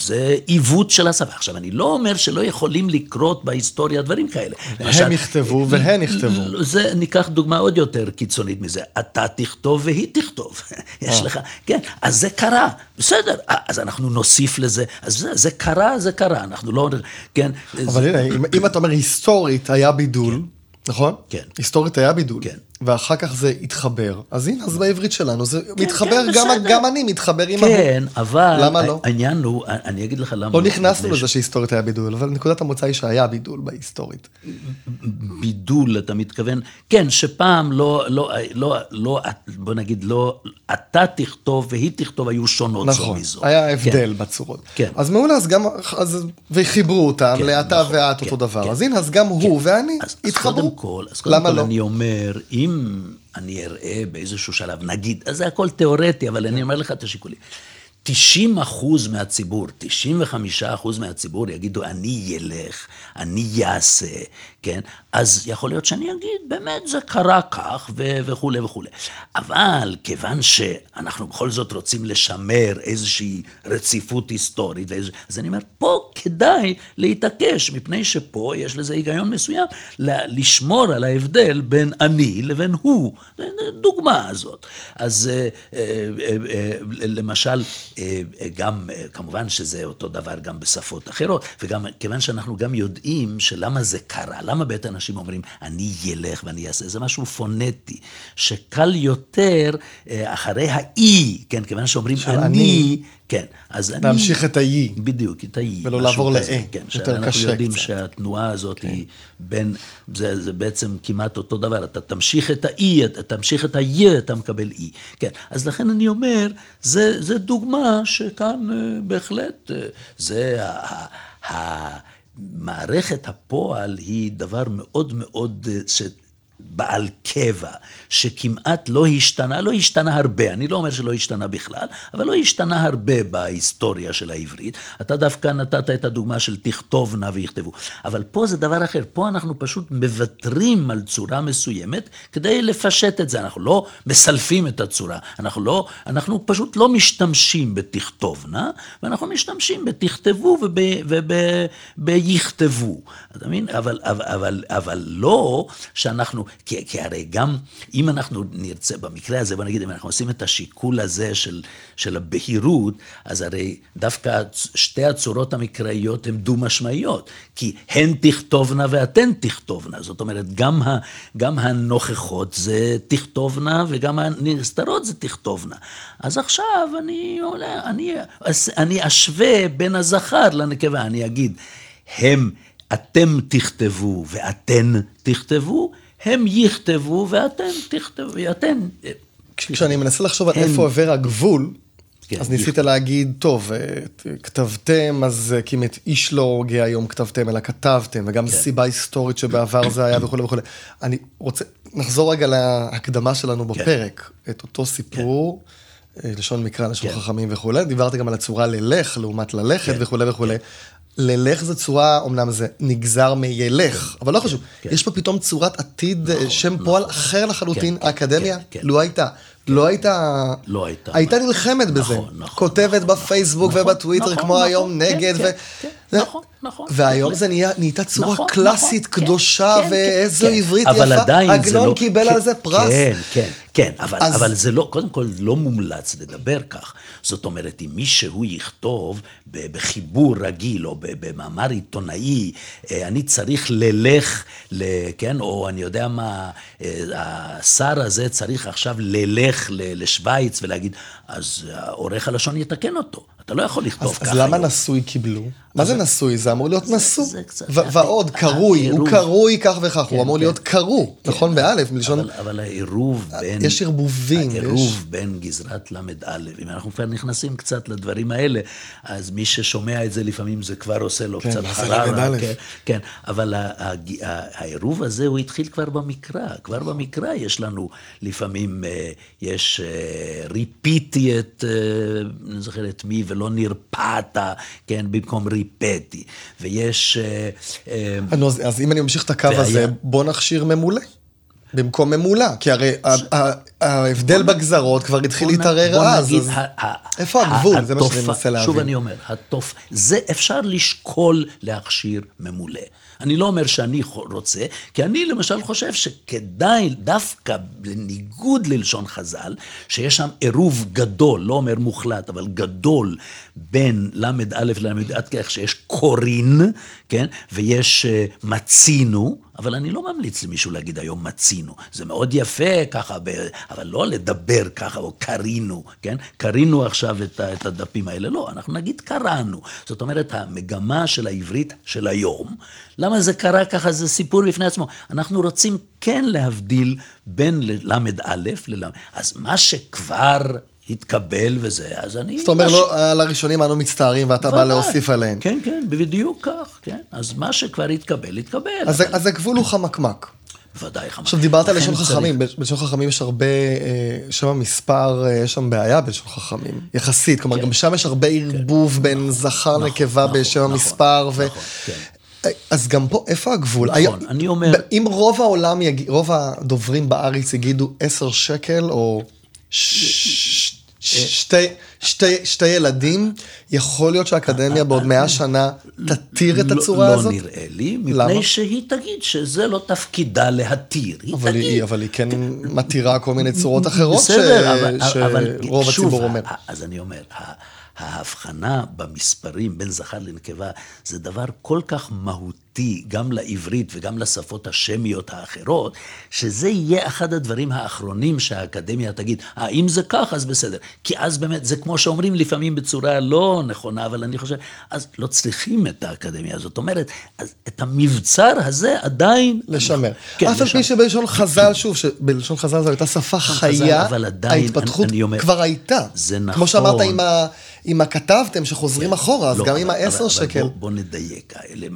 זה עיוות של השפה. עכשיו, אני לא אומר שלא יכולים לקרות בהיסטוריה דברים כאלה. הם למשל, יכתבו והן יכתבו. זה, ניקח דוגמה עוד יותר קיצונית מזה. אתה תכתוב והיא תכתוב. יש אה. לך, כן, אז זה קרה, בסדר, אז אנחנו נוסיף לזה, אז זה, זה קרה, זה קרה, אנחנו לא, כן. אבל זה... הנה, אם, אם אתה אומר היסטורית היה בידול, כן. נכון? כן. היסטורית היה בידול. כן. ואחר כך זה התחבר. אז הנה, אז בעברית שלנו זה כן, מתחבר, כן, גם, גם אני מתחבר עם ההוא. כן, אבל... למה לא? העניין הוא, אני אגיד לך למה... לא נכנסנו לזה שהיסטורית היה בידול, אבל נקודת המוצא היא שהיה בידול בהיסטורית. בידול, אתה מתכוון? כן, שפעם לא, לא, לא, לא, בוא נגיד, לא, אתה תכתוב והיא תכתוב היו שונות נכון, זו מזו. נכון, היה הבדל כן. בצורות. כן. אז מעולה, אז גם, אז, וחיברו אותם, כן, לאתה נכון, ואת כן, אותו דבר. כן. אז הנה, אז גם כן. הוא ואני אז, התחברו. אז קודם כל, אז קודם כל לא? אני אומר, אם... אני אראה באיזשהו שלב, נגיד, אז זה הכל תיאורטי, אבל אני אומר לך את השיקולים. 90 אחוז מהציבור, 95 אחוז מהציבור יגידו, אני אלך, אני אעשה, כן? אז יכול להיות שאני אגיד, באמת זה קרה כך ו- וכולי וכולי. אבל כיוון שאנחנו בכל זאת רוצים לשמר איזושהי רציפות היסטורית, ואיז... אז אני אומר, פה כדאי להתעקש, מפני שפה יש לזה היגיון מסוים, לשמור על ההבדל בין אני לבין הוא. דוגמה הזאת. אז אה, אה, אה, למשל, גם, כמובן שזה אותו דבר גם בשפות אחרות, וגם כיוון שאנחנו גם יודעים שלמה זה קרה, למה בית אנשים אומרים, אני ילך ואני אעשה, זה משהו פונטי, שקל יותר אחרי האי, כן, כיוון שאומרים אני, אני, כן, אז אני... להמשיך את האי. בדיוק, את האי. ולא לעבור לאה, כן, יותר קשה אנחנו יודעים קצת. שהתנועה הזאת כן. היא בין, זה, זה בעצם כמעט אותו דבר, אתה תמשיך את האי, אתה תמשיך את האי, אתה מקבל אי. כן, אז לכן אני אומר, זה, זה דוגמה שכאן אה, בהחלט, אה, זה ה... ה מערכת הפועל היא דבר מאוד מאוד, אה, בעל קבע, שכמעט לא השתנה, לא השתנה הרבה, אני לא אומר שלא השתנה בכלל, אבל לא השתנה הרבה בהיסטוריה של העברית. אתה דווקא נתת את הדוגמה של תכתוב נא ויכתבו. אבל פה זה דבר אחר, פה אנחנו פשוט מוותרים על צורה מסוימת כדי לפשט את זה. אנחנו לא מסלפים את הצורה, אנחנו, לא, אנחנו פשוט לא משתמשים בתכתוב נא, ואנחנו משתמשים בתכתבו וביכתבו. אתה מבין? אבל, אבל, אבל, אבל לא שאנחנו... כי, כי הרי גם אם אנחנו נרצה, במקרה הזה, בוא נגיד, אם אנחנו עושים את השיקול הזה של, של הבהירות, אז הרי דווקא שתי הצורות המקראיות הן דו-משמעיות, כי הן תכתובנה ואתן תכתובנה. זאת אומרת, גם, ה, גם הנוכחות זה תכתובנה וגם הנסתרות זה תכתובנה. אז עכשיו אני, אני, אני אשווה בין הזכר לנקבה, אני אגיד, הם, אתם תכתבו ואתן תכתבו, הם יכתבו ואתם תכתבו, ואתן... כשאני מנסה לחשוב על איפה עובר הגבול, כן, אז ניסית יכ... להגיד, טוב, אה, כתבתם, אז כי באמת איש לא הוגה היום כתבתם, אלא כתבתם, וגם כן. סיבה היסטורית שבעבר זה היה וכולי וכולי. אני רוצה, נחזור רגע להקדמה שלנו כן. בפרק, כן. את אותו סיפור. כן. לשון מקרא, לשון כן. חכמים וכולי, דיברתי גם על הצורה ללך לעומת ללכת כן. וכולי וכולי. כן. ללך זה צורה, אמנם זה נגזר מילך, כן, אבל לא חשוב, כן. יש פה פתאום צורת עתיד, נכון, שם נכון, פועל אחר לחלוטין, כן, האקדמיה כן, כן. לא הייתה. לא הייתה, לא הייתה, הייתה נלחמת בזה, נכון, נכון, כותבת נכון, בפייסבוק נכון, ובטוויטר נכון, כמו נכון, היום כן, נגד, כן, ו... כן, כן, נכון, נכון. והיום זה נהיה, נהייתה צורה נכון, קלאסית, נכון, קדושה, כן, ואיזו כן, עברית אבל יפה, עדיין עגנון לא, קיבל כן, על זה פרס. כן, כן, כן, אבל, אז... אבל זה לא, קודם כל לא מומלץ לדבר כך. זאת אומרת, אם מישהו יכתוב בחיבור רגיל, או במאמר עיתונאי, אה, אני צריך ללך, כן, או אני יודע מה, אה, השר הזה צריך עכשיו ללך לשוויץ ולהגיד, אז עורך הלשון יתקן אותו. אתה לא יכול לכתוב אז, ככה. אז למה נשוי קיבלו? מה זה נשוי? זה אמור להיות נשוא. ועוד, קרוי, הוא קרוי כך וכך, הוא כן, אמור להיות כן. קרו, כן. נכון? באלף, מלשון... אבל העירוב בין... יש ערבובים. העירוב בין גזרת ל"א, אם אנחנו כבר נכנסים קצת לדברים האלה, אז מי ששומע את זה לפעמים זה כבר עושה לו קצת חררה. כן, אבל העירוב הזה הוא התחיל כבר במקרא. כבר במקרא יש לנו לפעמים, אה, יש אה, ריפיתי את, אה, אני זוכר את מי, ולא נרפאת, כן, במקום ריפאתי. ויש... אה, אה, אז, אז אם אני ממשיך את הקו והיה... הזה, בוא נכשיר ממולא. במקום ממולה, כי הרי. ההבדל. בגזרות כבר התחיל להתערער אז, אז איפה הגבול? זה מה שאני מנסה להבין. שוב אני אומר, התופ... זה אפשר לשקול להכשיר ממולא. אני לא אומר שאני רוצה, כי אני למשל חושב שכדאי, דווקא בניגוד ללשון חז"ל, שיש שם עירוב גדול, לא אומר מוחלט, אבל גדול, בין ל"א לל"א, עד כך שיש קורין, כן, ויש uh, מצינו, אבל אני לא ממליץ למישהו להגיד היום מצינו. זה מאוד יפה ככה. אבל לא לדבר ככה, או קרינו, כן? קרינו עכשיו את, את הדפים האלה. לא, אנחנו נגיד קראנו. זאת אומרת, המגמה של העברית של היום, למה זה קרה ככה, זה סיפור בפני עצמו. אנחנו רוצים כן להבדיל בין ל"א לל"א. אז מה שכבר התקבל וזה, אז אני... זאת אומרת, לא, על הראשונים אנו מצטערים ואתה בא להוסיף עליהם. כן, כן, בדיוק כך, כן. אז מה שכבר התקבל, התקבל. אז הגבול הוא חמקמק. בוודאי חמקמק. עכשיו דיברת על לשון חכמים, בלשון חכמים יש הרבה, אה, שם המספר, אה, יש שם בעיה בלשון חכמים, יחסית, כלומר כן. גם שם יש הרבה כן. ערבוב בין זכר נכון, נקבה נכון, בשם נכון, המספר, אז גם פה, איפה הגבול? נכון, אני אומר... אם רוב העולם, רוב הדוברים בארץ יגידו עשר שקל, או שתי, שתי, שתי ילדים, יכול להיות שהאקדמיה בעוד מאה שנה תתיר את הצורה לא, הזאת? לא נראה לי, מפני? שהיא תגיד שזה לא תפקידה להתיר. היא אבל תגיד. היא, אבל היא כן מתירה כל מיני צורות אחרות בסדר, ש... אבל, שרוב שוב, הציבור אומר. אז אני אומר, ההבחנה במספרים בין זכר לנקבה זה דבר כל כך מהותי גם לעברית וגם לשפות השמיות האחרות, שזה יהיה אחד הדברים האחרונים שהאקדמיה תגיד, אה, אם זה כך, אז בסדר. כי אז באמת, זה כמו שאומרים לפעמים בצורה לא נכונה, אבל אני חושב, אז לא צריכים את האקדמיה. זאת אומרת, אז את המבצר הזה עדיין... לשמר. כן, אף על פי שבלשון חז"ל, שוב, שבלשון חז"ל זו הייתה שפה חיה, אבל עדיין, ההתפתחות אני, אני אומר, כבר הייתה. זה נכון. כמו שאמרת עם ה... אם הכתבתם שחוזרים כן. אחורה, אז לא, גם עם העשר שקל. בוא, בוא נדייק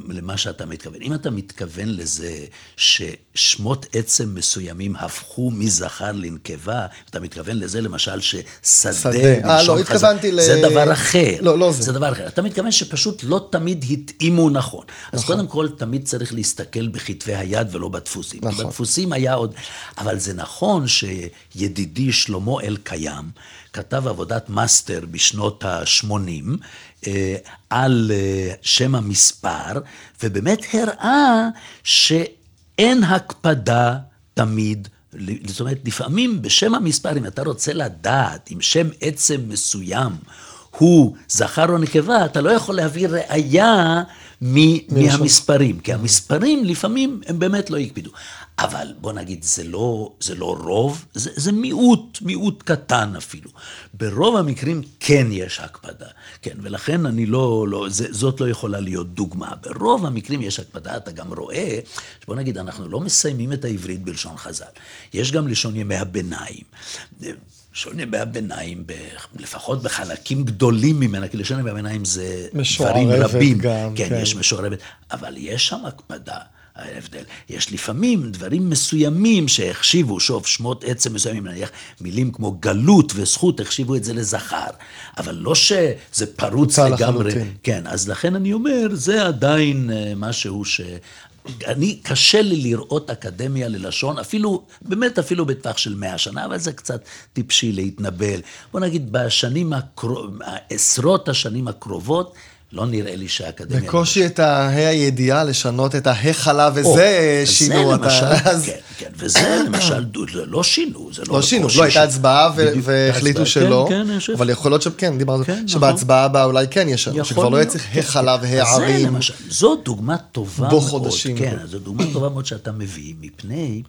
למה שאתה מתכוון. אם אתה מתכוון לזה ששמות עצם מסוימים הפכו מזכר לנקבה, אתה מתכוון לזה למשל ששדה, אה, לא, התכוונתי ל... זה דבר אחר. לא, לא זה. זה דבר אחר. אתה מתכוון שפשוט לא תמיד התאימו נכון. אז נכון. קודם כל, תמיד צריך להסתכל בכתבי היד ולא בדפוסים. נכון. בדפוסים היה עוד... אבל זה נכון שידידי שלמה אלקיים, כתב עבודת מאסטר בשנות ה-80 אה, על אה, שם המספר, ובאמת הראה שאין הקפדה תמיד, זאת אומרת, לפעמים בשם המספר, אם אתה רוצה לדעת אם שם עצם מסוים הוא זכר או נקבה, אתה לא יכול להביא ראייה מהמספרים, כי המספרים לפעמים הם באמת לא הקפידו. אבל בוא נגיד, זה לא, זה לא רוב, זה, זה מיעוט, מיעוט קטן אפילו. ברוב המקרים כן יש הקפדה, כן, ולכן אני לא, לא זה, זאת לא יכולה להיות דוגמה. ברוב המקרים יש הקפדה, אתה גם רואה, בוא נגיד, אנחנו לא מסיימים את העברית בלשון חז"ל. יש גם לשון ימי הביניים. לשון ימי הביניים, ב, לפחות בחלקים גדולים ממנה, כי לשון ימי הביניים זה דברים רבים. גם, כן, כן, יש משוערבת, אבל יש שם הקפדה. ההבדל. יש לפעמים דברים מסוימים שהחשיבו, שוב, שמות עצם מסוימים, נניח מילים כמו גלות וזכות, החשיבו את זה לזכר, אבל לא שזה פרוץ לגמרי. לחלוטין. כן, אז לכן אני אומר, זה עדיין אה, משהו ש... אני, קשה לי לראות אקדמיה ללשון, אפילו, באמת אפילו בטווח של מאה שנה, אבל זה קצת טיפשי להתנבל. בוא נגיד, בשנים הקרובות, עשרות השנים הקרובות, לא נראה לי שהאקדמיה... בקושי את ההא הידיעה לשנות את ההא חלב, וזה שינו אותה. כן, כן, וזה למשל, לא שינו, זה לא... לא שינו, לא הייתה הצבעה והחליטו שלא, כן, אבל יכול להיות שכן, דיברנו, כן, שבהצבעה הבאה אולי כן ישנו, שכבר לא יהיה צריך הא חלב, הא ערים. זו דוגמה טובה מאוד. בו חודשים. כן, זו דוגמה טובה מאוד שאתה מביא, מפני...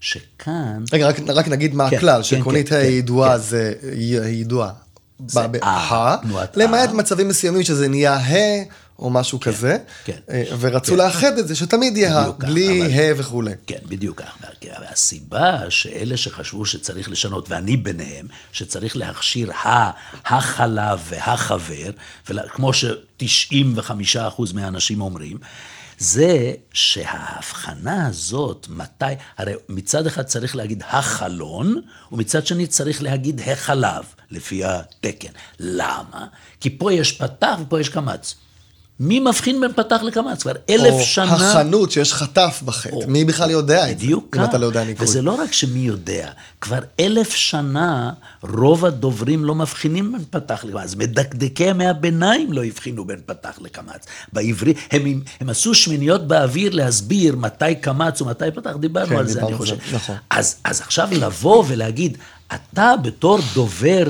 שכאן... רגע, רק, נגיד מה הכלל, שעקרונית ה' ידועה זה ידועה. זה אה, למעט מצבים מסוימים שזה נהיה ה או משהו כן, כזה, כן. אה, ורצו כן. לאחד את זה, שתמיד יהיה ה, בלי ה וכולי. כן, בדיוק כך. והסיבה שאלה שחשבו שצריך לשנות, ואני ביניהם, שצריך להכשיר ה, החלב והחבר, כמו ש-95% מהאנשים אומרים, זה שההבחנה הזאת, מתי, הרי מצד אחד צריך להגיד החלון, ומצד שני צריך להגיד החלב, לפי התקן. למה? כי פה יש פתח ופה יש קמץ. מי מבחין בין פתח לקמץ? כבר אלף או שנה... או החנות שיש חטף בחטא, או... מי בכלל יודע את זה? בדיוק כך. אם אתה לא יודע ניקוד. וזה לא רק שמי יודע, כבר אלף שנה רוב הדוברים לא מבחינים בין פתח לקמץ. מדקדקי ימי הביניים לא הבחינו בין פתח לקמץ. בעברית, הם, הם עשו שמיניות באוויר להסביר מתי קמץ ומתי פתח, דיברנו כן, על זה, אני חושב. נכון. אז, אז עכשיו לבוא ולהגיד, אתה בתור דובר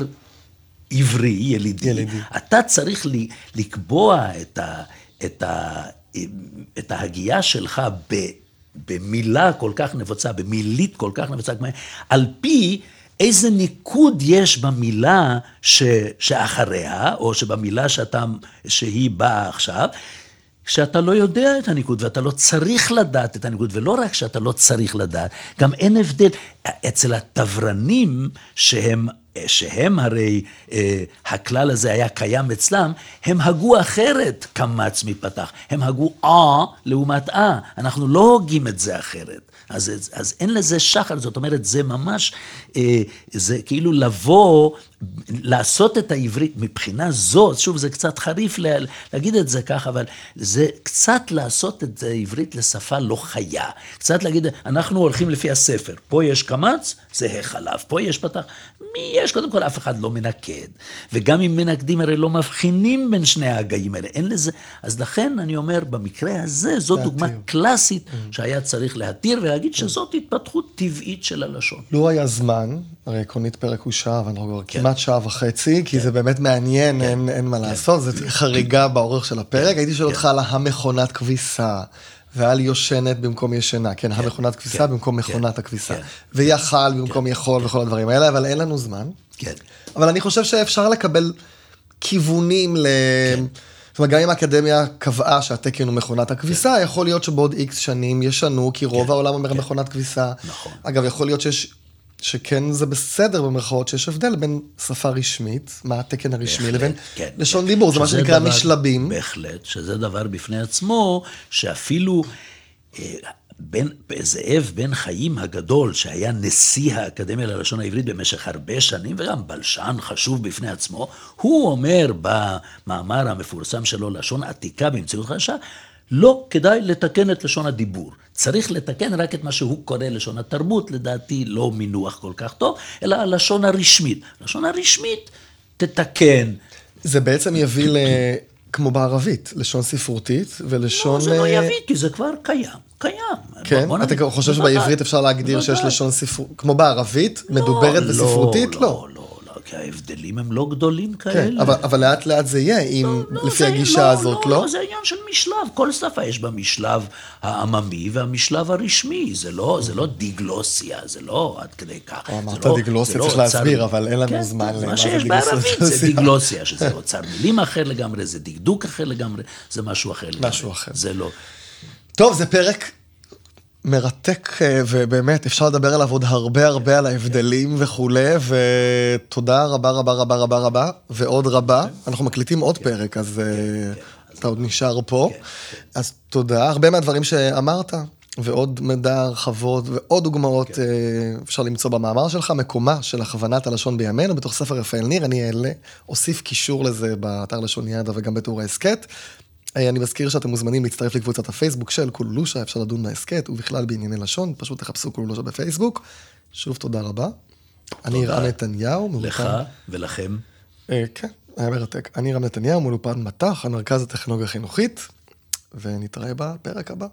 עברי, ילידי, ילידי. אתה צריך לי, לקבוע את, ה, את, ה, את ההגייה שלך ב, במילה כל כך נפוצה, במילית כל כך נפוצה, על פי איזה ניקוד יש במילה ש, שאחריה, או שבמילה שאתה, שהיא באה עכשיו, שאתה לא יודע את הניקוד ואתה לא צריך לדעת את הניקוד, ולא רק שאתה לא צריך לדעת, גם אין הבדל. אצל התברנים שהם שהם הרי, אה, הכלל הזה היה קיים אצלם, הם הגו אחרת קמץ מפתח. הם הגו אה לעומת אה. אנחנו לא הוגים את זה אחרת. אז, אז אין לזה שחר, זאת אומרת, זה ממש, אה, זה כאילו לבוא, לעשות את העברית מבחינה זאת, שוב, זה קצת חריף לה, להגיד את זה כך, אבל זה קצת לעשות את העברית לשפה לא חיה. קצת להגיד, אנחנו הולכים לפי הספר, פה יש קמץ, זה החלב, פה יש פתח. מי יש? קודם כל, אף אחד לא מנקד. וגם אם מנקדים, הרי לא מבחינים בין שני ההגאים האלה, אין לזה... אז לכן, אני אומר, במקרה הזה, זו דוגמה קלאסית mm. שהיה צריך להתיר ולהגיד שזאת התפתחות טבעית של הלשון. לו היה זמן, הרי עקרונית פרק הוא שעה, ואנחנו כבר כן. כמעט שעה וחצי, כי כן. זה באמת מעניין, כן. אין מה לעשות, זו חריגה באורך של הפרק. הייתי שואל אותך על המכונת כביסה. ועל יושנת במקום ישנה, כן, כן המכונת כביסה כן, במקום כן, מכונת הכביסה, כן, ויכל במקום כן, יכול כן. וכל הדברים האלה, אבל אין לנו זמן. כן. אבל אני חושב שאפשר לקבל כיוונים ל... כן. זאת אומרת, גם אם האקדמיה קבעה שהתקן הוא מכונת הכביסה, כן. יכול להיות שבעוד איקס שנים ישנו, כי רוב כן, העולם אומר כן. מכונת כביסה. נכון. אגב, יכול להיות שיש שכן זה בסדר במרכאות שיש הבדל בין שפה רשמית, מה התקן הרשמי, בהחלט, לבין כן, לשון כן. דיבור, זה מה שנקרא דבר, משלבים. בהחלט, שזה דבר בפני עצמו, שאפילו אה, בן, זאב בן חיים הגדול, שהיה נשיא האקדמיה ללשון העברית במשך הרבה שנים, וגם בלשן חשוב בפני עצמו, הוא אומר במאמר המפורסם שלו, לשון עתיקה במציאות חדשה, לא כדאי לתקן את לשון הדיבור. צריך לתקן רק את מה שהוא קורא לשון התרבות, לדעתי לא מינוח כל כך טוב, אלא הלשון הרשמית. לשון הרשמית תתקן. זה בעצם יביא ל... כמו בערבית, לשון ספרותית ולשון... לא, זה לא אה, יביא, כי זה כבר קיים, קיים. כן? בוא אתה נגיד, חושב. שבעברית אפשר להגדיר שיש. לשון ספרותית, כמו בערבית, מדוברת וספרותית? לא, לא. לא, לא, לא, כי ההבדלים הם לא גדולים כן, כאלה. אבל, אבל לאט לאט זה יהיה, אם לא, לפי זה- הגישה לא, הזאת, לא? לא? לא, זה עניין של משלב. כל שפה יש בה משלב העממי והמשלב הרשמי. זה לא, זה לא דיגלוסיה, זה לא עד כדי כך. אמרת לא- דיגלוסיה, לא צריך להסביר, אוצר- אבל אין לנו כן, זמן למה מה זה שיש דיגלוסיה. בערבית זה דיגלוסיה, שזה אוצר מילים אחר לגמרי, זה דקדוק אחר לגמרי, זה משהו אחר לגמרי. משהו אחר. זה לא. טוב, זה פרק מרתק, אה, ובאמת, אפשר לדבר עליו עוד הרבה הרבה על ההבדלים וכולי, ותודה רבה רבה רבה רבה רבה, ועוד רבה. אנחנו מקליטים עוד פרק, אז אה, אתה עוד נשאר פה. אז תודה, הרבה מהדברים שאמרת. ועוד מידע, הרחבות ועוד דוגמאות אה, אפשר למצוא במאמר שלך, מקומה של הכוונת הלשון בימינו, בתוך ספר רפאל ניר, אני אעלה, אוסיף קישור לזה באתר לשון ידע וגם בתיאור ההסכת. אה, אני מזכיר שאתם מוזמנים להצטרף לקבוצת הפייסבוק של קולולושה, אפשר לדון בהסכת ובכלל בענייני לשון, פשוט תחפשו קולולושה בפייסבוק. שוב תודה רבה. אני רם נתניהו, מאולפן- לך ולכם. אה, כן, היה מרתק. אני רם נתניהו, מאולפן מט"ח, המרכז הטכנולוגיה החינוכית, ונתראה בפרק הבא.